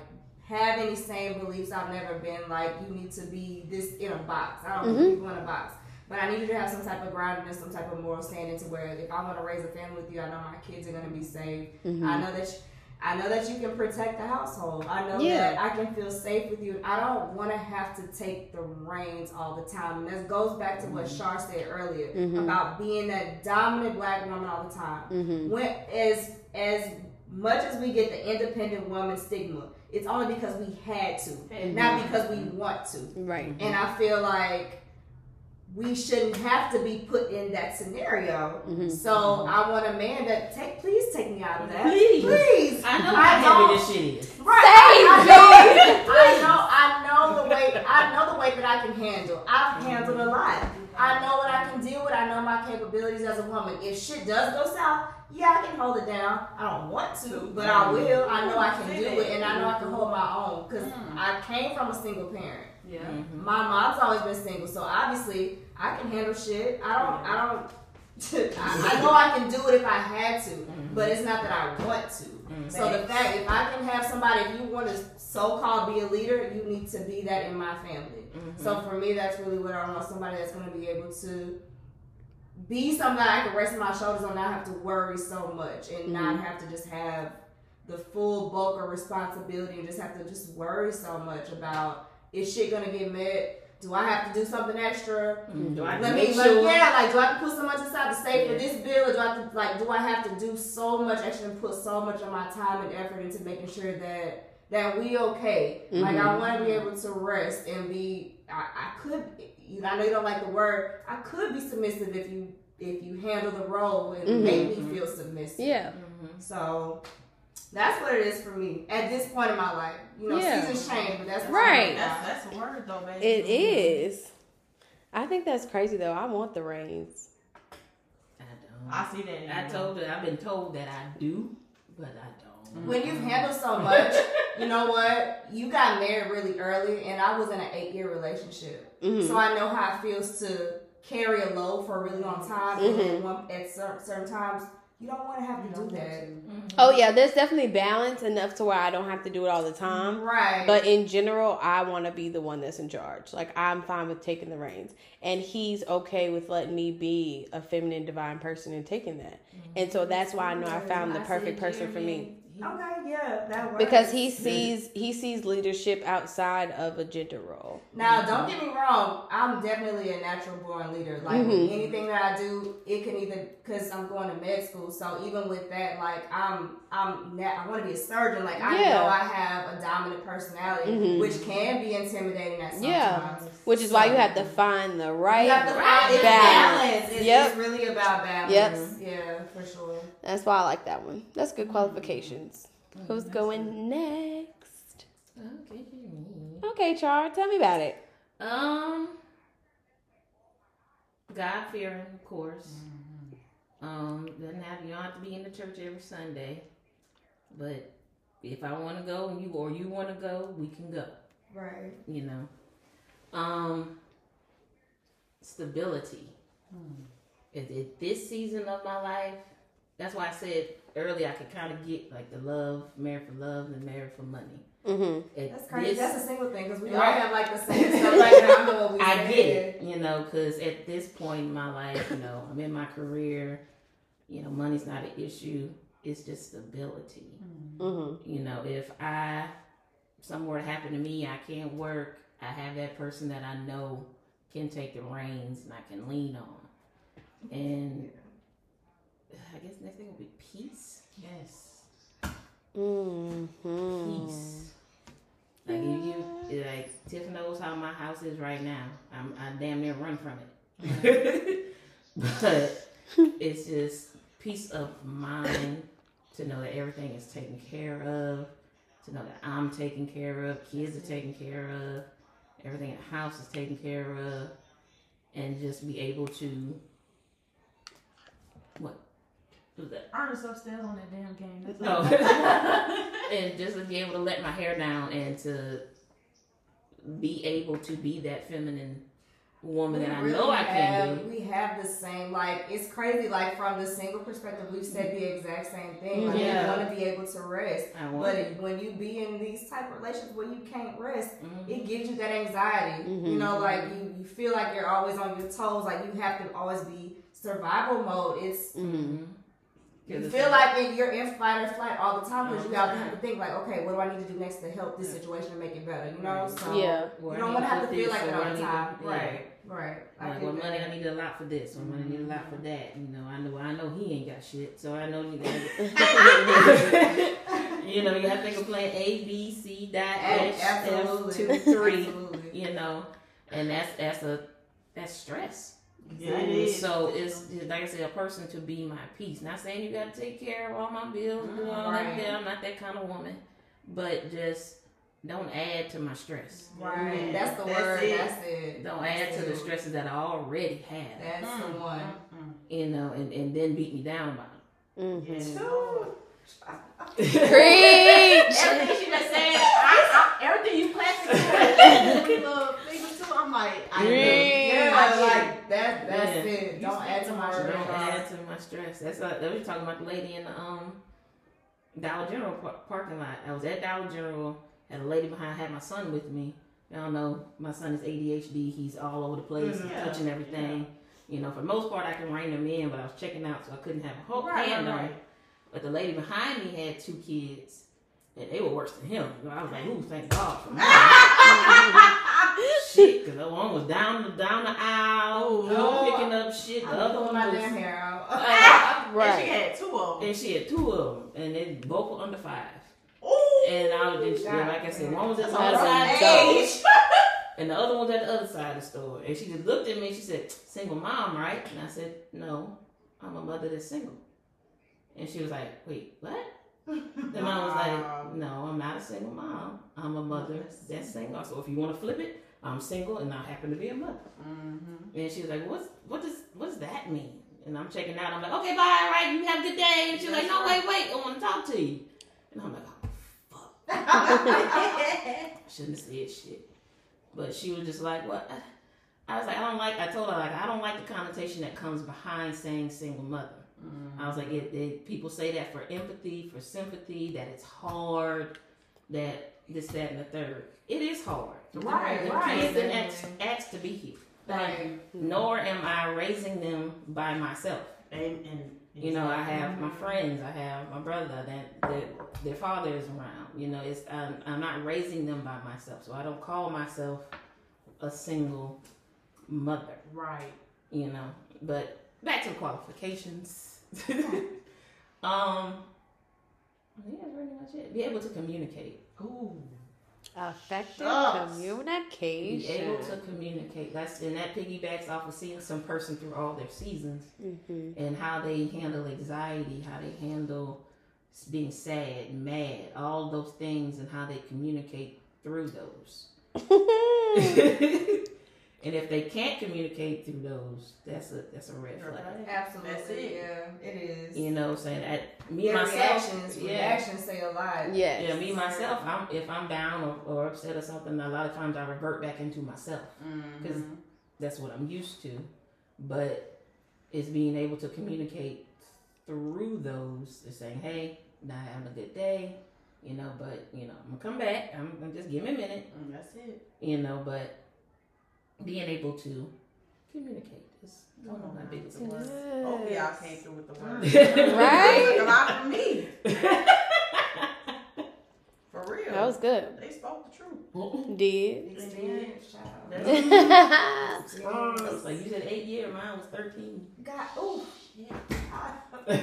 Speaker 3: have any same beliefs. I've never been like you need to be this in a box. I don't
Speaker 2: Mhm.
Speaker 3: put people in a box. But I need you to have some type of groundedness, some type of moral standing to where if I want to raise a family with you, I know my kids are gonna be safe.
Speaker 2: Mm-hmm.
Speaker 3: I know that. You, I know that you can protect the household. I know
Speaker 2: Yeah.
Speaker 3: that I can feel safe with you. I don't want to have to take the reins all the time. And that goes back to what Char said earlier
Speaker 2: Mhm.
Speaker 3: about being that dominant black woman all the time.
Speaker 2: Mhm.
Speaker 3: When as as much as we get the independent woman stigma, it's only because we had to, not because we want to.
Speaker 2: Right.
Speaker 3: And I feel like we shouldn't have to be put in that scenario.
Speaker 2: Mhm.
Speaker 3: So I want a man that take please take me out of that.
Speaker 5: Please.
Speaker 3: Please.
Speaker 5: I know
Speaker 3: I
Speaker 5: how
Speaker 3: don't-
Speaker 5: heavy this shit is.
Speaker 3: Right. I, I know, I know I know the way I know the way that I can handle. I've handled a lot. I know what I can deal with. I know my capabilities as a woman. If shit does go south, yeah, I can hold it down. I don't want to, but I will. I know I can do it, and I know I can hold my own because I came from a single parent.
Speaker 7: Yeah.
Speaker 5: Mm-hmm.
Speaker 3: My mom's always been single, so obviously I can handle shit. I don't. I don't. I, I know I can do it if I had to, mm-hmm. but it's not that I want to. Mm-hmm. So the fact, if I can have somebody, if you want to so-called be a leader, you need to be that in my family. Mm-hmm. So for me, that's really what I want. Somebody that's going to be able to be somebody I can rest my shoulders on, not have to worry so much, and not have to just have the full bulk of responsibility, and just have to just worry so much about is shit gonna get met? Do I have to do something extra? Mm-hmm.
Speaker 5: Do I
Speaker 3: Let
Speaker 5: make
Speaker 3: me,
Speaker 5: sure?
Speaker 3: like, yeah, like, do I have to put so much aside to save for this bill, or do I have to, like, do I have to do so much extra and put so much of my time and effort into making sure that that we okay? Like, I mm-hmm. want to be able to rest and be. I, I could, you know, I know you don't like the word. I could be submissive if you if you handle the role and mm-hmm. make me feel submissive.
Speaker 2: Yeah.
Speaker 3: So. That's what it is for me at this point in my life. You know,
Speaker 2: Yeah.
Speaker 3: seasons change, but that's
Speaker 2: Right.
Speaker 7: That's that's a word though, baby.
Speaker 2: It is. I think that's crazy though. I want the reins.
Speaker 5: I don't.
Speaker 7: I see that. in
Speaker 5: I
Speaker 7: you.
Speaker 5: told her I've been told that I do, but I don't.
Speaker 3: when you've handled so much, you know what? You got married really early, and I was in an eight year relationship.
Speaker 2: Mhm.
Speaker 3: So I know how it feels to carry a load for a really long time. And then one, at certain, certain times, you don't want to have to do that. Mm-hmm.
Speaker 2: Oh yeah, there's definitely balance enough to where I don't have to do it all the time.
Speaker 3: Right.
Speaker 2: But in general, I want to be the one that's in charge. Like I'm fine with taking the reins, and he's okay with letting me be a feminine, divine person and taking that. Mm-hmm. And so that's why I know I found the perfect person for me
Speaker 5: Jeremy, he-
Speaker 3: okay, yeah, that works.
Speaker 2: because he sees he sees leadership outside of a gender role.
Speaker 3: Now, don't get me wrong. I'm definitely a natural born leader. Like
Speaker 2: Mhm.
Speaker 3: anything that I do, it can either because I'm going to med school. So even with that, like I'm, I'm, na- I want to be a surgeon. Like I
Speaker 2: Yeah.
Speaker 3: know I have a dominant personality,
Speaker 2: Mhm.
Speaker 3: which can be intimidating at sometimes.
Speaker 2: Yeah. Which is why you have to find the right
Speaker 3: You have to find
Speaker 2: balance.
Speaker 3: balance. It's,
Speaker 2: Yep.
Speaker 3: it's really about balance.
Speaker 2: Yep.
Speaker 3: Yeah, for sure.
Speaker 2: That's why I like that one. That's good qualifications. Who's going next?
Speaker 5: Okay, Jeremy.
Speaker 2: Okay, Char, tell me about it.
Speaker 5: Um, God fearing, of course. Um, doesn't have you don't have to be in the church every Sunday, but if I want to go and you or you want to go, we can go.
Speaker 3: Right.
Speaker 5: You know, um, stability. At, at this season of my life, that's why I said earlier I could kind of get like the love, married for love, and married for money.
Speaker 2: Mm-hmm.
Speaker 3: That's crazy.
Speaker 5: this-
Speaker 3: That's a single thing because we all
Speaker 5: Right.
Speaker 3: have like the same stuff right now. I know what we
Speaker 5: I get it, you know, because at this point in my life, you know, I'm in my career, you know, money's not an issue. It's just stability.
Speaker 2: Mm-hmm.
Speaker 5: You know, if I, something were to happen to me, I can't work, I have that person that I know can take the reins and I can lean on. And I guess next thing will be peace.
Speaker 7: Yes.
Speaker 2: Mm-hmm.
Speaker 5: Peace. Like if you like Tiff knows how my house is right now. I'm I damn near run from it. but it's just peace of mind to know that everything is taken care of, to know that I'm taken care of, kids are taken care of, everything in the house is taken care of, and just be able to what? Who's that?
Speaker 7: Ernest upstairs on that damn game. That's
Speaker 5: No. and just to be able to let my hair down and to be able to be that feminine woman
Speaker 3: We
Speaker 5: that I
Speaker 3: really
Speaker 5: know I can
Speaker 3: have,
Speaker 5: be.
Speaker 3: We have the same, like, it's crazy. Like, from the single perspective, we've said the exact same thing. Like,
Speaker 5: Yeah.
Speaker 3: you want to be able to rest.
Speaker 5: I want
Speaker 3: But
Speaker 5: to.
Speaker 3: when you be in these type of relationships where you can't rest,
Speaker 5: Mhm.
Speaker 3: it gives you that anxiety. You know, like, you, you feel like you're always on your toes. Like, you have to always be survival mode. It's,
Speaker 5: Mhm.
Speaker 3: you
Speaker 5: 'Cause
Speaker 3: feel like in- you're in fight or flight all the time because you
Speaker 5: All
Speaker 3: have
Speaker 5: the
Speaker 3: to have to think, like, okay, what do I need to do next to help this situation and make it better? You know? So,
Speaker 1: Yeah.
Speaker 5: Or I
Speaker 3: You don't
Speaker 5: need
Speaker 3: want to have to feel like
Speaker 5: or
Speaker 3: that all the
Speaker 5: need to-
Speaker 3: time.
Speaker 5: yeah.
Speaker 3: Right. Right.
Speaker 5: Like,
Speaker 3: get
Speaker 5: well, money,
Speaker 3: that.
Speaker 5: I need a lot for this, or money, I need a lot for that. You know, I know, I know he ain't got shit, so I know you got. you know, you have to think of playing A, B, C, dot,
Speaker 3: Ab-
Speaker 5: H, F,
Speaker 3: Absolutely.
Speaker 5: two, three.
Speaker 3: Absolutely.
Speaker 5: You know, and that's that's a that's stress.
Speaker 7: Yeah, it is.
Speaker 5: So it's, it's like I said, a person to be my peace. Not saying you got to take care of all my bills, do all that. I'm not that kind of woman, but just don't add to my stress.
Speaker 3: Right.
Speaker 7: Yeah,
Speaker 3: That's the
Speaker 7: that's
Speaker 3: word.
Speaker 7: it.
Speaker 3: That's it.
Speaker 5: Don't
Speaker 3: That's
Speaker 5: add to the stresses that I already have.
Speaker 3: That's
Speaker 7: Mm,
Speaker 3: the one.
Speaker 7: mm,
Speaker 5: You know, and, and then beat me down about
Speaker 7: mm.
Speaker 1: Mhm.
Speaker 7: Yes.
Speaker 5: it.
Speaker 1: Preach.
Speaker 7: Everything she just said, I, I, everything you classified, little figures too. I'm like, I
Speaker 1: Preach.
Speaker 3: Yeah,
Speaker 7: I get
Speaker 3: like that. That's
Speaker 5: Yeah.
Speaker 3: it. Don't
Speaker 7: speak
Speaker 3: add to my
Speaker 7: the word.
Speaker 5: Don't
Speaker 3: stress.
Speaker 5: add to my stress. That's like that was talking about the lady in the um Dollar General par- parking lot. I was at Dollar General, had a lady behind, had my son with me. Y'all know my son is ADHD. He's all over the place,
Speaker 7: Mhm. Yeah.
Speaker 5: touching everything. You know, for the most part, I can rein him in, but I was checking out, so I couldn't have a whole
Speaker 7: Right,
Speaker 5: hand
Speaker 7: right,
Speaker 5: on.
Speaker 7: right.
Speaker 5: But the lady behind me had two kids, and they were worse than him. I was like, "Ooh, thank God for me." shit, because the one was down the down the aisle,
Speaker 3: Oh.
Speaker 5: picking up shit. The
Speaker 3: I'm
Speaker 5: other one
Speaker 3: my
Speaker 5: was
Speaker 3: damn hair out.
Speaker 7: And she had two of them.
Speaker 5: and she had two of them, and they both were under five.
Speaker 7: Ooh.
Speaker 5: And I was just,
Speaker 3: God
Speaker 5: like I said, one was at the other side of the store, and the other one's at the other side of the store. And she just looked at me and she said, "Single mom, right?" And I said, "No, I'm a mother that's single." And she was like, "Wait, what?" The mom was like, "No, I'm not a single mom. I'm a mother that's single. So if you want to flip it, I'm single and I happen to be a mother."
Speaker 7: Mm-hmm.
Speaker 5: And she was like, "What's what does what does that mean?" And I'm checking out. I'm like, "Okay, bye. All right, you have a good day." And she's like, "No, wait, wait. I want to talk to you." And I'm like, "Oh, I shouldn't have said shit." But she was just like, "What?" I was like, "I don't like." I told her like, "I don't like the connotation that comes behind saying single mother." I was like, it, it, people say that for empathy, for sympathy, that it's hard, that this, that, and the third. It is hard.
Speaker 3: Right,
Speaker 5: the
Speaker 3: right.
Speaker 5: kids didn't ask, ask to be here.
Speaker 3: Right.
Speaker 5: Nor am I raising them by myself.
Speaker 7: And, and
Speaker 5: You know, I have my friends, I have my brother that, that their father is around. You know, it's I'm, I'm not raising them by myself, so I don't call myself a single mother.
Speaker 7: right.
Speaker 5: You know, but back to the qualifications. um, I think that's pretty much it. Be able to communicate.
Speaker 7: Ooh.
Speaker 1: Effective
Speaker 7: Shucks.
Speaker 5: Be
Speaker 1: communication.
Speaker 5: able to communicate. That's and that piggybacks off of seeing some person through all their seasons
Speaker 1: Mhm.
Speaker 5: and how they handle anxiety, how they handle being sad, mad, all those things, and how they communicate through those. and if they can't communicate through those, that's a that's a red flag.
Speaker 3: Absolutely.
Speaker 7: That's it.
Speaker 3: Yeah, it is.
Speaker 5: You know, saying that me
Speaker 3: Their
Speaker 5: myself,
Speaker 3: reactions,
Speaker 5: yeah,
Speaker 3: reactions say a lot.
Speaker 1: yes.
Speaker 5: yeah, me myself. I'm if I'm down or, or upset or something, a lot of times I revert back into myself. because
Speaker 7: Mm-hmm.
Speaker 5: that's what I'm used to. But it's being able to communicate through those, is saying, "Hey, not having a good day," you know. But you know, I'm gonna come back. I'm gonna just give me a minute,
Speaker 7: Mm, that's it.
Speaker 5: you know. But being able to communicate is one of my biggest things.
Speaker 7: Hopefully y'all came through with the word.
Speaker 1: Right?
Speaker 7: A lot for me. For real.
Speaker 1: That was good.
Speaker 7: They spoke the truth.
Speaker 1: Did.
Speaker 3: Experience, child.
Speaker 7: That's-
Speaker 5: I was like, you said eight year, mine was thirteen.
Speaker 3: God, ooh.
Speaker 7: Yeah.
Speaker 3: I, I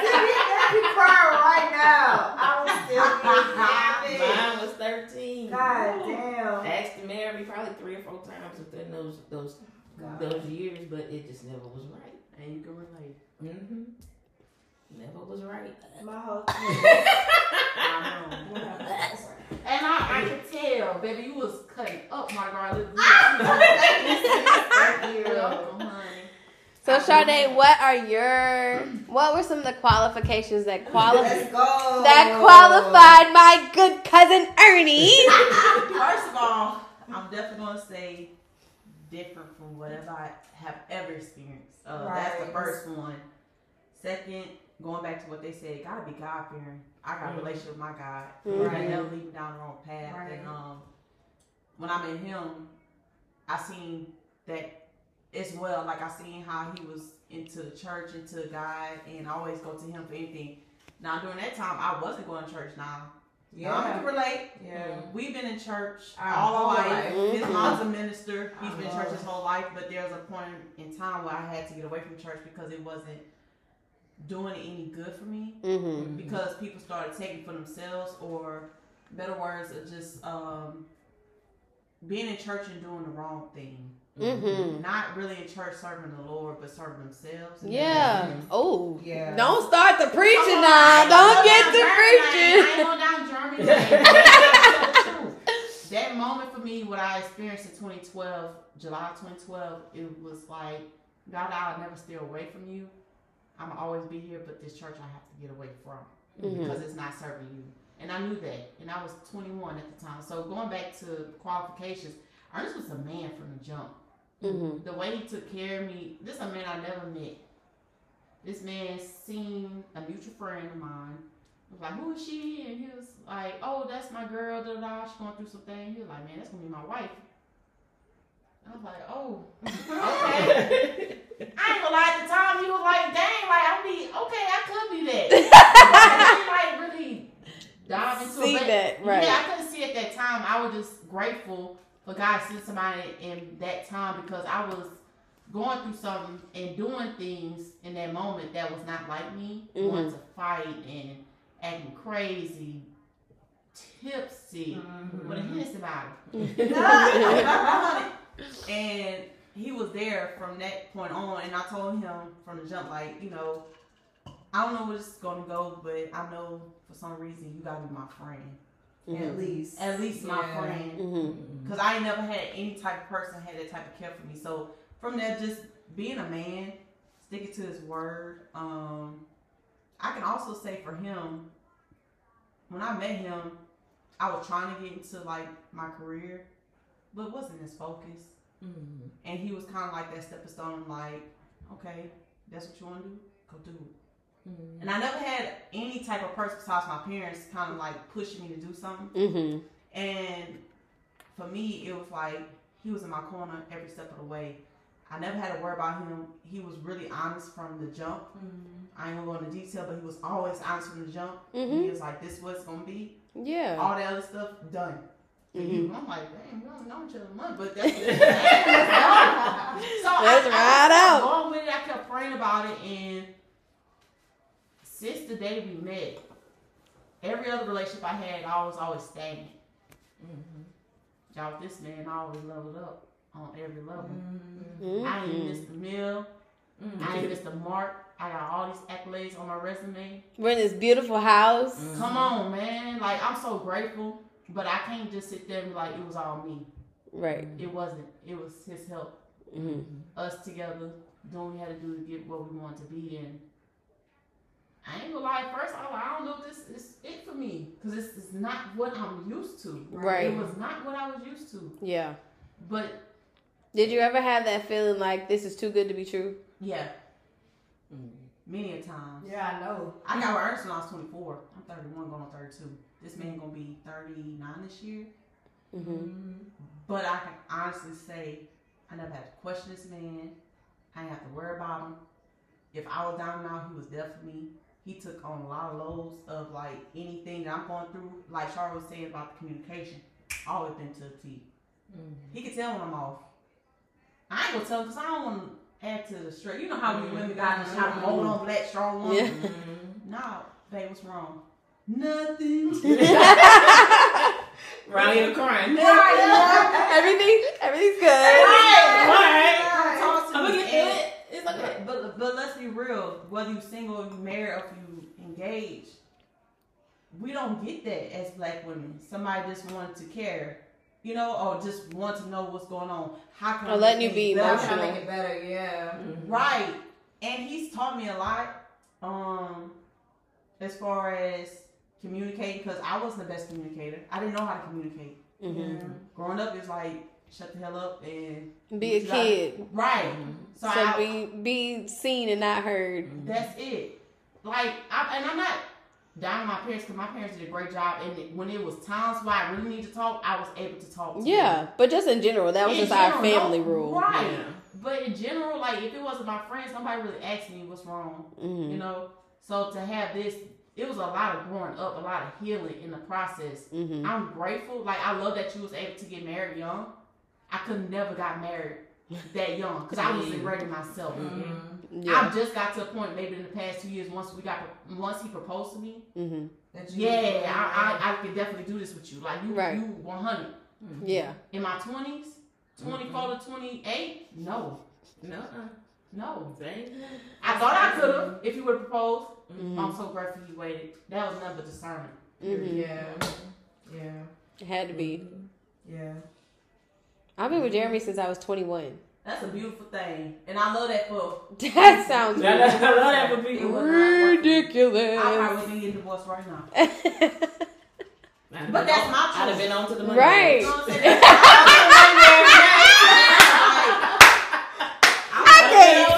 Speaker 3: still get me crying right now. I was still getting
Speaker 5: Mine was thirteen.
Speaker 3: God damn.
Speaker 5: Asked to marry me probably three or four times within those those
Speaker 3: God.
Speaker 5: those years, but it just never was right.
Speaker 7: And you can relate.
Speaker 5: Mm-hmm. Never was right.
Speaker 3: My whole
Speaker 7: I know. And I, I could tell, baby, you was cutting up my garlic.
Speaker 3: Thank you.
Speaker 7: Welcome, honey.
Speaker 1: So, Sade, what are your what were some of the qualifications that qualified that qualified my good cousin Ernie?
Speaker 7: First of all, I'm definitely gonna say
Speaker 4: different from whatever I have ever experienced. Uh, That's the first one. Second, going back to what they said, gotta be God fearing. I got a
Speaker 5: Mhm.
Speaker 4: relationship with my God. Right. Never lead me down the wrong path.
Speaker 3: Right.
Speaker 4: And um, when I met him, I seen that as well. Like I seen how he was into the church, into God, and I always go to him for anything. Now during that time, I wasn't going to church. Now, yeah. I
Speaker 3: Yeah.
Speaker 4: can relate.
Speaker 3: Yeah.
Speaker 4: We've been in church
Speaker 3: Our
Speaker 4: all our life.
Speaker 1: life.
Speaker 4: His mom's a minister. He's
Speaker 3: Our
Speaker 4: been in church his whole life, but there was a point in time where I had to get away from church because it wasn't doing any good for me.
Speaker 1: Mm-hmm.
Speaker 4: Because people started taking for themselves, or better words, of just um, being in church and doing the wrong thing.
Speaker 1: Mm-hmm.
Speaker 4: Not really in church serving the Lord, but serving themselves.
Speaker 1: Yeah. Oh.
Speaker 3: Yeah.
Speaker 1: Don't start the preaching now. Don't get to
Speaker 4: down Germany lane. I
Speaker 1: preaching.
Speaker 4: ain't going down Germany lane. That's the truth. That moment for me, what I experienced in 2012, July 2012, it was like, God, I'll never steer away from you. I'm gonna always be here, but this church I have to get away from
Speaker 1: Mhm.
Speaker 4: because it's not serving you. And I knew that, and I was 21 at the time. So going back to qualifications, Ernest was a man from the jump
Speaker 1: Mm-hmm.
Speaker 4: the way he took care of me, this is a man I never met. This man seen a mutual friend of mine. I was like, who is she? And he was like, oh, that's my girl, da da. She's going through some things. He was like, man, that's gonna be my wife. I was like, oh, okay. I ain't gonna lie, at the time he was like, dang, like I'll be okay, I could be that. Like, he like really dive into
Speaker 1: See
Speaker 4: it. But
Speaker 1: that, right.
Speaker 4: Yeah, I couldn't see at that time. I was just grateful for God sent somebody in that time because I was going through something and doing things in that moment that was not like me.
Speaker 1: Mhm.
Speaker 4: Wanting to fight and acting crazy, tipsy,
Speaker 3: Mhm.
Speaker 4: with a Hennessy bottle.
Speaker 1: Mm-hmm.
Speaker 4: and he was there from that point on, and I told him from the jump, like, you know, I don't know where this is gonna go, but I know for some reason you gotta be my friend,
Speaker 3: At least.
Speaker 4: at least my
Speaker 3: Yeah.
Speaker 4: friend,
Speaker 1: Mm-hmm.
Speaker 4: because I ain't never had any type of person had that type of care for me. So from that, just being a man, sticking to his word. Um, I can also say for him, when I met him, I was trying to get into like my career, but wasn't his focus.
Speaker 5: Mhm.
Speaker 4: And he was kind of like that stepping stone, like, okay, that's what you want to do, go do it.
Speaker 5: Mhm.
Speaker 4: And I never had any type of person besides my parents kind of like pushing me to do something.
Speaker 1: Mm-hmm.
Speaker 4: And for me, it was like he was in my corner every step of the way. I never had to worry about him. He was really honest from the jump. I ain't gonna go into detail, but he was always honest from the jump.
Speaker 1: Mhm.
Speaker 4: He was like, "This what's gonna be."
Speaker 1: Yeah.
Speaker 4: All that other stuff done.
Speaker 1: Mhm.
Speaker 4: you. I'm like, "Dang, we don't know each other much," but that's what So
Speaker 1: Let's
Speaker 4: I,
Speaker 1: ride
Speaker 4: I
Speaker 1: out.
Speaker 4: with it. I kept praying about it, and since the day we met, every other relationship I had, I was always stagnant.
Speaker 5: Mhm.
Speaker 4: Y'all, this man I always leveled up on every level.
Speaker 5: Mhm.
Speaker 4: I ain't missed the meal.
Speaker 5: Mhm.
Speaker 4: I ain't missed the mark. I got all these accolades on my resume.
Speaker 1: We're in this beautiful house.
Speaker 4: Come on, man. Like, I'm so grateful. But I can't just sit there and be like, it was all me.
Speaker 1: Right.
Speaker 4: It wasn't. It was his help.
Speaker 1: Mm-hmm.
Speaker 4: Us together, doing what we had to do to get where we wanted to be. And I ain't gonna lie, first, I was like, I don't know if this is it for me. Because it's, it's not what I'm used to.
Speaker 1: Right.
Speaker 4: It was not what I was used to.
Speaker 1: Yeah.
Speaker 4: But,
Speaker 1: Did you ever have that feeling like this is too good to be true?
Speaker 4: yeah,
Speaker 5: Mhm.
Speaker 4: many a times.
Speaker 3: Yeah, I know.
Speaker 4: I got with Ernest when I was 24. I'm 31 going on 32. This man gonna be 39 this year.
Speaker 1: Mm-hmm.
Speaker 4: But I can honestly say I never had to question this man. I didn't have to worry about him. If I was down and out, he was there for me. He took on a lot of loads of like anything that I'm going through. Like Charlotte was saying about the communication, always been to a T.
Speaker 5: Mhm.
Speaker 4: He could tell when I'm off. I ain't gonna tell him because I don't want to add to the stress. You know how we women got to shout, hold on, black strong woman.
Speaker 1: Yeah.
Speaker 5: Mhm.
Speaker 4: Nah, babe, what's wrong? Nothing.
Speaker 5: Round here crying.
Speaker 1: Everything, everything's good.
Speaker 4: Right.
Speaker 5: Alright.
Speaker 4: Talk to
Speaker 5: I'm gonna
Speaker 4: me.
Speaker 5: get it. It's okay.
Speaker 4: But, but but let's be real. Whether you're single, or you married, or if you engaged, we don't get that as black women. Somebody just wanted to care, you know, or just want to know what's going on. How can
Speaker 1: Or
Speaker 4: I
Speaker 1: letting you be
Speaker 4: things
Speaker 3: How
Speaker 4: better?
Speaker 3: can I
Speaker 1: Emotional.
Speaker 3: make it better? Yeah.
Speaker 5: Mhm.
Speaker 4: Right. And he's taught me a lot. Um, as far as communicating, because I wasn't the best communicator. I didn't know how to communicate.
Speaker 1: Mm-hmm.
Speaker 4: Growing up, it's like shut the hell up and
Speaker 2: Be a
Speaker 4: You gotta-
Speaker 2: kid.
Speaker 4: right. So,
Speaker 2: So
Speaker 4: I,
Speaker 2: be be seen and not heard.
Speaker 4: That's it. Like, I, and I'm not down on my parents because my parents did a great job. And it- when it was times where I really need to talk, I was able to talk. To
Speaker 2: Yeah,
Speaker 4: them.
Speaker 2: but just in general, that was
Speaker 4: In
Speaker 2: just our family
Speaker 4: no-
Speaker 2: rule.
Speaker 4: Right.
Speaker 5: Yeah.
Speaker 4: But in general, like if it wasn't my friends, nobody really asked me what's wrong.
Speaker 2: Mhm.
Speaker 4: You know. So to have this, it was a lot of growing up, a lot of healing in the process.
Speaker 2: Mhm.
Speaker 4: I'm grateful. Like I love that you was able to get married young. I could never got married that young because I wasn't ready myself.
Speaker 2: Yeah.
Speaker 4: I just got to a point maybe in the past two years once we got once he proposed to me.
Speaker 2: Mhm.
Speaker 3: That you-
Speaker 4: Yeah, I, I I could definitely do this with you. Like you
Speaker 2: Right.
Speaker 4: you 100
Speaker 2: Yeah.
Speaker 4: in my 20s, 24 to 28. No,
Speaker 5: No, uh,
Speaker 4: no.
Speaker 5: same.
Speaker 4: I thought I could have if you would have proposed.
Speaker 2: Mhm.
Speaker 4: I'm so grateful you waited. That was nothing but discernment.
Speaker 2: Mhm.
Speaker 3: Yeah. Yeah.
Speaker 2: It had to be.
Speaker 3: Yeah.
Speaker 2: I've been with Jeremy since I was 21.
Speaker 4: That's a beautiful thing, and I love that for.
Speaker 2: That sounds
Speaker 5: I love that for
Speaker 4: It
Speaker 5: people.
Speaker 4: was
Speaker 2: ridiculous.
Speaker 4: I probably be getting divorced right now. But that's
Speaker 5: on-
Speaker 4: my
Speaker 5: I'd have been on to the money.
Speaker 2: Right.
Speaker 4: You know what I'm saying?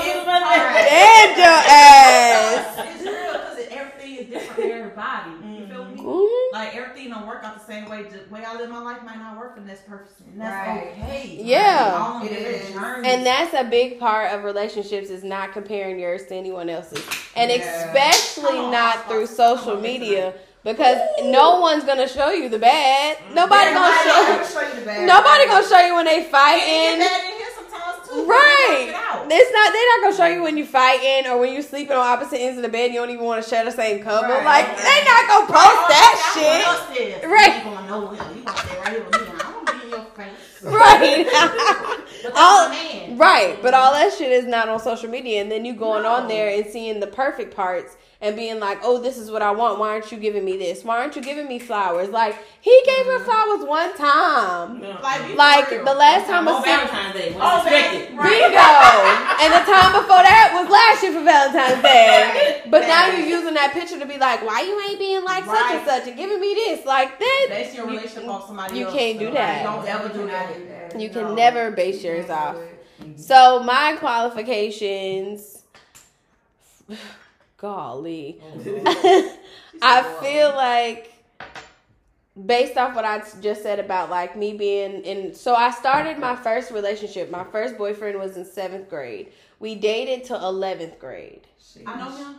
Speaker 2: Stand your ass.
Speaker 8: It's real because everything is different for everybody. You feel me?
Speaker 2: Mhm.
Speaker 8: Like everything don't work out the same way. The way I live my life might not work for this person, and that's
Speaker 3: Right.
Speaker 8: okay.
Speaker 2: Yeah.
Speaker 8: All on
Speaker 3: It
Speaker 8: different
Speaker 3: is.
Speaker 8: journeys.
Speaker 2: And that's a big part of relationships is not comparing yours to anyone else's. And
Speaker 3: Yeah.
Speaker 2: especially
Speaker 8: on,
Speaker 2: not
Speaker 8: Oscar.
Speaker 2: through social
Speaker 8: on,
Speaker 2: media because no one's gonna show you the bad. Mm-hmm. Nobody gonna show
Speaker 3: show you the bad.
Speaker 2: Nobody gonna show you when they
Speaker 8: And
Speaker 2: fighting.
Speaker 8: you get in here sometimes too.
Speaker 2: Right.
Speaker 8: Work it out.
Speaker 2: It's not. They're not gonna show you when you're fighting or when you're sleeping on opposite ends of the bed. You don't even want to share the same cover.
Speaker 3: Right.
Speaker 2: Like they're not gonna post oh, that
Speaker 8: I'm
Speaker 2: shit. Right.
Speaker 8: You going nowhere. You gonna stay right here with me. I don't be in your face.
Speaker 2: Right.
Speaker 8: But
Speaker 2: All- right. But all that shit is not on social media, and then you going on there and seeing the perfect parts and being like, "Oh, this is what I want. Why aren't you giving me this? Why aren't you giving me flowers?" Like he gave her mm-hmm. flowers one time.
Speaker 5: No.
Speaker 8: Like,
Speaker 2: Like the last time
Speaker 5: on
Speaker 2: was
Speaker 5: Valentine's Day. When
Speaker 8: Oh,
Speaker 5: it's expected.
Speaker 8: Right.
Speaker 2: Bingo! and the time before that was last year for Valentine's Day. But now you're using that picture to be like, why you ain't being like such and such and giving me this like that?
Speaker 8: Base your relationship off somebody else.
Speaker 2: you
Speaker 8: else.
Speaker 2: can't do
Speaker 8: so
Speaker 2: that.
Speaker 8: Don't ever do
Speaker 3: not
Speaker 8: that.
Speaker 3: do that.
Speaker 2: You can
Speaker 3: No.
Speaker 2: never base yours off.
Speaker 3: do it.
Speaker 2: So my qualifications, golly, I feel like based off what I just said about like me being in. So I started my first relationship. My first boyfriend was in seventh grade. We dated till eleventh grade.
Speaker 8: I know him.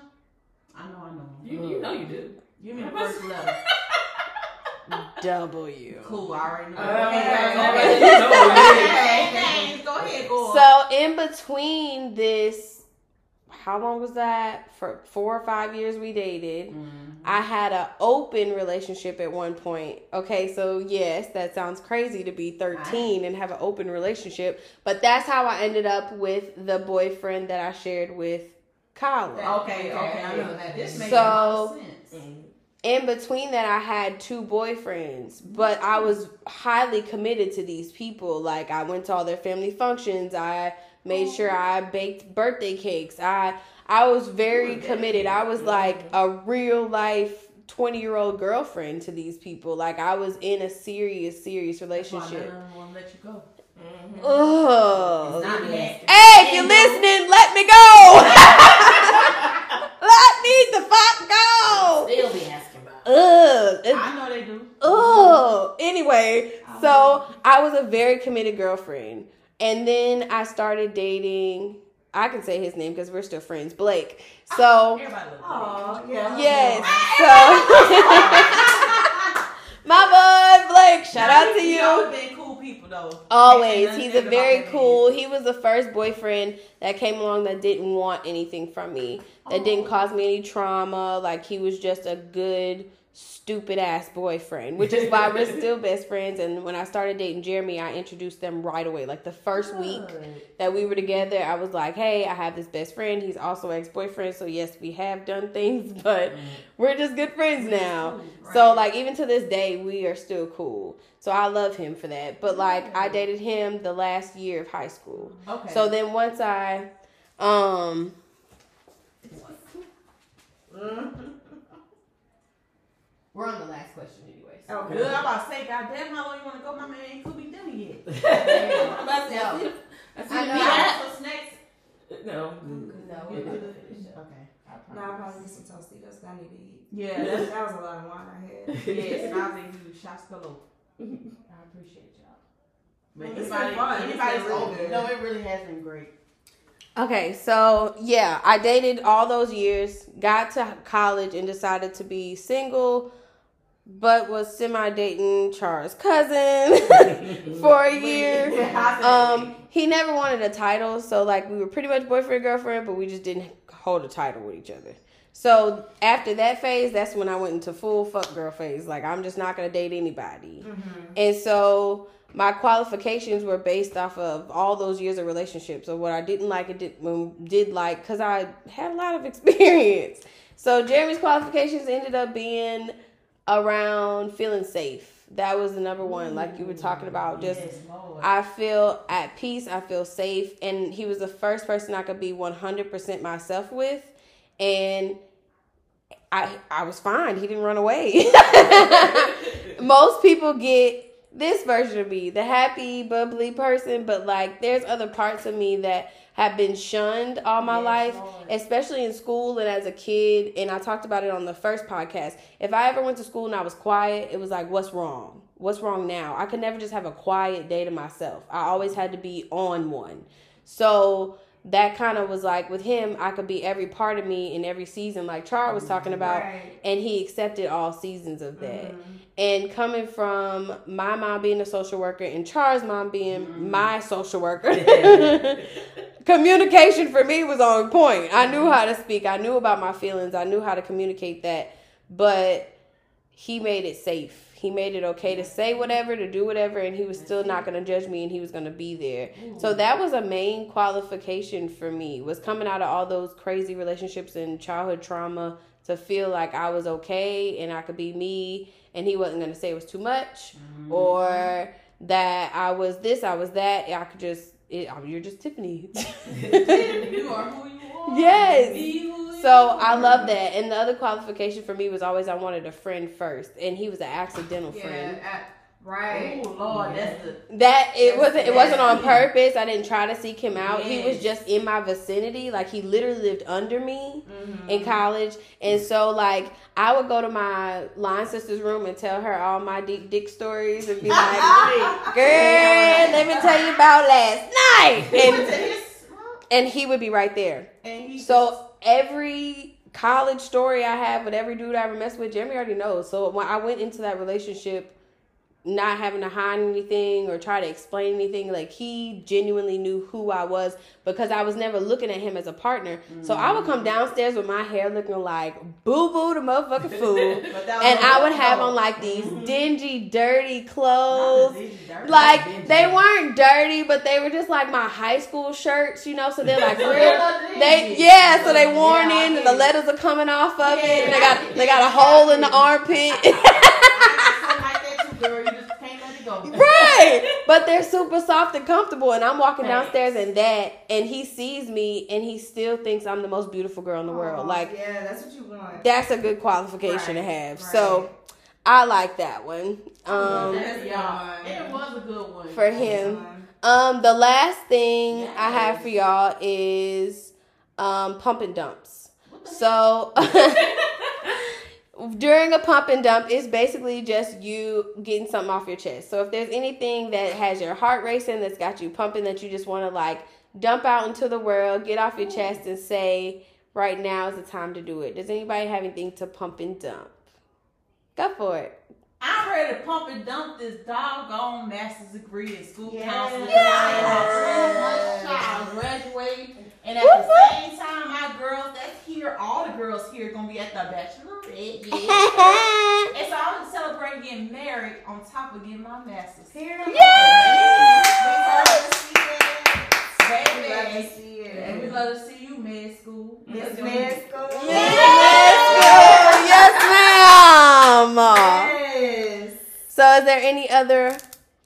Speaker 8: I know. I know. him.
Speaker 5: You, you know you do.
Speaker 8: Give me the first letter.
Speaker 2: W.
Speaker 8: Cool. I already know.
Speaker 5: Uh,
Speaker 8: Okay,
Speaker 5: okay, you know it.
Speaker 8: okay. Names. Go ahead. Go on.
Speaker 2: So in between this, how long was that? For four or five years we dated. Mm-hmm. I had an open relationship at one point. Okay, so yes, that sounds crazy to be 13 and have an open relationship, but that's how I ended up with the boyfriend that I shared with Kyla.
Speaker 8: Okay, okay, I know that. This makes
Speaker 2: So-
Speaker 8: a lot of sense.
Speaker 2: In between that, I had two boyfriends, but I was highly committed to these people. Like, I went to all their family functions. I made sure oh. I baked birthday cakes. I I was very committed. I was like a real life 20 year old girlfriend to these people. Like, I was in a serious, serious relationship.
Speaker 8: none of let you go.
Speaker 2: Ugh.
Speaker 8: Not me.
Speaker 2: Hey, if you're listening, let me go. let me the fuck go.
Speaker 5: They'll be asking about. it.
Speaker 2: Ugh.
Speaker 8: I know they do.
Speaker 2: Oh, anyway, so I was a very committed girlfriend. And then I started dating, I can say his name because we're still friends, Blake. So,
Speaker 8: Everybody
Speaker 3: Oh, yeah.
Speaker 2: yes. So, my bud, Blake, shout out to you.
Speaker 8: Y'all cool people though.
Speaker 2: Always. He's a very cool.
Speaker 8: man.
Speaker 2: He was the first boyfriend that came along that didn't want anything from me. That didn't
Speaker 8: Oh.
Speaker 2: cause me any trauma. Like he was just a good stupid ass boyfriend, which is why we're still best friends. And when I started dating Jeremy, I introduced them right away. Like the first week that we were together, I was like, "Hey, I have this best friend. He's also ex boyfriend. So yes, we have done things, but we're just good friends now." So like even to this day, we are still cool. So I love him for that. But like I dated him the last year of high school.
Speaker 8: Okay.
Speaker 2: So then once I, um, we're on the last question, anyways.
Speaker 3: Oh, okay.
Speaker 8: Good. I'm about to say, goddamn, how long you want to go? My man ain't could be done yet.
Speaker 5: I'm about to say, I I see
Speaker 2: I
Speaker 5: the
Speaker 2: know.
Speaker 8: We
Speaker 5: meat.
Speaker 8: got some snacks.
Speaker 5: No.
Speaker 3: No, we're not gonna finish it.
Speaker 8: Okay. I
Speaker 3: No, I'll
Speaker 8: promise.
Speaker 3: probably get some Tostitos. 'cause I need to eat.
Speaker 8: Yeah,
Speaker 3: That, that was a lot of wine I had.
Speaker 8: yes, and I'll give you shots galore. I appreciate y'all. But
Speaker 3: It's been
Speaker 8: anybody,
Speaker 3: fun. It's
Speaker 8: anybody's
Speaker 3: been really
Speaker 8: open.
Speaker 7: No, it really has been great.
Speaker 2: Okay, so yeah, I dated all those years, got to college, and decided to be single, but was semi dating Char's cousin for a year. Um, he never wanted a title, so like we were pretty much boyfriend girlfriend, but we just didn't hold a title with each other. So after that phase, that's when I went into full fuck girl phase. Like I'm just not gonna date anybody, and so my qualifications were based off of all those years of relationships of what I didn't like and did, did like because I had a lot of experience. So Jeremy's qualifications ended up being around feeling safe. That was the number one, like you were mm. talking about. Just
Speaker 8: Yes,
Speaker 2: I feel at peace. I feel safe, and he was the first person I could be one hundred percent myself with, and I I was fine. He didn't run away. Most people get this version of me, the happy, bubbly person, but like there's other parts of me that have been shunned all my
Speaker 8: Yes,
Speaker 2: life,
Speaker 8: Lord.
Speaker 2: especially in school and as a kid. And I talked about it on the first podcast. If I ever went to school and I was quiet, it was like, what's wrong? What's wrong now? I could never just have a quiet day to myself. I always had to be on one. So that kind of was like with him, I could be every part of me in every season, like Char was talking about,
Speaker 3: Right.
Speaker 2: and he accepted all seasons of that. Mm-hmm. And coming from my mom being a social worker and Char's mom being mm-hmm. my social worker, communication for me was on point. I knew mm-hmm. how to speak, I knew about my feelings, I knew how to communicate that, but he made it safe. He made it okay to say whatever, to do whatever, and he was still not going to judge me and he was going to be there. So mm-hmm. that was a main qualification for me was coming out of all those crazy relationships and childhood trauma to feel like I was okay and I could be me and he wasn't going to say it was too much mm-hmm. or that I was this, I was that. I could just it, oh, you're just Tiffany.
Speaker 8: you are who you are.
Speaker 2: Yes.
Speaker 8: Be who you
Speaker 2: So
Speaker 8: are.
Speaker 2: I love that. And the other qualification for me was always I wanted a friend first, and he was an accidental
Speaker 3: Yeah,
Speaker 2: friend.
Speaker 3: I- right.
Speaker 8: Oh Lord, that's the
Speaker 2: That it wasn't it wasn't on purpose. I didn't try to seek him out. He was just in my vicinity. Like he literally lived under me
Speaker 3: Mm-hmm.
Speaker 2: in college. And so like I would go to my line sister's room and tell her all my deep dick stories and be like, Girl, let me tell you about last night. And and he would be right there.
Speaker 8: and he
Speaker 2: So every college story I have with every dude I ever messed with, Jeremy already knows. So when I went into that relationship, not having to hide anything or try to explain anything, like he genuinely knew who I was because I was never looking at him as a partner. So I would come downstairs with my hair looking like boo boo the motherfucking fool.
Speaker 8: But that was
Speaker 2: And I would have on like these
Speaker 8: Mhm.
Speaker 2: dingy, dirty clothes.
Speaker 8: dingy dirty.
Speaker 2: Like
Speaker 5: Dingy.
Speaker 2: they weren't dirty, but they were just like my high school shirts, you know. So they're like real. They yeah, so they worn
Speaker 8: Yeah,
Speaker 2: in, and the letters are coming off of it, and they got they got a hole in the armpit.
Speaker 8: Girl. You just can't let it go.
Speaker 2: right, but they're super soft and comfortable, and I'm walking
Speaker 8: Thanks.
Speaker 2: downstairs in that, and he sees me, and he still thinks I'm the most beautiful girl in the world. Like
Speaker 3: yeah, that's what you want.
Speaker 2: that's a good qualification to have.
Speaker 3: right.
Speaker 2: So I like that one. Um,
Speaker 3: That's
Speaker 8: y'all. It was a good one.
Speaker 2: for him. Um, the last thing I have for y'all is um pump and dumps. So during a pump and dump, it's basically just you getting something off your chest. So if there's anything that has your heart racing, that's got you pumping, that you just want to like dump out into the world, get off your chest, and say, right now is the time to do it. Does anybody have anything to pump and dump? Go for it.
Speaker 8: I'm ready to pump and dump this doggone master's degree in school
Speaker 3: Yes.
Speaker 8: counseling.
Speaker 3: Yes.
Speaker 8: I have my child graduate, and at
Speaker 2: Whoop,
Speaker 8: the same time, my girls that's here, all the girls here, are gonna be at the bachelorette. Yeah. and so I'm gonna getting married on top of getting my master's.
Speaker 3: Here
Speaker 8: Baby.
Speaker 3: We love to see it.
Speaker 8: And we love to see you, med school.
Speaker 3: Miss
Speaker 8: It's gonna
Speaker 3: Med School.
Speaker 2: Yes, ma'am.
Speaker 3: Yes.
Speaker 2: So, is there any other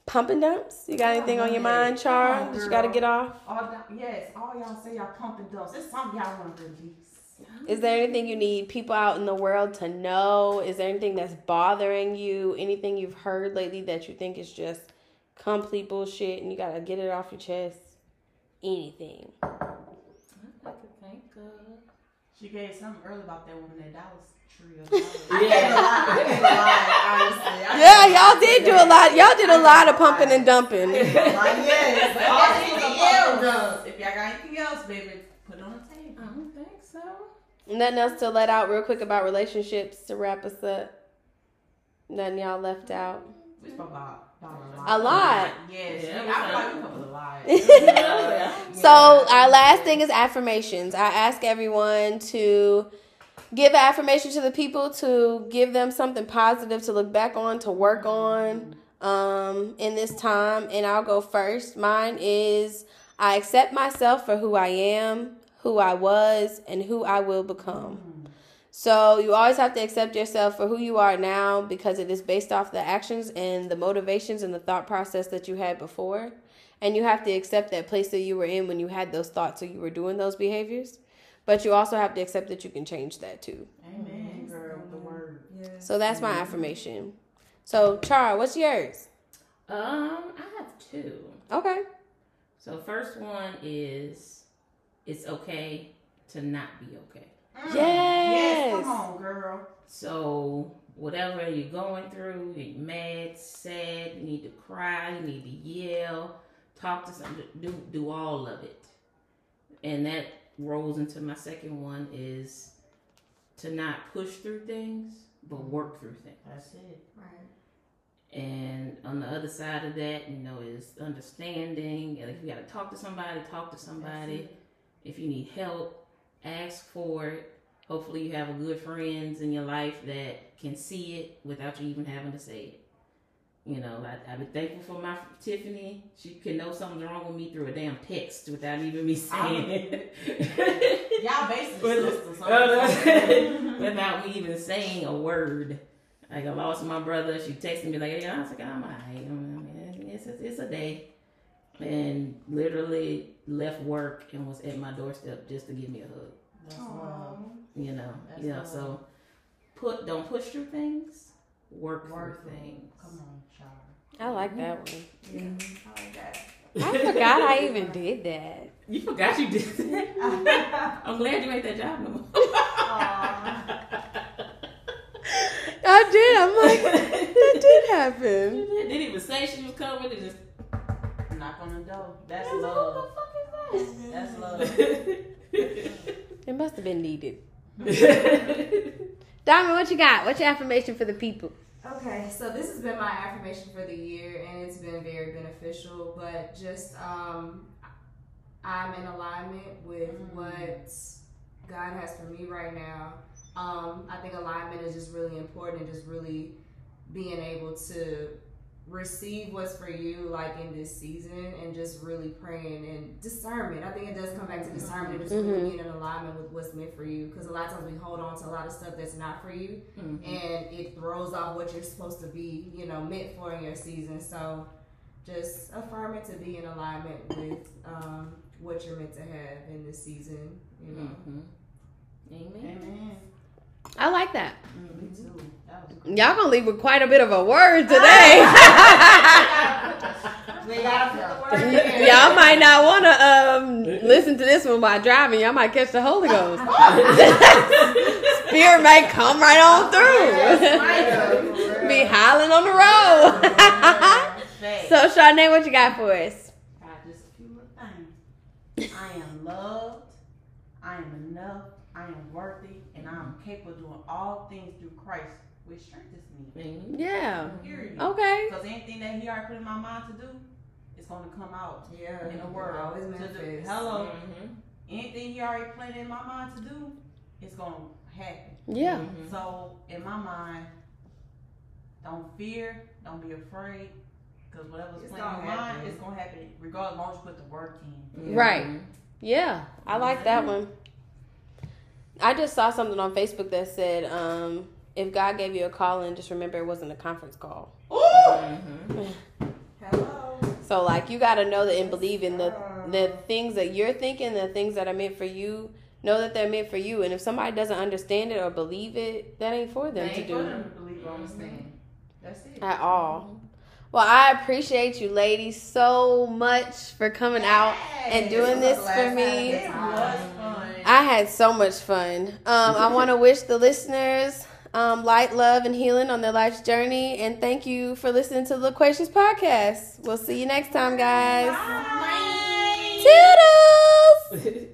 Speaker 2: pump and dumps? You got anything on your mind, Char?
Speaker 8: On,
Speaker 2: That you got to get off?
Speaker 8: All the, yes, all y'all say y'all pump and dumps. It's something y'all want to release.
Speaker 2: Is there anything you need people out in the world to know? Is there anything that's bothering you? Anything you've heard lately that you think is just complete bullshit and you gotta get it off your chest? Anything.
Speaker 5: I could think of.
Speaker 4: She gave something early about that woman at Dallas Tree. or Dallas.
Speaker 3: I can't lie. I can't lie, honestly. I
Speaker 2: Yeah, y'all did do a lot. Y'all did a lot of pumping and dumping.
Speaker 3: Like, yes.
Speaker 4: But
Speaker 3: All
Speaker 4: anything
Speaker 3: these are
Speaker 4: else?
Speaker 3: else.
Speaker 4: If y'all got anything else, baby, put it on the table.
Speaker 5: I don't think so.
Speaker 2: Nothing else to let out real quick about relationships to wrap us up. Nothing y'all left out.
Speaker 4: We spoke about, about a lot.
Speaker 2: A lot.
Speaker 4: Yes.
Speaker 5: Yeah,
Speaker 4: Yeah, I feel
Speaker 5: we
Speaker 4: like a lot.
Speaker 2: So our last thing is affirmations. I ask everyone to give affirmation to the people to give them something positive to look back on, to work on um, in this time. And I'll go first. Mine is I accept myself for who I am, who I was, and who I will become. So you always have to accept yourself for who you are now because it is based off the actions and the motivations and the thought process that you had before. And you have to accept that place that you were in when you had those thoughts or you were doing those behaviors. But you also have to accept that you can change that too.
Speaker 4: Amen, girl, the word.
Speaker 2: So that's my affirmation. So Char, what's yours?
Speaker 5: Um, I have two.
Speaker 2: Okay.
Speaker 5: So first one is it's okay to not be okay.
Speaker 4: Yes,
Speaker 2: Yes.
Speaker 4: come on, girl.
Speaker 5: So whatever you're going through, you're mad, sad, you need to cry, you need to yell, talk to someone, do do all of it. And that rolls into my second one is to not push through things, but mm-hmm. work through things.
Speaker 4: That's it. Right.
Speaker 5: And on the other side of that, you know, is understanding. And if you got to talk to somebody, talk to somebody. If you need help, ask for it. Hopefully, you have a good friends in your life that can see it without you even having to say it. You know, I, I've been thankful for my Tiffany. She can know something's wrong with me through a damn text without even me saying it.
Speaker 4: Y'all basically sisters.
Speaker 5: Without me even saying a word. Like I lost my brother. She texted me like, "Yeah," I was like, "I'm alright. I mean, it's a, it's a day," and literally left work and was at my doorstep just to give me a hug.
Speaker 4: That's love.
Speaker 5: You know,
Speaker 4: That's love.
Speaker 5: So put don't push through things. Work,
Speaker 4: Work
Speaker 5: through
Speaker 4: through
Speaker 5: things.
Speaker 4: Come on, child.
Speaker 2: I like that one.
Speaker 3: I like that.
Speaker 2: I forgot I even did that.
Speaker 5: You forgot you did that. I'm glad you ain't that job no more.
Speaker 2: I did. I'm like, that did happen.
Speaker 5: Didn't even say she was coming. It just
Speaker 4: Knock on the door. That's love. That's love.
Speaker 2: It must have been needed. Diamond, what you got? What's your affirmation for the people?
Speaker 3: Okay, so this has been my affirmation for the year, and it's been very beneficial. But just um, I'm in alignment with what God has for me right now. Um, I think alignment is just really important, and just really being able to receive what's for you, like in this season, and just really praying and discernment. I think it does come back to discernment, and just really being in alignment with what's meant for you. Because a lot of times we hold on to a lot of stuff that's not for you
Speaker 5: Mhm.
Speaker 3: and it throws off what you're supposed to be, you know, meant for in your season. So just affirm it to be in alignment with um, what you're meant to have in this season, you know.
Speaker 5: Mhm. Amen.
Speaker 4: Amen.
Speaker 2: I like that.
Speaker 4: Me too. That.
Speaker 2: Y'all gonna leave with quite a bit of a word today.
Speaker 3: We gotta put the word in.
Speaker 2: Y'all might not want to um, listen to this one while driving. Y'all might catch the Holy Ghost. Spirit may come right on through. Be howling on the road. So, Charnay, what you got for us?
Speaker 4: Got just a few little things. I am loved. I am enough. I am worthy, and I am capable of doing all things through Christ, which strengthens me.
Speaker 5: Amen.
Speaker 2: Yeah.
Speaker 4: Period.
Speaker 2: Okay.
Speaker 4: Because anything that He already put in my mind to do, it's going to come out
Speaker 3: Yeah,
Speaker 4: in the world.
Speaker 3: Always
Speaker 4: To do-
Speaker 3: manifest.
Speaker 4: Hello.
Speaker 5: Mhm.
Speaker 4: Anything He already planted in my mind to do, it's going to happen.
Speaker 2: Yeah.
Speaker 5: Mhm.
Speaker 4: So in my mind, don't fear, don't be afraid, because whatever's
Speaker 3: It's
Speaker 4: planted in
Speaker 3: gonna
Speaker 4: your mind,
Speaker 3: happen.
Speaker 4: it's gonna happen. Regardless, as long as you put the work in.
Speaker 2: Right. Yeah, I like that one. I just saw something on Facebook that said, um, if God gave you a call and just remember it wasn't a conference call.
Speaker 5: Mhm.
Speaker 3: Hello.
Speaker 2: So like you got to know that and believe in the the things that you're thinking, the things that are meant for you. know that they're meant for you. And if somebody doesn't understand it or believe it, that ain't for them
Speaker 4: They
Speaker 2: to
Speaker 4: ain't
Speaker 2: do
Speaker 4: them to believe or understand. That's it.
Speaker 2: at all. Well, I appreciate you ladies so much for coming out and doing this for me.
Speaker 4: It was fun.
Speaker 2: I had so much fun. Um, I want to wish the listeners um, light, love, and healing on their life's journey. And thank you for listening to the Loquacious Podcast. We'll see you next time, guys.
Speaker 4: Bye.
Speaker 2: Toodles!